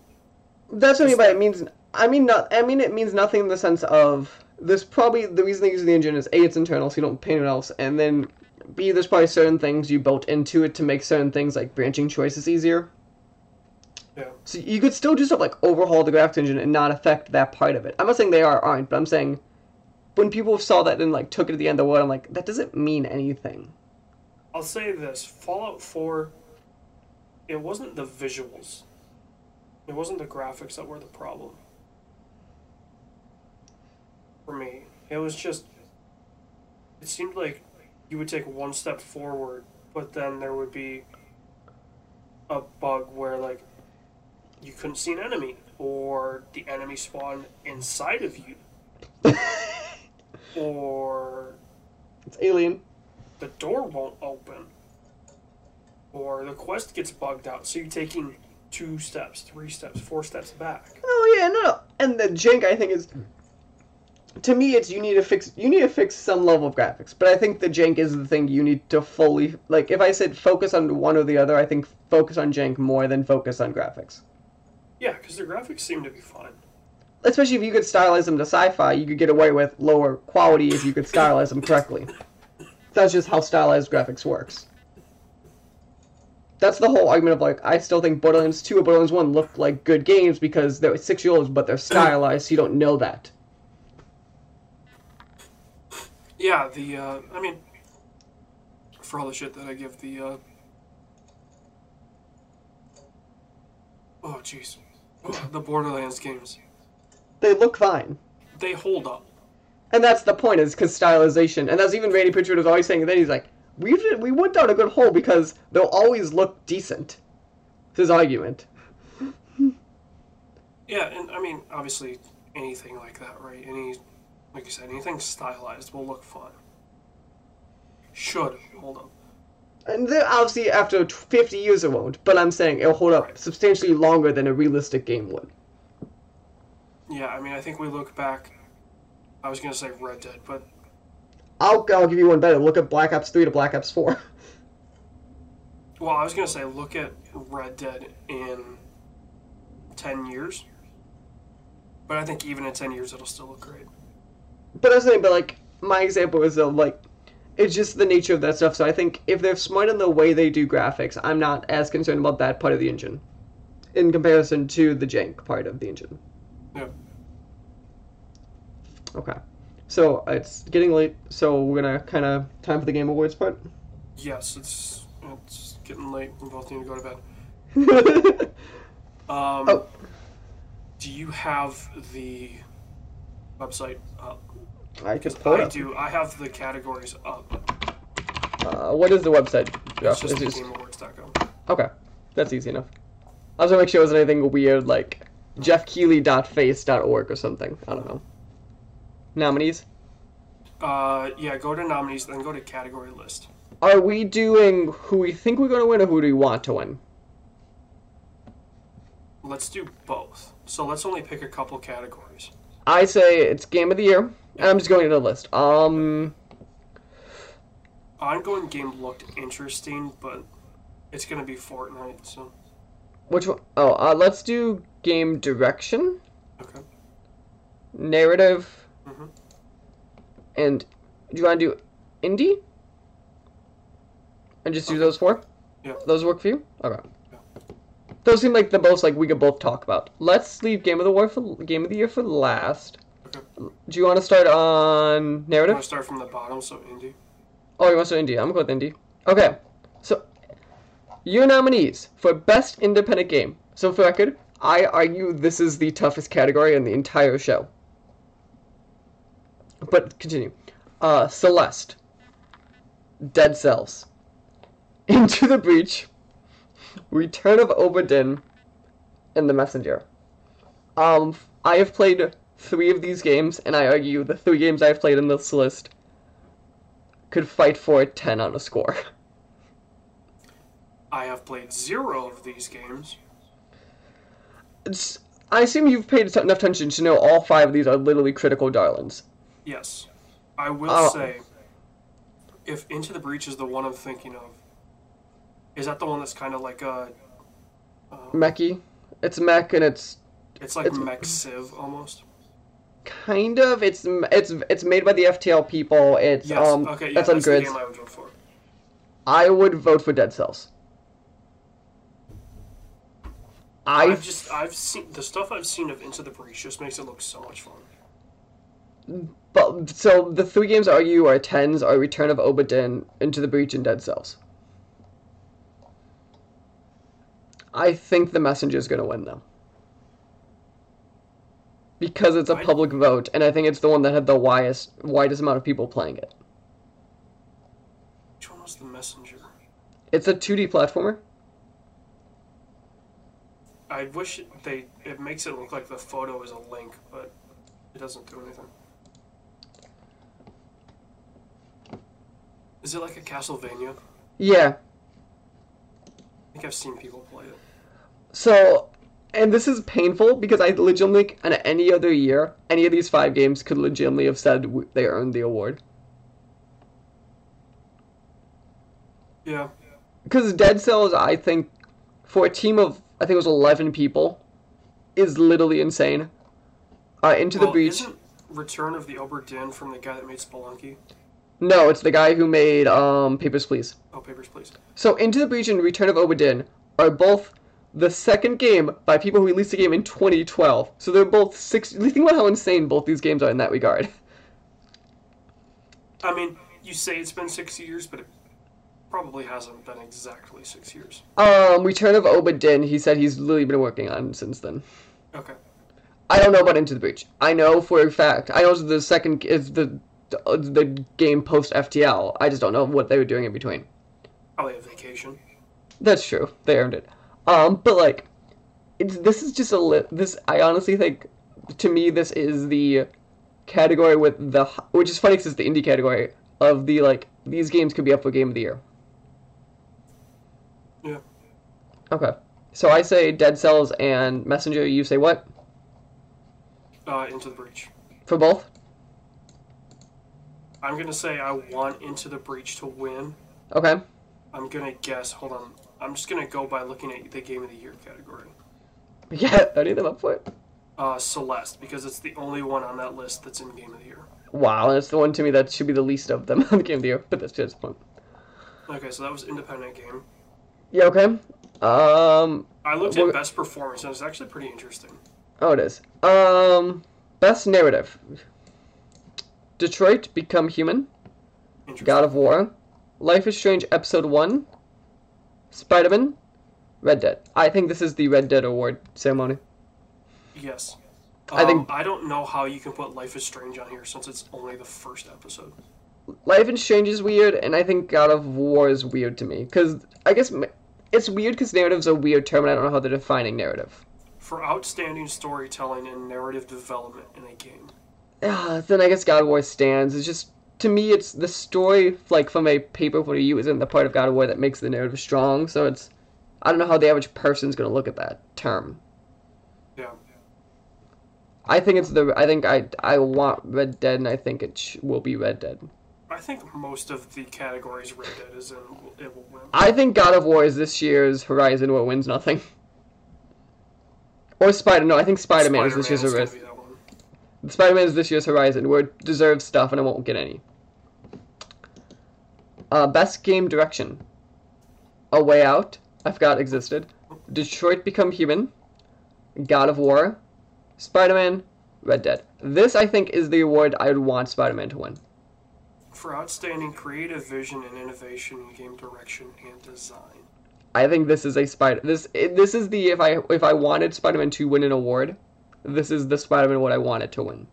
That's what I mean by it means. I mean not. I mean it means nothing in the sense of there's probably the reason they use the engine is a it's internal, so you don't paint it else, and then b there's probably certain things you built into it to make certain things like branching choices easier. Yeah. So you could still do stuff like overhaul the graphics engine and not affect that part of it. I'm not saying they are aren't, but I'm saying when people saw that and like took it to the end of the world, I'm like that doesn't mean anything. I'll say this: Fallout Four. It wasn't the visuals. It wasn't the graphics that were the problem. For me, it was just. It seemed like you would take one step forward, but then there would be a bug where like you couldn't see an enemy, or the enemy spawned inside of you, [laughs] or It's alien. the door won't open or the quest gets bugged out so you're taking two steps three steps four steps back Oh yeah, no, no. And the jank I think is to me it's you need to fix you need to fix some level of graphics. But I think the jank is the thing you need to fully like if I said focus on one or the other, I think focus on jank more than focus on graphics. yeah because the graphics seem to be fine Especially if you could stylize them to sci-fi, you could get away with lower quality if you could stylize them correctly. That's just how stylized graphics works. That's the whole argument of like I still think Borderlands 2 and Borderlands 1 look like good games because they're six year olds, but they're stylized, so you don't know that. Yeah the uh, i mean for all the shit that i give the uh oh jeez the borderlands games They look fine. they hold up And that's the point, is because stylization. And that's even Randy Pitchford was always saying. Then he's like, we we went down a good hole because they'll always look decent. His argument. yeah and i mean obviously anything like that right any like you said anything stylized will look fun should hold up And then obviously after 50 years it won't. But I'm saying it'll hold up Right. substantially longer than a realistic game would. Yeah, I mean, I think we look back. I was gonna say Red Dead, but I'll I'll give you one better. Look at Black Ops 3 to Black Ops 4. [laughs] well, I was gonna say look at Red Dead in ten years. But I think even in ten years, it'll still look great. But I was saying, but like my example is of like it's just the nature of that stuff. So I think if they're smart in the way they do graphics, I'm not as concerned about that part of the engine in comparison to the jank part of the engine. Yeah. Okay. So it's getting late, so we're gonna kind of time for the game awards part. Yes, it's it's getting late. We both need to go to bed. [laughs] Um, Oh. Do you have the website up? I just pull I do. I have the categories up. Uh, what is the website? It's Jeff? just Is it just- thegameawards.com. Okay, that's easy enough. I was gonna make sure it wasn't anything weird like jeffkeely.face.org or something. I don't know. Nominees. Uh, yeah, go to nominees, then go to category list. Are we doing who we think we're gonna win or who do we want to win? Let's do both. So let's only pick a couple categories. I say it's game of the year. I'm just going to the list. Um, Ongoing game looked interesting, but it's gonna be Fortnite, so which one? Oh, uh, let's do game direction, okay. narrative, Mhm. and do you want to do indie? And just do those four? Yeah. Those work for you? Okay. Yeah. Those seem like the most like we could both talk about. Let's leave game of the war for game of the year for last. Okay. Do you want to start on narrative? I'm gonna narrative? start from the bottom, so indie. Oh, you want to start indie? I'm gonna go with indie. Okay. So your nominees for best independent game. So for record, I argue this is the toughest category in the entire show. But continue. Uh, Celeste, Dead Cells, [laughs] Into the Breach, Return of Obra Dinn and The Messenger. Um, I have played three of these games, and I argue the three games I've played in this list could fight for a 10 on a score. [laughs] I have played zero of these games. It's, I assume you've paid enough attention to know all five of these are literally critical darlings. Yes. I will Oh. say, if Into the Breach is the one I'm thinking of, is that the one that's kind of like a. Uh, Mechy. It's mech and it's It's like It's- Mech Civ almost. Kind of it's it's it's made by the FTL people. It's Yes. um okay. Yeah, that's on grids. I would vote for. I would vote for Dead Cells. I've I've just I've seen the stuff I've seen of Into the Breach just makes it look so much fun. but so the three games are you are tens are Return of Obra Dinn, Into the Breach, and Dead Cells. I think the messenger is gonna win though. Because it's a public vote, and I think it's the one that had the widest widest amount of people playing it. Which one was the messenger? It's a 2D platformer. I wish they it makes it look like the photo is a link, but it doesn't do anything. Is it like a Castlevania? Yeah. I think I've seen people play it. So, and this is painful because I legitimately, in any other year, any of these five games could legitimately have said they earned the award. Yeah. Because Dead Cells, I think, for a team of, I think it was 11 people, is literally insane. Uh, Into the Breach. Isn't Return of the Dinn from the guy that made Spelunky? No, it's the guy who made um, Papers, Please. Oh, Papers, Please. So, Into the Breach and Return of Obra Dinn are both the second game by people who released the game in 2012. So they're both six. Think about how insane both these games are in that regard. [laughs] I mean, you say it's been six years, but it probably hasn't been exactly six years. Um, Return of Obra Dinn, he said he's literally been working on since then. Okay. I don't know about Into the Breach. I know for a fact. I know the second is the the game post FTL. I just don't know what they were doing in between. Probably a vacation. That's true. They earned it. Um, but like, it's this is just a li- this. I honestly think, to me, this is the category with the which is funny because it's the indie category of the like these games could be up for game of the year. Yeah. Okay, so I say Dead Cells and Messenger. You say what Uh, Into the Breach. for both? I'm gonna say I want Into the Breach to win. Okay. I'm gonna guess. Hold on. I'm just gonna go by looking at the Game of the Year category. [laughs] Yeah, any of them up for it? Uh, Celeste, because it's the only one on that list that's in Game of the Year. Wow, and it's the one to me that should be the least of them [laughs] on the game of the year, but that's just point. Okay, so that was independent game. Yeah, okay. Um, I looked at best performance, and it's actually pretty interesting. oh, it is. Um, best narrative. Detroit Become Human, God of War, Life is Strange Episode 1, Spider-Man, Red Dead. I think this is the Red Dead Award ceremony. Yes. I Um, think- I don't know how you can put Life is Strange on here since it's only the first episode. Life is Strange is weird, and I think God of War is weird to me. Because, I guess, it's weird because narrative's a weird term, and I don't know how they're defining narrative. For outstanding storytelling and narrative development in a game. Ah, then I guess God of War stands. It's just to me, it's the story, like from a paper point of view, isn't the part of God of War that makes the narrative strong. So it's, I don't know how the average person's gonna look at that term. Yeah. I think it's the, I think I, I want Red Dead, and I think it sh- will be Red Dead. I think most of the categories Red Dead is in, it will win. I think God of War is this year's Horizon, where it wins nothing. Or Spider, no, I think Spider Man is this year's Spider-Man Horizon. gonna be that one. Spider Man is this year's Horizon, where it deserves stuff and it won't get any. Uh, best game direction. A Way Out. I forgot existed. Detroit Become Human. God of War. Spider Man. Red Dead. This I think is the award I would want Spider Man to win. For outstanding creative vision and innovation in game direction and design. I think this is a Spider. This this is the if I if I wanted Spider Man to win an award, this is the Spider Man what I wanted to win.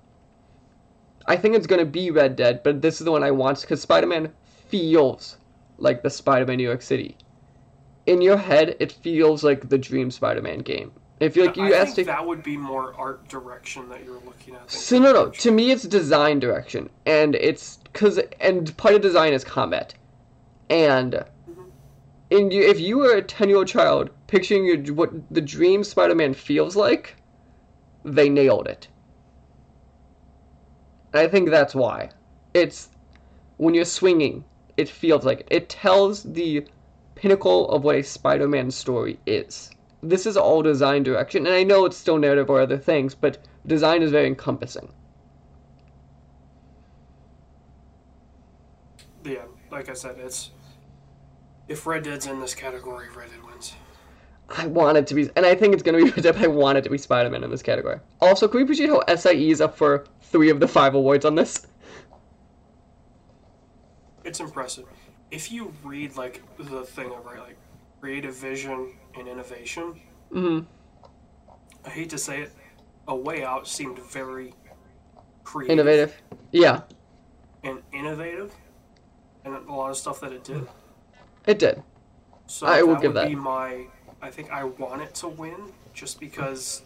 I think it's gonna be Red Dead, but this is the one I want because Spider Man feels like the Spider Man New York City. in your head, it feels like the Dream Spider-Man game. If you like, you I asked think to. that would be more art direction that you're looking at. So no, no. To me, it's design direction, and it's because and part of design is combat, and mm-hmm. in you, if you were a ten-year-old child picturing your, what the Dream Spider-Man feels like, they nailed it. I think that's why. It's when you're swinging, it feels like it. It tells the pinnacle of what a Spider-Man story is. This is all design direction, and I know it's still narrative or other things, but design is very encompassing. Yeah, like I said, it's if Red Dead's in this category, Red Dead wins. I want it to be, and I think it's gonna be [laughs] Red Dead, I want it to be Spider-Man in this category. Also, can we appreciate how SIE is up for three of the five awards on this? It's impressive. If you read like the thing of right, like creative vision and innovation, hmm I hate to say it, A Way Out seemed very creative Innovative. Yeah, and innovative, and a lot of stuff that it did. it did. So I will give that. be my. I think I want it to win just because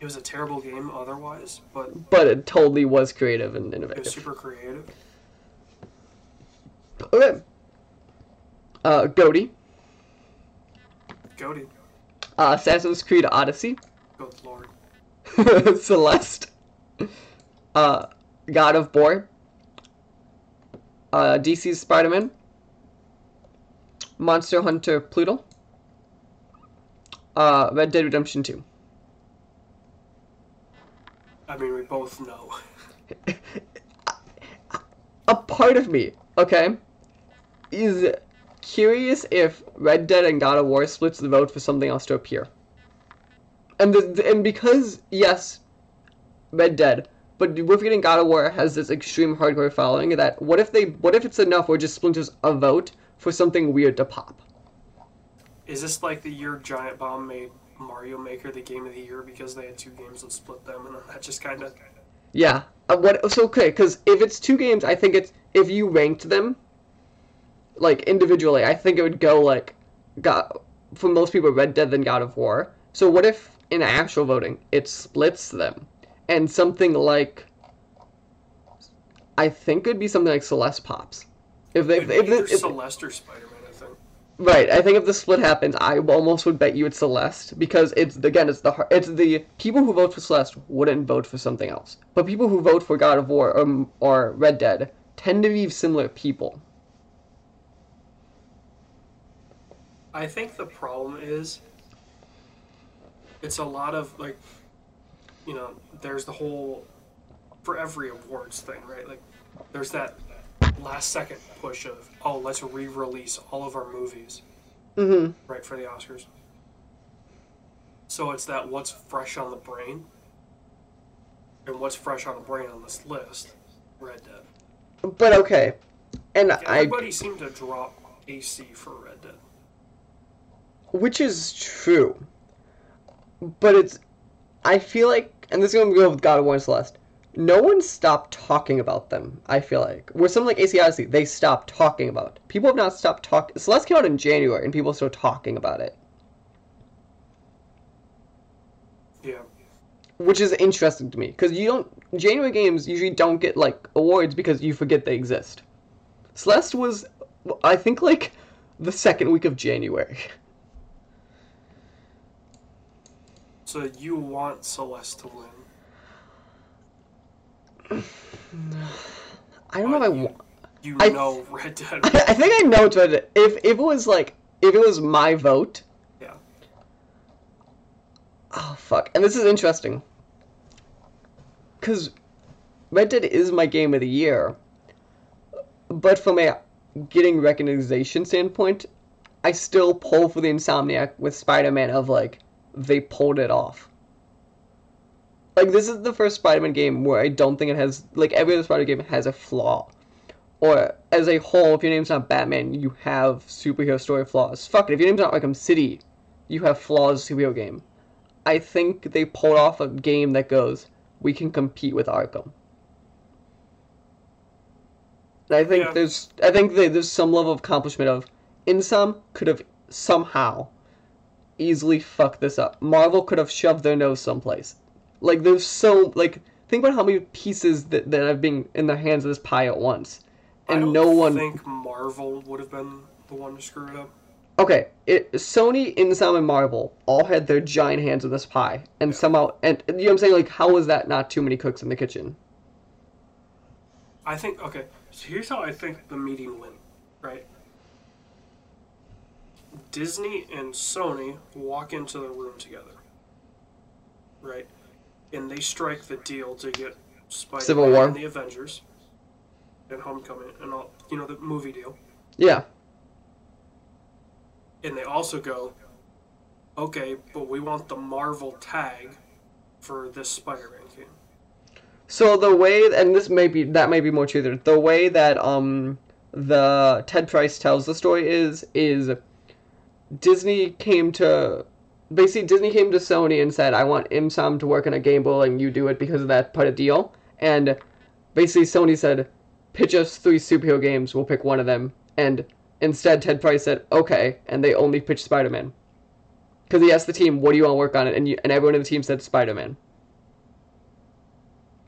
it was a terrible game otherwise, but But it totally was creative and it was innovative. super creative. Okay. Uh, Goaty. Goated. Uh, Assassin's Creed Odyssey. Good lord. [laughs] Celeste. Uh, God of War. Uh, DC's Spider-Man. Monster Hunter Pluto. Uh, Red Dead Redemption 2. I mean, we both know. [laughs] A part of me, okay, is curious if Red Dead and God of War splits the vote for something else to appear. And the, and because yes, Red Dead, but we're forgetting God of War has this extreme hardcore following that what if they what if it's enough where it just splinters a vote for something weird to pop? Is this like the year Giant Bomb made Mario Maker the game of the year because they had two games that split them, and that just kind of Yeah. Uh, what? So okay, because if it's two games, I think it's if you ranked them, like individually, I think it would go like, God for most people, Red Dead than God of War. So what if in actual voting it splits them, and something like, I think it'd be something like Celeste pops. If they if, the, if Celeste or Spider-Man. I think. Right, I think if the split happens, I almost would bet you it's Celeste because it's again it's the it's the people who vote for Celeste wouldn't vote for something else, but people who vote for God of War or, or Red Dead tend to be similar people. I think the problem is it's a lot of like you know, there's the whole for every awards thing, right? Like there's that last second push of oh, let's re-release all of our movies, Mm-hmm. right, for the Oscars. So it's that what's fresh on the brain. And what's fresh on the brain on this list? Red Dead. But okay, and I Everybody seemed to drop AC for Red. Which is true, but it's I feel like, and this is gonna go with God of War and Celeste. No one stopped talking about them. I feel like with something like AC Odyssey, they stopped talking about. People have not stopped talking. Celeste came out in January, and people are still talking about it, Yeah. which is interesting to me because you don't. January games usually don't get like awards because you forget they exist. Celeste was, I think, like the second week of January. [laughs] So you want Celeste to win. [sighs] I don't know if I But you- want. You I- know Red Dead. [laughs] I think I know Red Dead. If if it was like if it was my vote. Yeah. Oh fuck! And this is interesting. Cause Red Dead is my game of the year. But from a getting recognition standpoint, I still pull for the Insomniac with Spider-Man of like they pulled it off. Like this is the first Spider-Man game where I don't think it has like every other Spider game has a flaw. Or as a whole, if your name's not Batman, you have superhero story flaws. Fuck it, if your name's not Arkham City, you have flaws superhero game. I think they pulled off a game that goes, we can compete with Arkham. And I think Yeah. there's I think there's some level of accomplishment of Insom could have somehow easily fuck this up. Marvel could have shoved their nose someplace. Like there's so like think about how many pieces that, that have been in the hands of this pie at once. And no one I think Marvel would have been the one to screw it up. Okay, it, Sony, Insam, and Marvel all had their giant hands in this pie, and somehow, and you know what I'm saying? Like, how is that not too many cooks in the kitchen? I think okay. So here's how I think the meeting went, right? Disney and Sony walk into the room together, right? And they strike the deal to get Spider-Man Civil War. and the Avengers and Homecoming and all, you know, the movie deal. Yeah, And they also go, okay, but we want the Marvel tag for this Spider-Man game. So the way, and this may be that may be more true. there, The way that um the Ted Price tells the story is is Disney came to basically Disney came to Sony and said, "I want Imsam to work on a game bowl, and you do it because of that part of deal." And basically Sony said, "Pitch us three superhero games. We'll pick one of them." And instead, Ted Price said, "Okay," and they only pitched Spider-Man. Because he asked the team, "What do you want to work on?" it, and you, and everyone in the team said Spider-Man.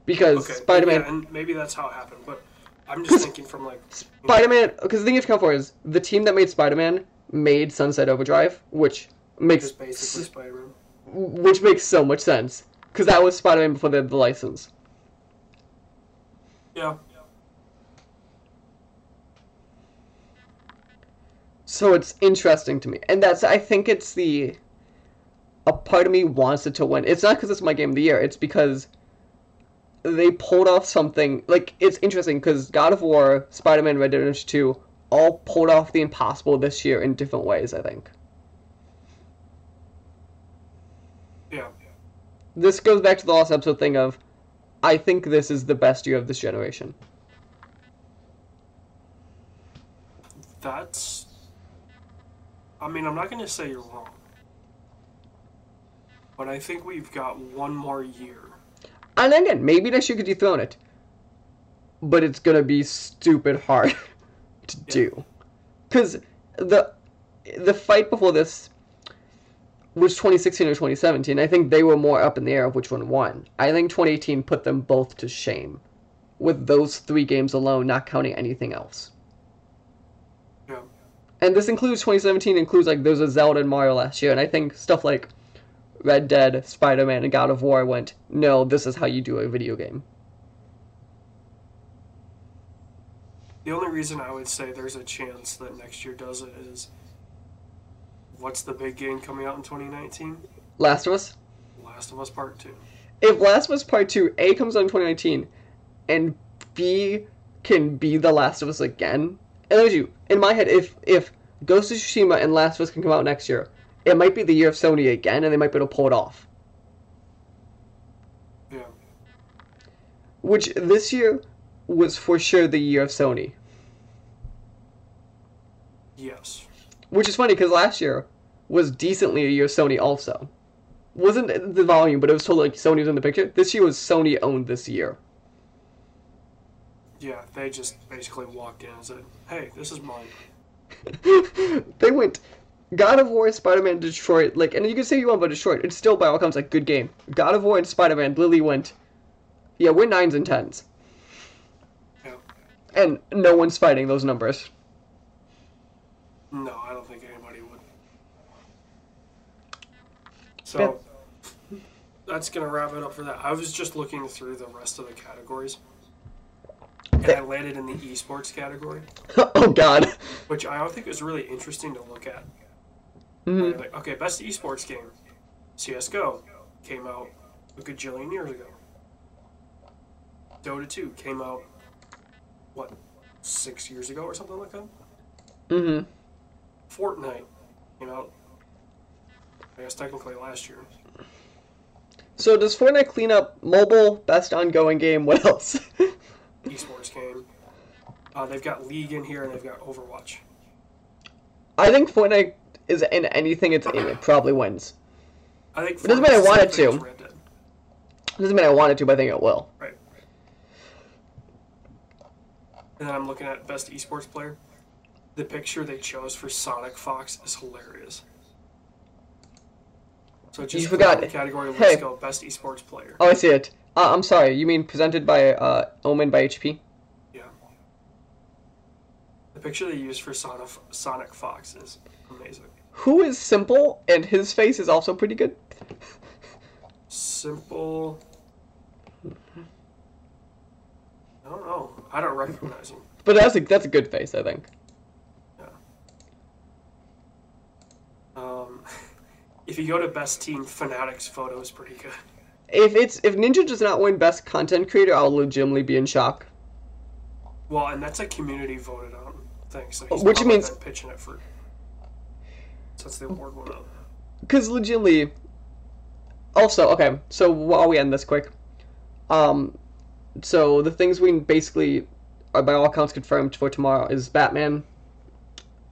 Because Okay, Spider-Man, yeah, and maybe that's how it happened. But I'm just thinking from like Spider-Man, because the thing you have to count for is the team that made Spider-Man made Sunset Overdrive, which makes basically Spider-Man. which makes so much sense because that was Spider-Man before they had the license. Yeah. So it's interesting to me, and that's I think it's the a part of me wants it to win. It's not because it's my game of the year. It's because they pulled off something like it's interesting because God of War, Spider-Man, Red Dead Redemption Two all pulled off the impossible this year in different ways. I think. Yeah. this goes back to the last episode thing of I think this is the best year of this generation. That's. I mean, I'm not going to say you're wrong. But I think we've got one more year. And again, maybe next year could dethrone it. But it's gonna be stupid hard [laughs] to do. Cause the the fight before this was 2016 or 2017. I think they were more up in the air of which one won. I think 2018 put them both to shame. With those three games alone, not counting anything else. Yeah. and this includes 2017 includes like there's a Zelda and Mario last year, and I think stuff like Red Dead, Spider Man, and God of War went, no, this is how you do a video game. The only reason I would say there's a chance that next year does it is what's the big game coming out in 2019? Last of Us. Last of Us Part 2. If Last of Us Part Two A comes out in 2019, and B can be The Last of Us again, and you in my head, if if Ghost of Tsushima and Last of Us can come out next year, it might be the year of Sony again, and they might be able to pull it off. Yeah. Which this year was for sure the year of Sony. Yes. Which is funny because last year was decently a year of Sony also. Wasn't the volume, but it was totally like Sony was in the picture. This year was Sony owned this year. Yeah, they just basically walked in and said, hey, this is mine. [laughs] they went God of War, Spider Man, Detroit, like, and you can say you want about Detroit, it's still by all accounts a good game. God of War and Spider Man literally went, yeah, we're nines and tens. And no one's fighting those numbers. No, I don't think anybody would. So, that's going to wrap it up for that. I was just looking through the rest of the categories. And I landed in the esports category, [laughs] oh God. which I don't think is really interesting to look at. Mhm. Like, okay, best esports game. CSGO came out a gajillion years ago. Dota 2 came out, what, six years ago or something like that? Mm-hmm. Fortnite came out, I guess technically last year. So does Fortnite clean up mobile best ongoing game? What else? [laughs] Esports game. Uh, they've got League in here and they've got Overwatch. I think Fortnite is in anything it's in, it probably wins. I think It doesn't mean I Fortnite's want it to. Dead. Doesn't mean I want it to, but I think it will. Right. And then I'm looking at best esports player. the picture they chose for Sonic Fox is hilarious. So just You forgot- the category. Let's go best esports player. Oh, I see it. Uh, I'm sorry. You mean presented by uh, Omen by HP? Yeah. The picture they used for Sonic Sonic Fox is amazing. Who is simple, and his face is also pretty good. Simple. I don't know. I don't recognize him. But that's a that's a good face, I think. Yeah. Um, [laughs] if you go to best team, Fnatic's photo is pretty good. If it's if Ninja does not win best content creator, I'll legitimately be in shock. Well, and that's a community voted on thing, so he's Which probably means- pitching it for since the award went up. Because legitimately. Also, okay. So while we end this quick, um, so the things we basically are by all accounts confirmed for tomorrow is Batman,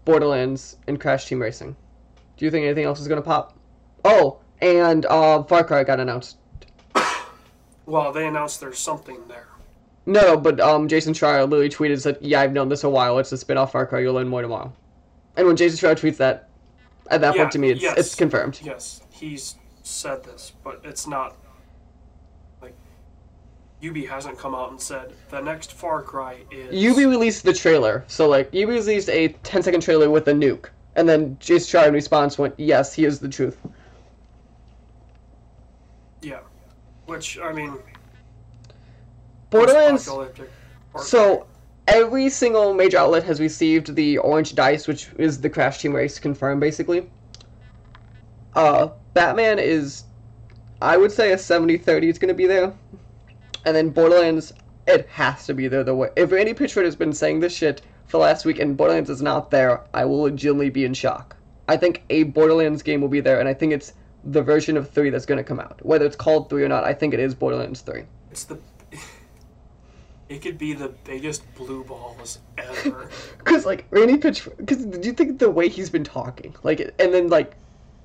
Borderlands, and Crash Team Racing. Do you think anything else is gonna pop? Oh, and uh, Far Cry got announced. [coughs] Well, they announced there's something there. No, but um, Jason Schreier literally tweeted said, "Yeah, I've known this a while. It's a spin-off Far Cry. You'll learn more tomorrow." And when Jason Schreier tweets that, at that Yeah, point to me, it's yes. it's confirmed. Yes, he's said this, but it's not Ubi hasn't come out and said the next Far Cry is. Ubi released the trailer, so like Ubi released a 10 second trailer with a nuke, and then Jason Schreier in response went, "Yes, he is the truth." Yeah, which I mean. Borderlands. So every single major outlet has received the orange dice, which is the Crash Team Race confirmed, basically. Uh, Batman is, I would say, a 70-30 is going to be there, and then Borderlands, it has to be there. The way if Randy Pitchford has been saying this shit for the last week and Borderlands is not there, I will legitimately be in shock. I think a Borderlands game will be there, and I think it's the version of three that's going to come out. Whether it's called three or not, I think it is Borderlands three. it's the. [laughs] It could be the biggest blue balls ever. [laughs] Cause like Randy Pitchford, cause do you think the way he's been talking, like, and then like,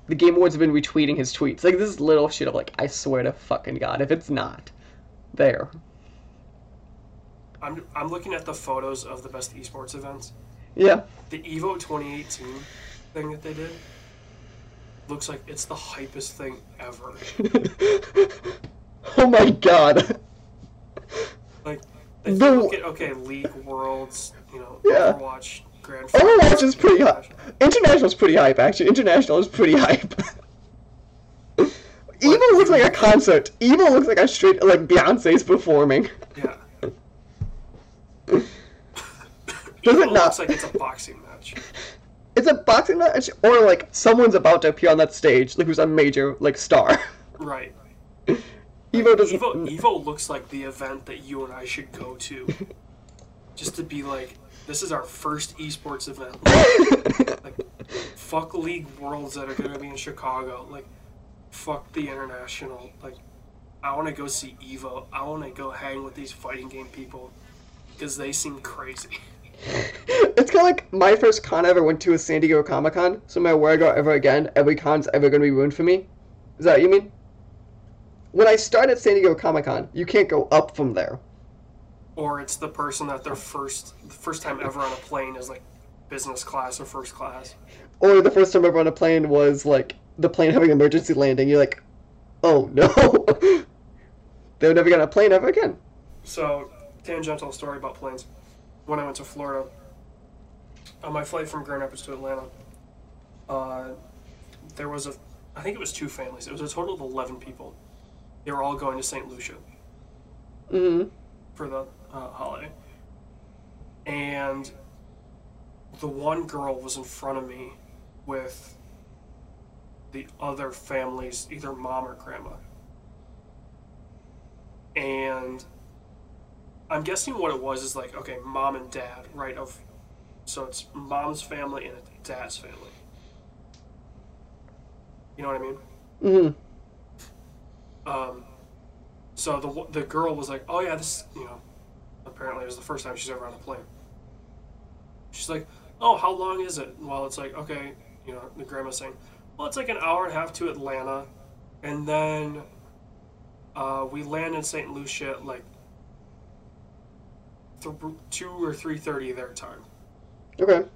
the Game Awards have been retweeting his tweets, like this little shit of like, I swear to fucking god, if it's not there, I'm I'm looking at the photos of the best esports events. yeah, The Evo 2018 thing that they did looks like it's the hypest thing ever. [laughs] oh my god, Like, The- at okay, League Worlds, you know, Yeah. Overwatch, Grand. Overwatch is pretty hype. International's pretty hype, actually. International is pretty [laughs] hype. Evo looks like a concert. Evo looks like a straight like Beyonce's performing. Yeah. Does it not? looks like it's a boxing match. It's a boxing match, or like someone's about to appear on that stage, like who's a major like star. Right. [laughs] Evo doesn't. Evo Evo looks like the event that you and I should go to, [laughs] just to be like, this is our first esports event. [laughs] Like, fuck League Worlds that are gonna be in Chicago. Like, fuck the international. Like, I want to go see Evo. I want to go hang with these fighting game people because they seem crazy. [laughs] it's kind of like my first con I ever went to was San Diego Comic Con. So no matter where I go ever again, every con's ever gonna be ruined for me. Is that what you mean? When I start at San Diego Comic Con, you can't go up from there. Or it's the person that their first the first time ever on a plane is like business class or first class. Or the first time ever on a plane was like the plane having an emergency landing. You're like, oh no. [laughs] They're never gonna plane ever again. So, tangential story about planes. When I went to Florida, on my flight from Grand Rapids to Atlanta, uh, there was a, I think it was two families. It was a total of 11 people. They were all going to St. Lucia hmm for the uh, holiday. And the one girl was in front of me with the other family's either mom or grandma. And I'm guessing what it was is like, okay, mom and dad, right? Of so it's mom's family and dad's family. You know what I mean? hmm Um, so the the girl was like, "Oh yeah, this you know, apparently it was the first time she's ever on a plane." She's like, "Oh, how long is it?" Well, it's like, okay, you know, the grandma's saying, "Well, it's like an hour and a half to Atlanta, and then uh, we land in St. Lucia at like th- two or three thirty their time." Okay.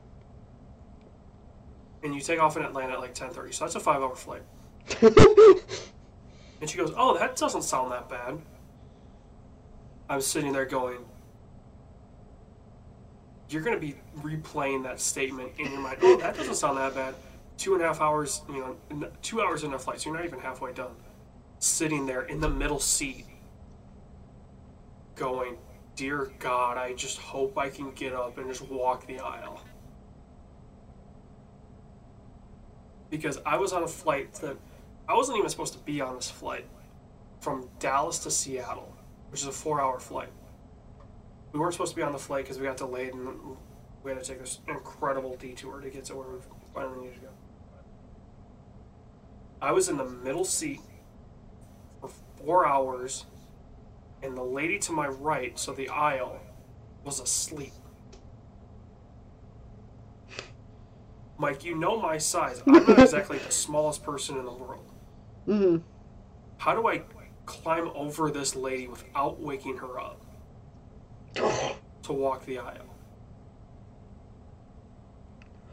and you take off in Atlanta at like 10:30. So that's a five-hour flight. [laughs] And she goes, "Oh, that doesn't sound that bad." I'm sitting there going, "You're going to be replaying that statement in your mind. Oh, that doesn't sound that bad." Two and a half hours, you know, two hours in a flight, so you're not even halfway done. Sitting there in the middle seat, going, "Dear God, I just hope I can get up and just walk the aisle." Because I was on a flight that I wasn't even supposed to be on this flight from Dallas to Seattle, which is a four-hour flight. We weren't supposed to be on the flight because we got delayed and we had to take this incredible detour to get to where we finally needed to go. I was in the middle seat for four hours, and the lady to my right, so the aisle, was asleep. Mike, you know my size. I'm not exactly the [laughs] smallest person in the world. hmm How do I climb over this lady without waking her up [gasps] to walk the aisle?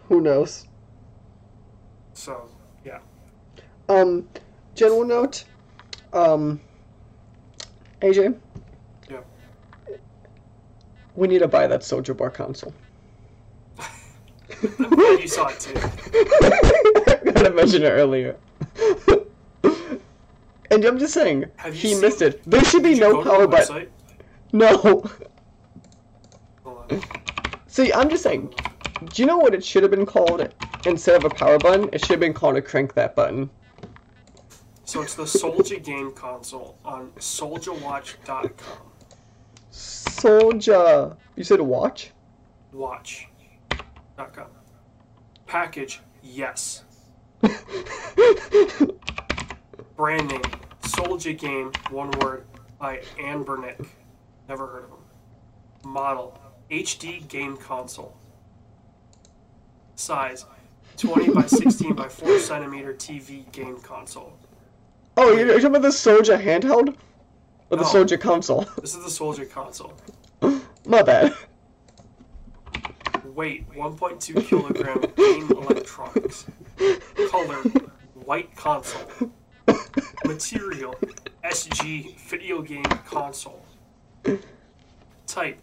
Who knows? So. Um, general note. Um, AJ. Yeah. We need to buy that Soulja Boy console. [laughs] I'm glad you saw it too. I [laughs] gotta mention it earlier. [laughs] and I'm just saying, Have he seen- missed it. There should be no power button. No. Hold on. See, I'm just saying. Do you know what it should have been called instead of a power button? It should have been called a crank that button. So it's the Soulja game console on souljawatch.com. Soulja. You said watch? Watch.com. Package, yes. [laughs] Brand name, SouljaGame, one word, by Ann Bernick. Never heard of him. Model, HD game console. Size, 20 by 16 by 4 centimeter TV game console. Oh, you're you're talking about the Soulja handheld? Or the No. Soulja console? [laughs] This is the Soulja console. My bad. Weight 1.2 kilogram game electronics. Color white console. Material SG video game console. Type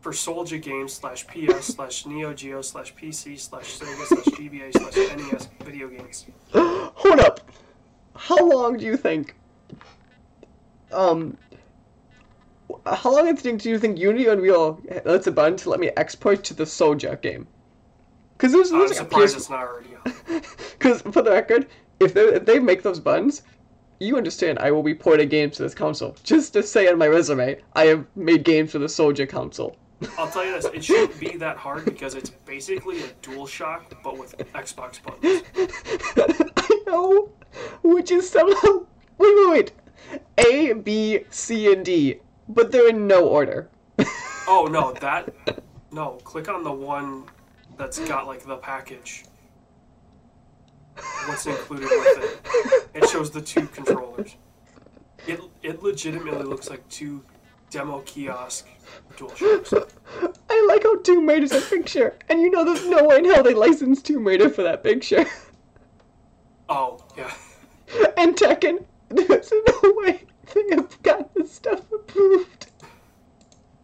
for Soulja Games slash PS slash Neo Geo slash PC slash Sega slash GBA slash NES video games. [gasps] Hold up. How long do you think? Um. How long do you think, do you think Unity Unreal lets a button to let me export to the Soulja game? Because there's, there's like a surprised PS. it's not already on. [laughs] Because for the record, if they if they make those buttons, you understand I will be porting games to this console. Just to say on my resume, I have made games for the Soulja console. I'll tell you this, it shouldn't be that hard because it's basically a DualShock but with Xbox buttons. [laughs] I know, which is somehow [laughs] wait wait wait, A B C and D, but they're in no order. [laughs] Oh no, that no. Click on the one that's got like the package. What's included with it? It shows the two controllers. It it legitimately looks like two demo kiosk DualShocks. [laughs] I like how Tomb Raider's a picture, and you know there's no way in hell they licensed Tomb Raider for that picture. [laughs] Oh yeah. [laughs] and Tekken, there's no way they have got this stuff approved.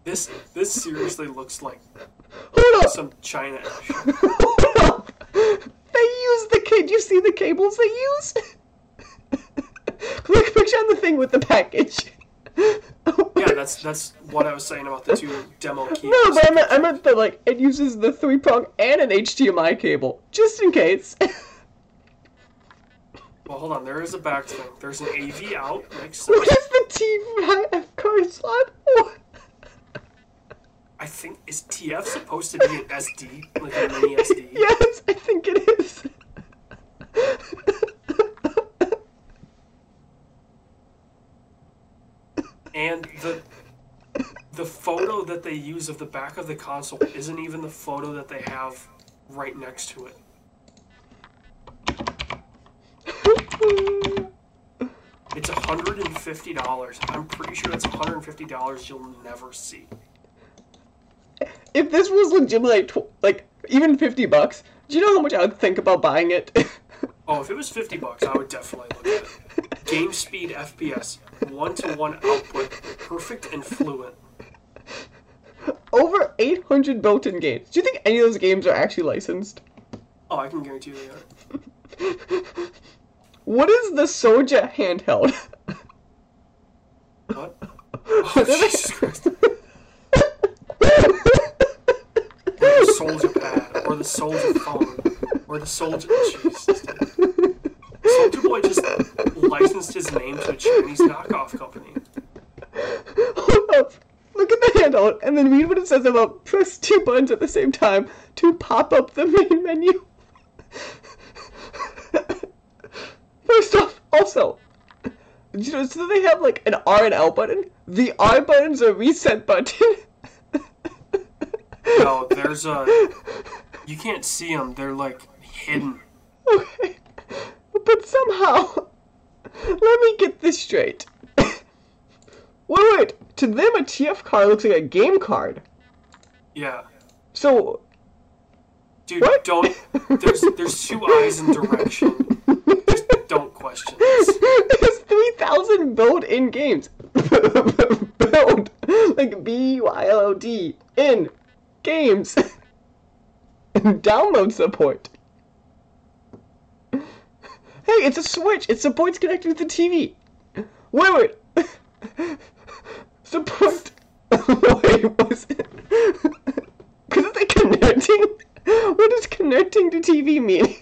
This this seriously looks like Hold up! some China action. Hold up! They use the kid. You see the cables they use? Look, picture on the thing with the package. Yeah, that's that's what I was saying about the two demo kiosks. [laughs] No, but I meant, I meant that like it uses the three prong and an HDMI cable, just in case. [laughs] Well, hold on. There is a back thing. There's an AV out. Makes what sense. is the TF card slot? What? I think is TF supposed to be an SD, like a mini SD? [laughs] Yes, I think it is. And the the photo that they use of the back of the console isn't even the photo that they have right next to it. It's $150. I'm pretty sure that's $150 you'll never see. if this was legitimately like, tw- like even fifty bucks, do you know how much I would think about buying it? [laughs] Oh, if it was 50 bucks, I would definitely look at it. Game speed FPS, one to one output, perfect and fluent. Over eight hundred built-in games. Do you think any of those games are actually licensed? Oh, I can guarantee you they are. [laughs] What is the Soulja handheld? What? [laughs] Oh, Jesus Christ. [laughs] Or the Soulja Pad, or the Soulja Phone, or the Soulja. Jesus. Soulja Boy just licensed his name to a Chinese knockoff company. Hold up. Look at the handheld and then read what it says about press two buttons at the same time to pop up the main menu. First off, also, you know, so they have like an R and L button. The R button's a reset button. No, there's a. You can't see them, they're like hidden. [laughs] Okay. But somehow, [laughs] let me get this straight. [coughs] wait, wait. To them, a TF card looks like a game card. Yeah. So, Dude, What? don't. There's there's two [laughs] eyes in direction. Just don't question this. [laughs] there's 3,000 built-in games. build. Like B-Y-L-O-D. In. Games. and download support. Hey, it's a Switch. It supports connected to the TV. Wait, wait. Support. [laughs] wait, was it? [laughs] Because it's like connecting. What does connecting to TV mean?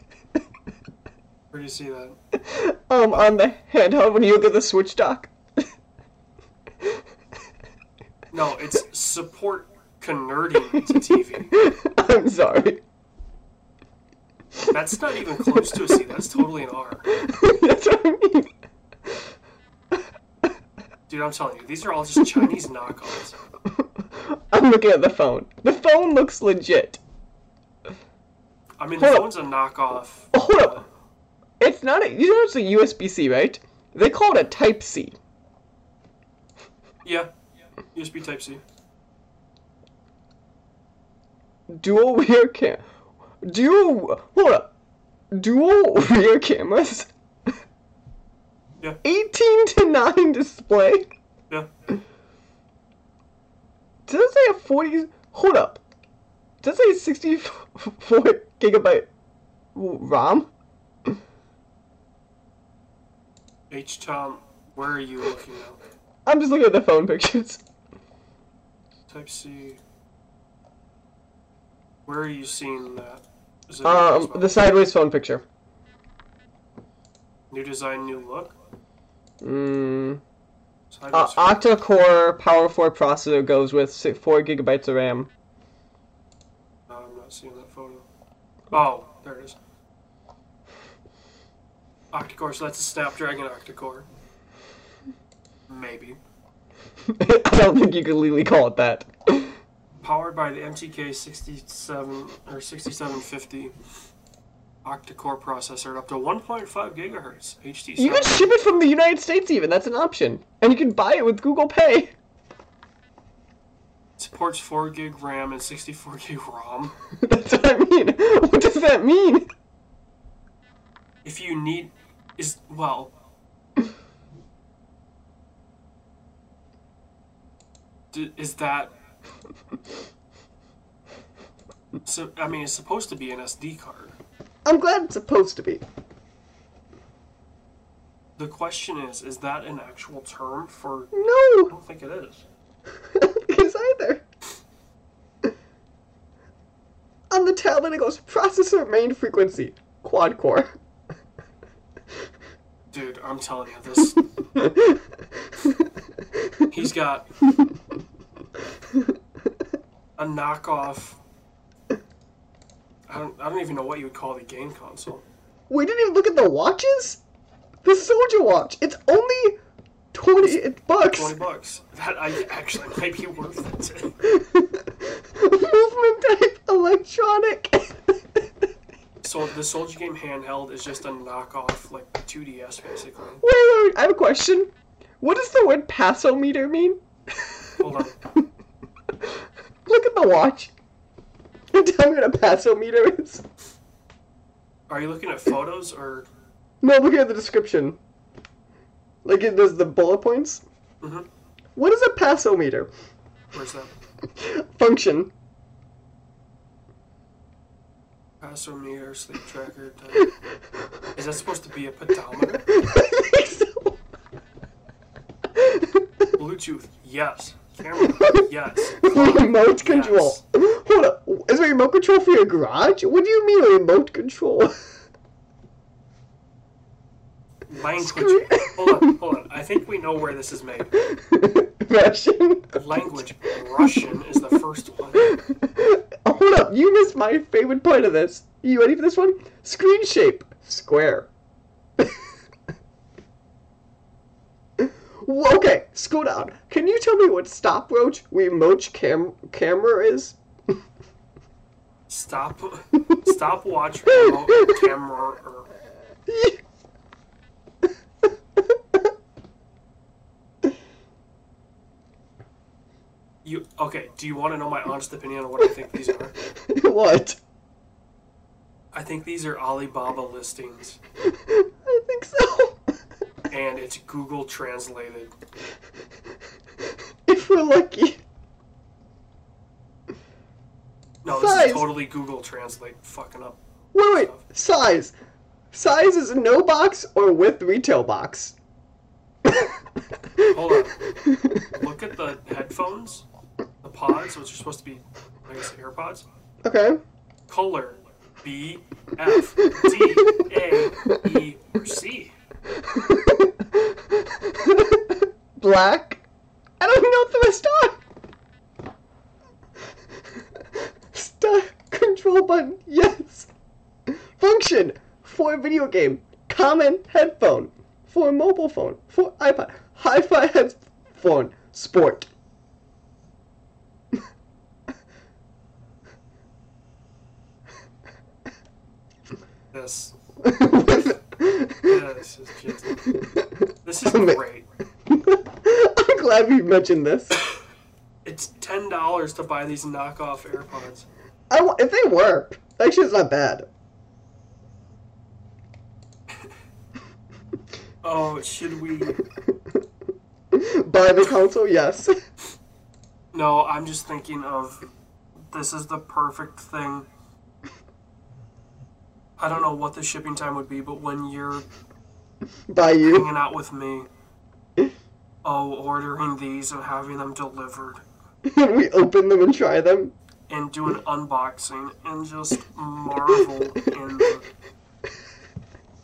Where do you see that? [laughs] um, on the handheld when you look at the Switch dock. No, it's support converting to TV. I'm sorry. That's not even close to a C. That's totally an R. [laughs] That's what I mean. Dude, I'm telling you, these are all just Chinese knockoffs. I'm looking at the phone. The phone looks legit. I mean, the Hold up. phone's a knockoff. Oh, hold up. Uh, it's not a. You know it's a USB C, right? They call it a Type C. Yeah, USB Type C. Dual [laughs] rear cam. Dual. Hold up. Dual rear cameras. Yeah. 18 to 9 display. Yeah. Does it say a 40? Hold up. Does it say 64 gigabyte ROM? H Tom, where are you looking at? I'm just looking at the phone pictures. Type C. Where are you seeing that? Um, the sideways phone picture. new design, new look? Mm. Uh, octa-core Power 4 processor goes with si 4 gigabytes of RAM. No, I'm not seeing that photo. Oh, there it is. Octa-core, so that's a Snapdragon octa-core. Maybe. [laughs] I don't think you could legally call it that. [laughs] Powered by the MTK 67 or 6750 octa-core processor at up to 1.5 gigahertz HD. You can ship it from the United States even, that's an option. And you can buy it with Google Pay. Supports 4 gig RAM and 64 gig ROM. [laughs] That's what I mean. What does that mean? If you need, is well. [laughs] Is that? So I mean, it's supposed to be an SD card. I'm glad it's supposed to be. The question is, is that an actual term for? No. I don't think it is. [laughs] is either. On the tablet it goes processor main frequency, quad core. Dude, I'm telling you this. [laughs] He's got a knockoff. I don't. I don't even know what you would call the game console. we didn't even look at the watches. The Soulja watch. It's only twenty bucks. Twenty bucks. That I actually might be worth it. Movement type electronic. So the Soulja Game handheld is just a knockoff, like 2DS basically. Wait, wait, wait, I have a question. What does the word passometer mean? Hold on. [laughs] Look at the watch. you tell me what a paso meter is? Are you looking at photos or? No, look at the description. Like it does the bullet points. Mhm. What is a paso meter? Where's that? Function. Paso meter, sleep tracker. [laughs] time. Is that supposed to be a pedometer? [laughs] I think so. Bluetooth, yes. Camera, yes. [laughs] remote control. Hold up. Is there a remote control for your garage? What do you mean a remote control? Language. Hold on, hold on. I think we know where this is made. [laughs] Russian. Language. Russian is the first one. [laughs] Hold up. You missed my favorite part of this. You ready for this one? Screen shape. Square. Well, okay, scroll down. Can you tell me what stopwatch remote cam- camera is? Stop. Stopwatch remote camera. You okay? Do you want to know my honest opinion on what I think these are? [laughs] what? I think these are Alibaba listings, [laughs] I think so. And it's Google translated. if we're lucky. No, this Size. is totally Google Translate fucking up. Wait, wait. Size. Size is no box or with retail box. Hold on. [laughs] Look at the headphones, the pods, which are supposed to be, I guess, AirPods. Okay. Color B, F, D, A, E, or C. Black. I don't even know what the rest are. Start control button. Yes. Function for video game. Common headphone for mobile phone for iPod. Hi-fi headphone. Sport. This, With- [laughs] this is just, this is great. I'm glad we mentioned this. It's ten dollars to buy these knockoff AirPods. I if they work, actually, it's not bad. [laughs] Oh, should we? Buy the console, yes. No, I'm just thinking of this is the perfect thing. I don't know what the shipping time would be, but when you're Buy you. hanging out with me, oh, ordering these and having them delivered and [laughs] we open them and try them. and do an unboxing and just marvel in the.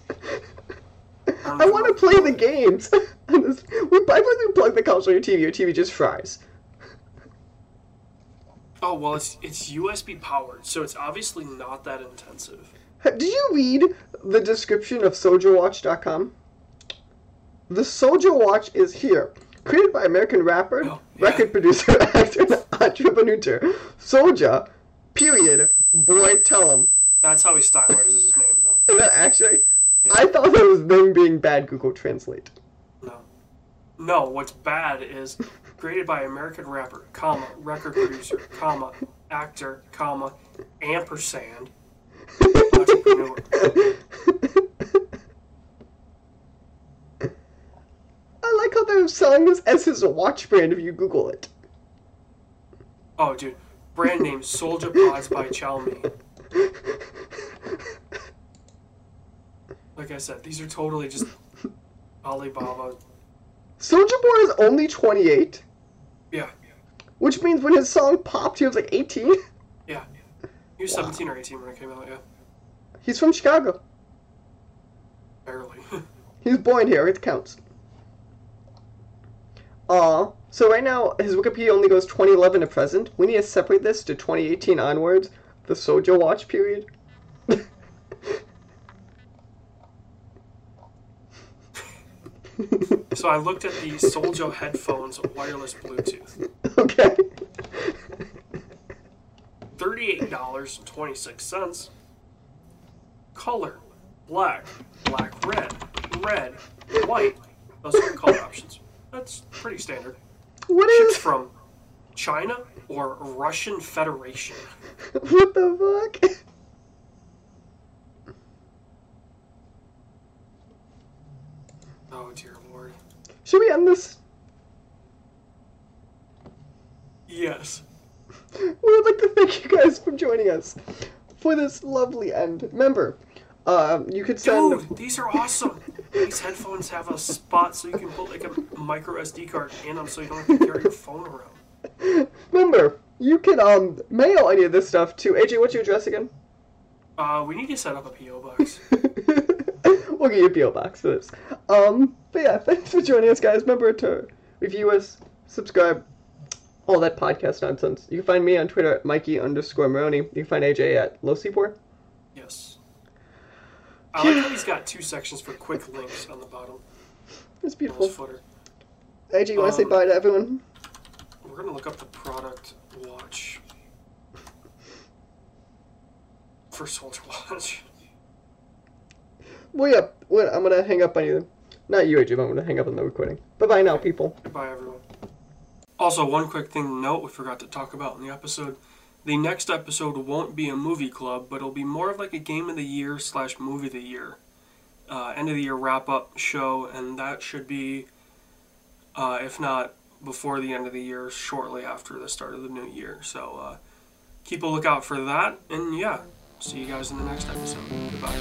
[laughs] I want to play the games. [laughs] We I we plug the console on your TV. Your TV just fries. Oh well, it's it's USB powered, so it's obviously not that intensive. Did you read the description of souljawatch.com? The Soulja Watch is here. Created by American rapper, Oh, yeah. record producer, [laughs] actor, and entrepreneur. Soulja, period. Boy, tell him. That's how he stylizes his name, though. [laughs] Is that actually? Yeah. I thought that was them being bad Google Translate. No. No, what's bad is created by American rapper, comma, record producer, comma, actor, comma, ampersand, [laughs] entrepreneur. I like how they're selling this as his watch brand if you Google it. Oh, dude. Brand name Soulja Pods by Xiaomi. Like I said, these are totally just Alibaba. Soulja Boy is only 28, Yeah, which means when his song popped, he was like 18. yeah. He was 17 or 18 when it came out, yeah. He's from Chicago. Barely. [laughs] He's born here, it counts. Aw. So right now, his Wikipedia only goes 2011 to present. We need to separate this to 2018 onwards, the Soulja Watch period. [laughs] so I looked at the Soulja headphones wireless Bluetooth. okay. $38.26. Color black, black red, red, white. Those are the color options. That's pretty standard. What Ships is. from China or Russian Federation. [laughs] what the fuck? Oh dear lord. Should we end this? Yes. We would like to thank you guys for joining us for this lovely end. Remember, um, you could send. Dude, these are awesome. [laughs] These headphones have a spot so you can put like a micro SD card in them so you don't have to carry your phone around. Remember, you can um mail any of this stuff to AJ. What's your address again? Uh, we need to set up a PO box. [laughs] we'll get you a PO box for this. Um, but yeah, thanks for joining us, guys. Remember to review us, subscribe, all that podcast nonsense. You can find me on Twitter at Mikey underscore Morrone. You can find AJ at LoseyBoy. Yes. I like how he's got two sections for quick links on the bottom It's beautiful. footer. AJ, you want to say Um, bye to everyone? We're gonna look up the product watch for Soulja Watch. Well, yeah, well, I'm gonna hang up on you. Not you, AJ, but I'm gonna hang up on the recording. Bye bye now, people. Bye everyone. Also, one quick thing to note we forgot to talk about in the episode. The next episode won't be a movie club, but it'll be more of like a game of the year slash movie of the year, uh, end of the year wrap up show, and that should be, uh, if not before the end of the year, shortly after the start of the new year. So uh, keep a lookout for that, and yeah, see you guys in the next episode. Goodbye.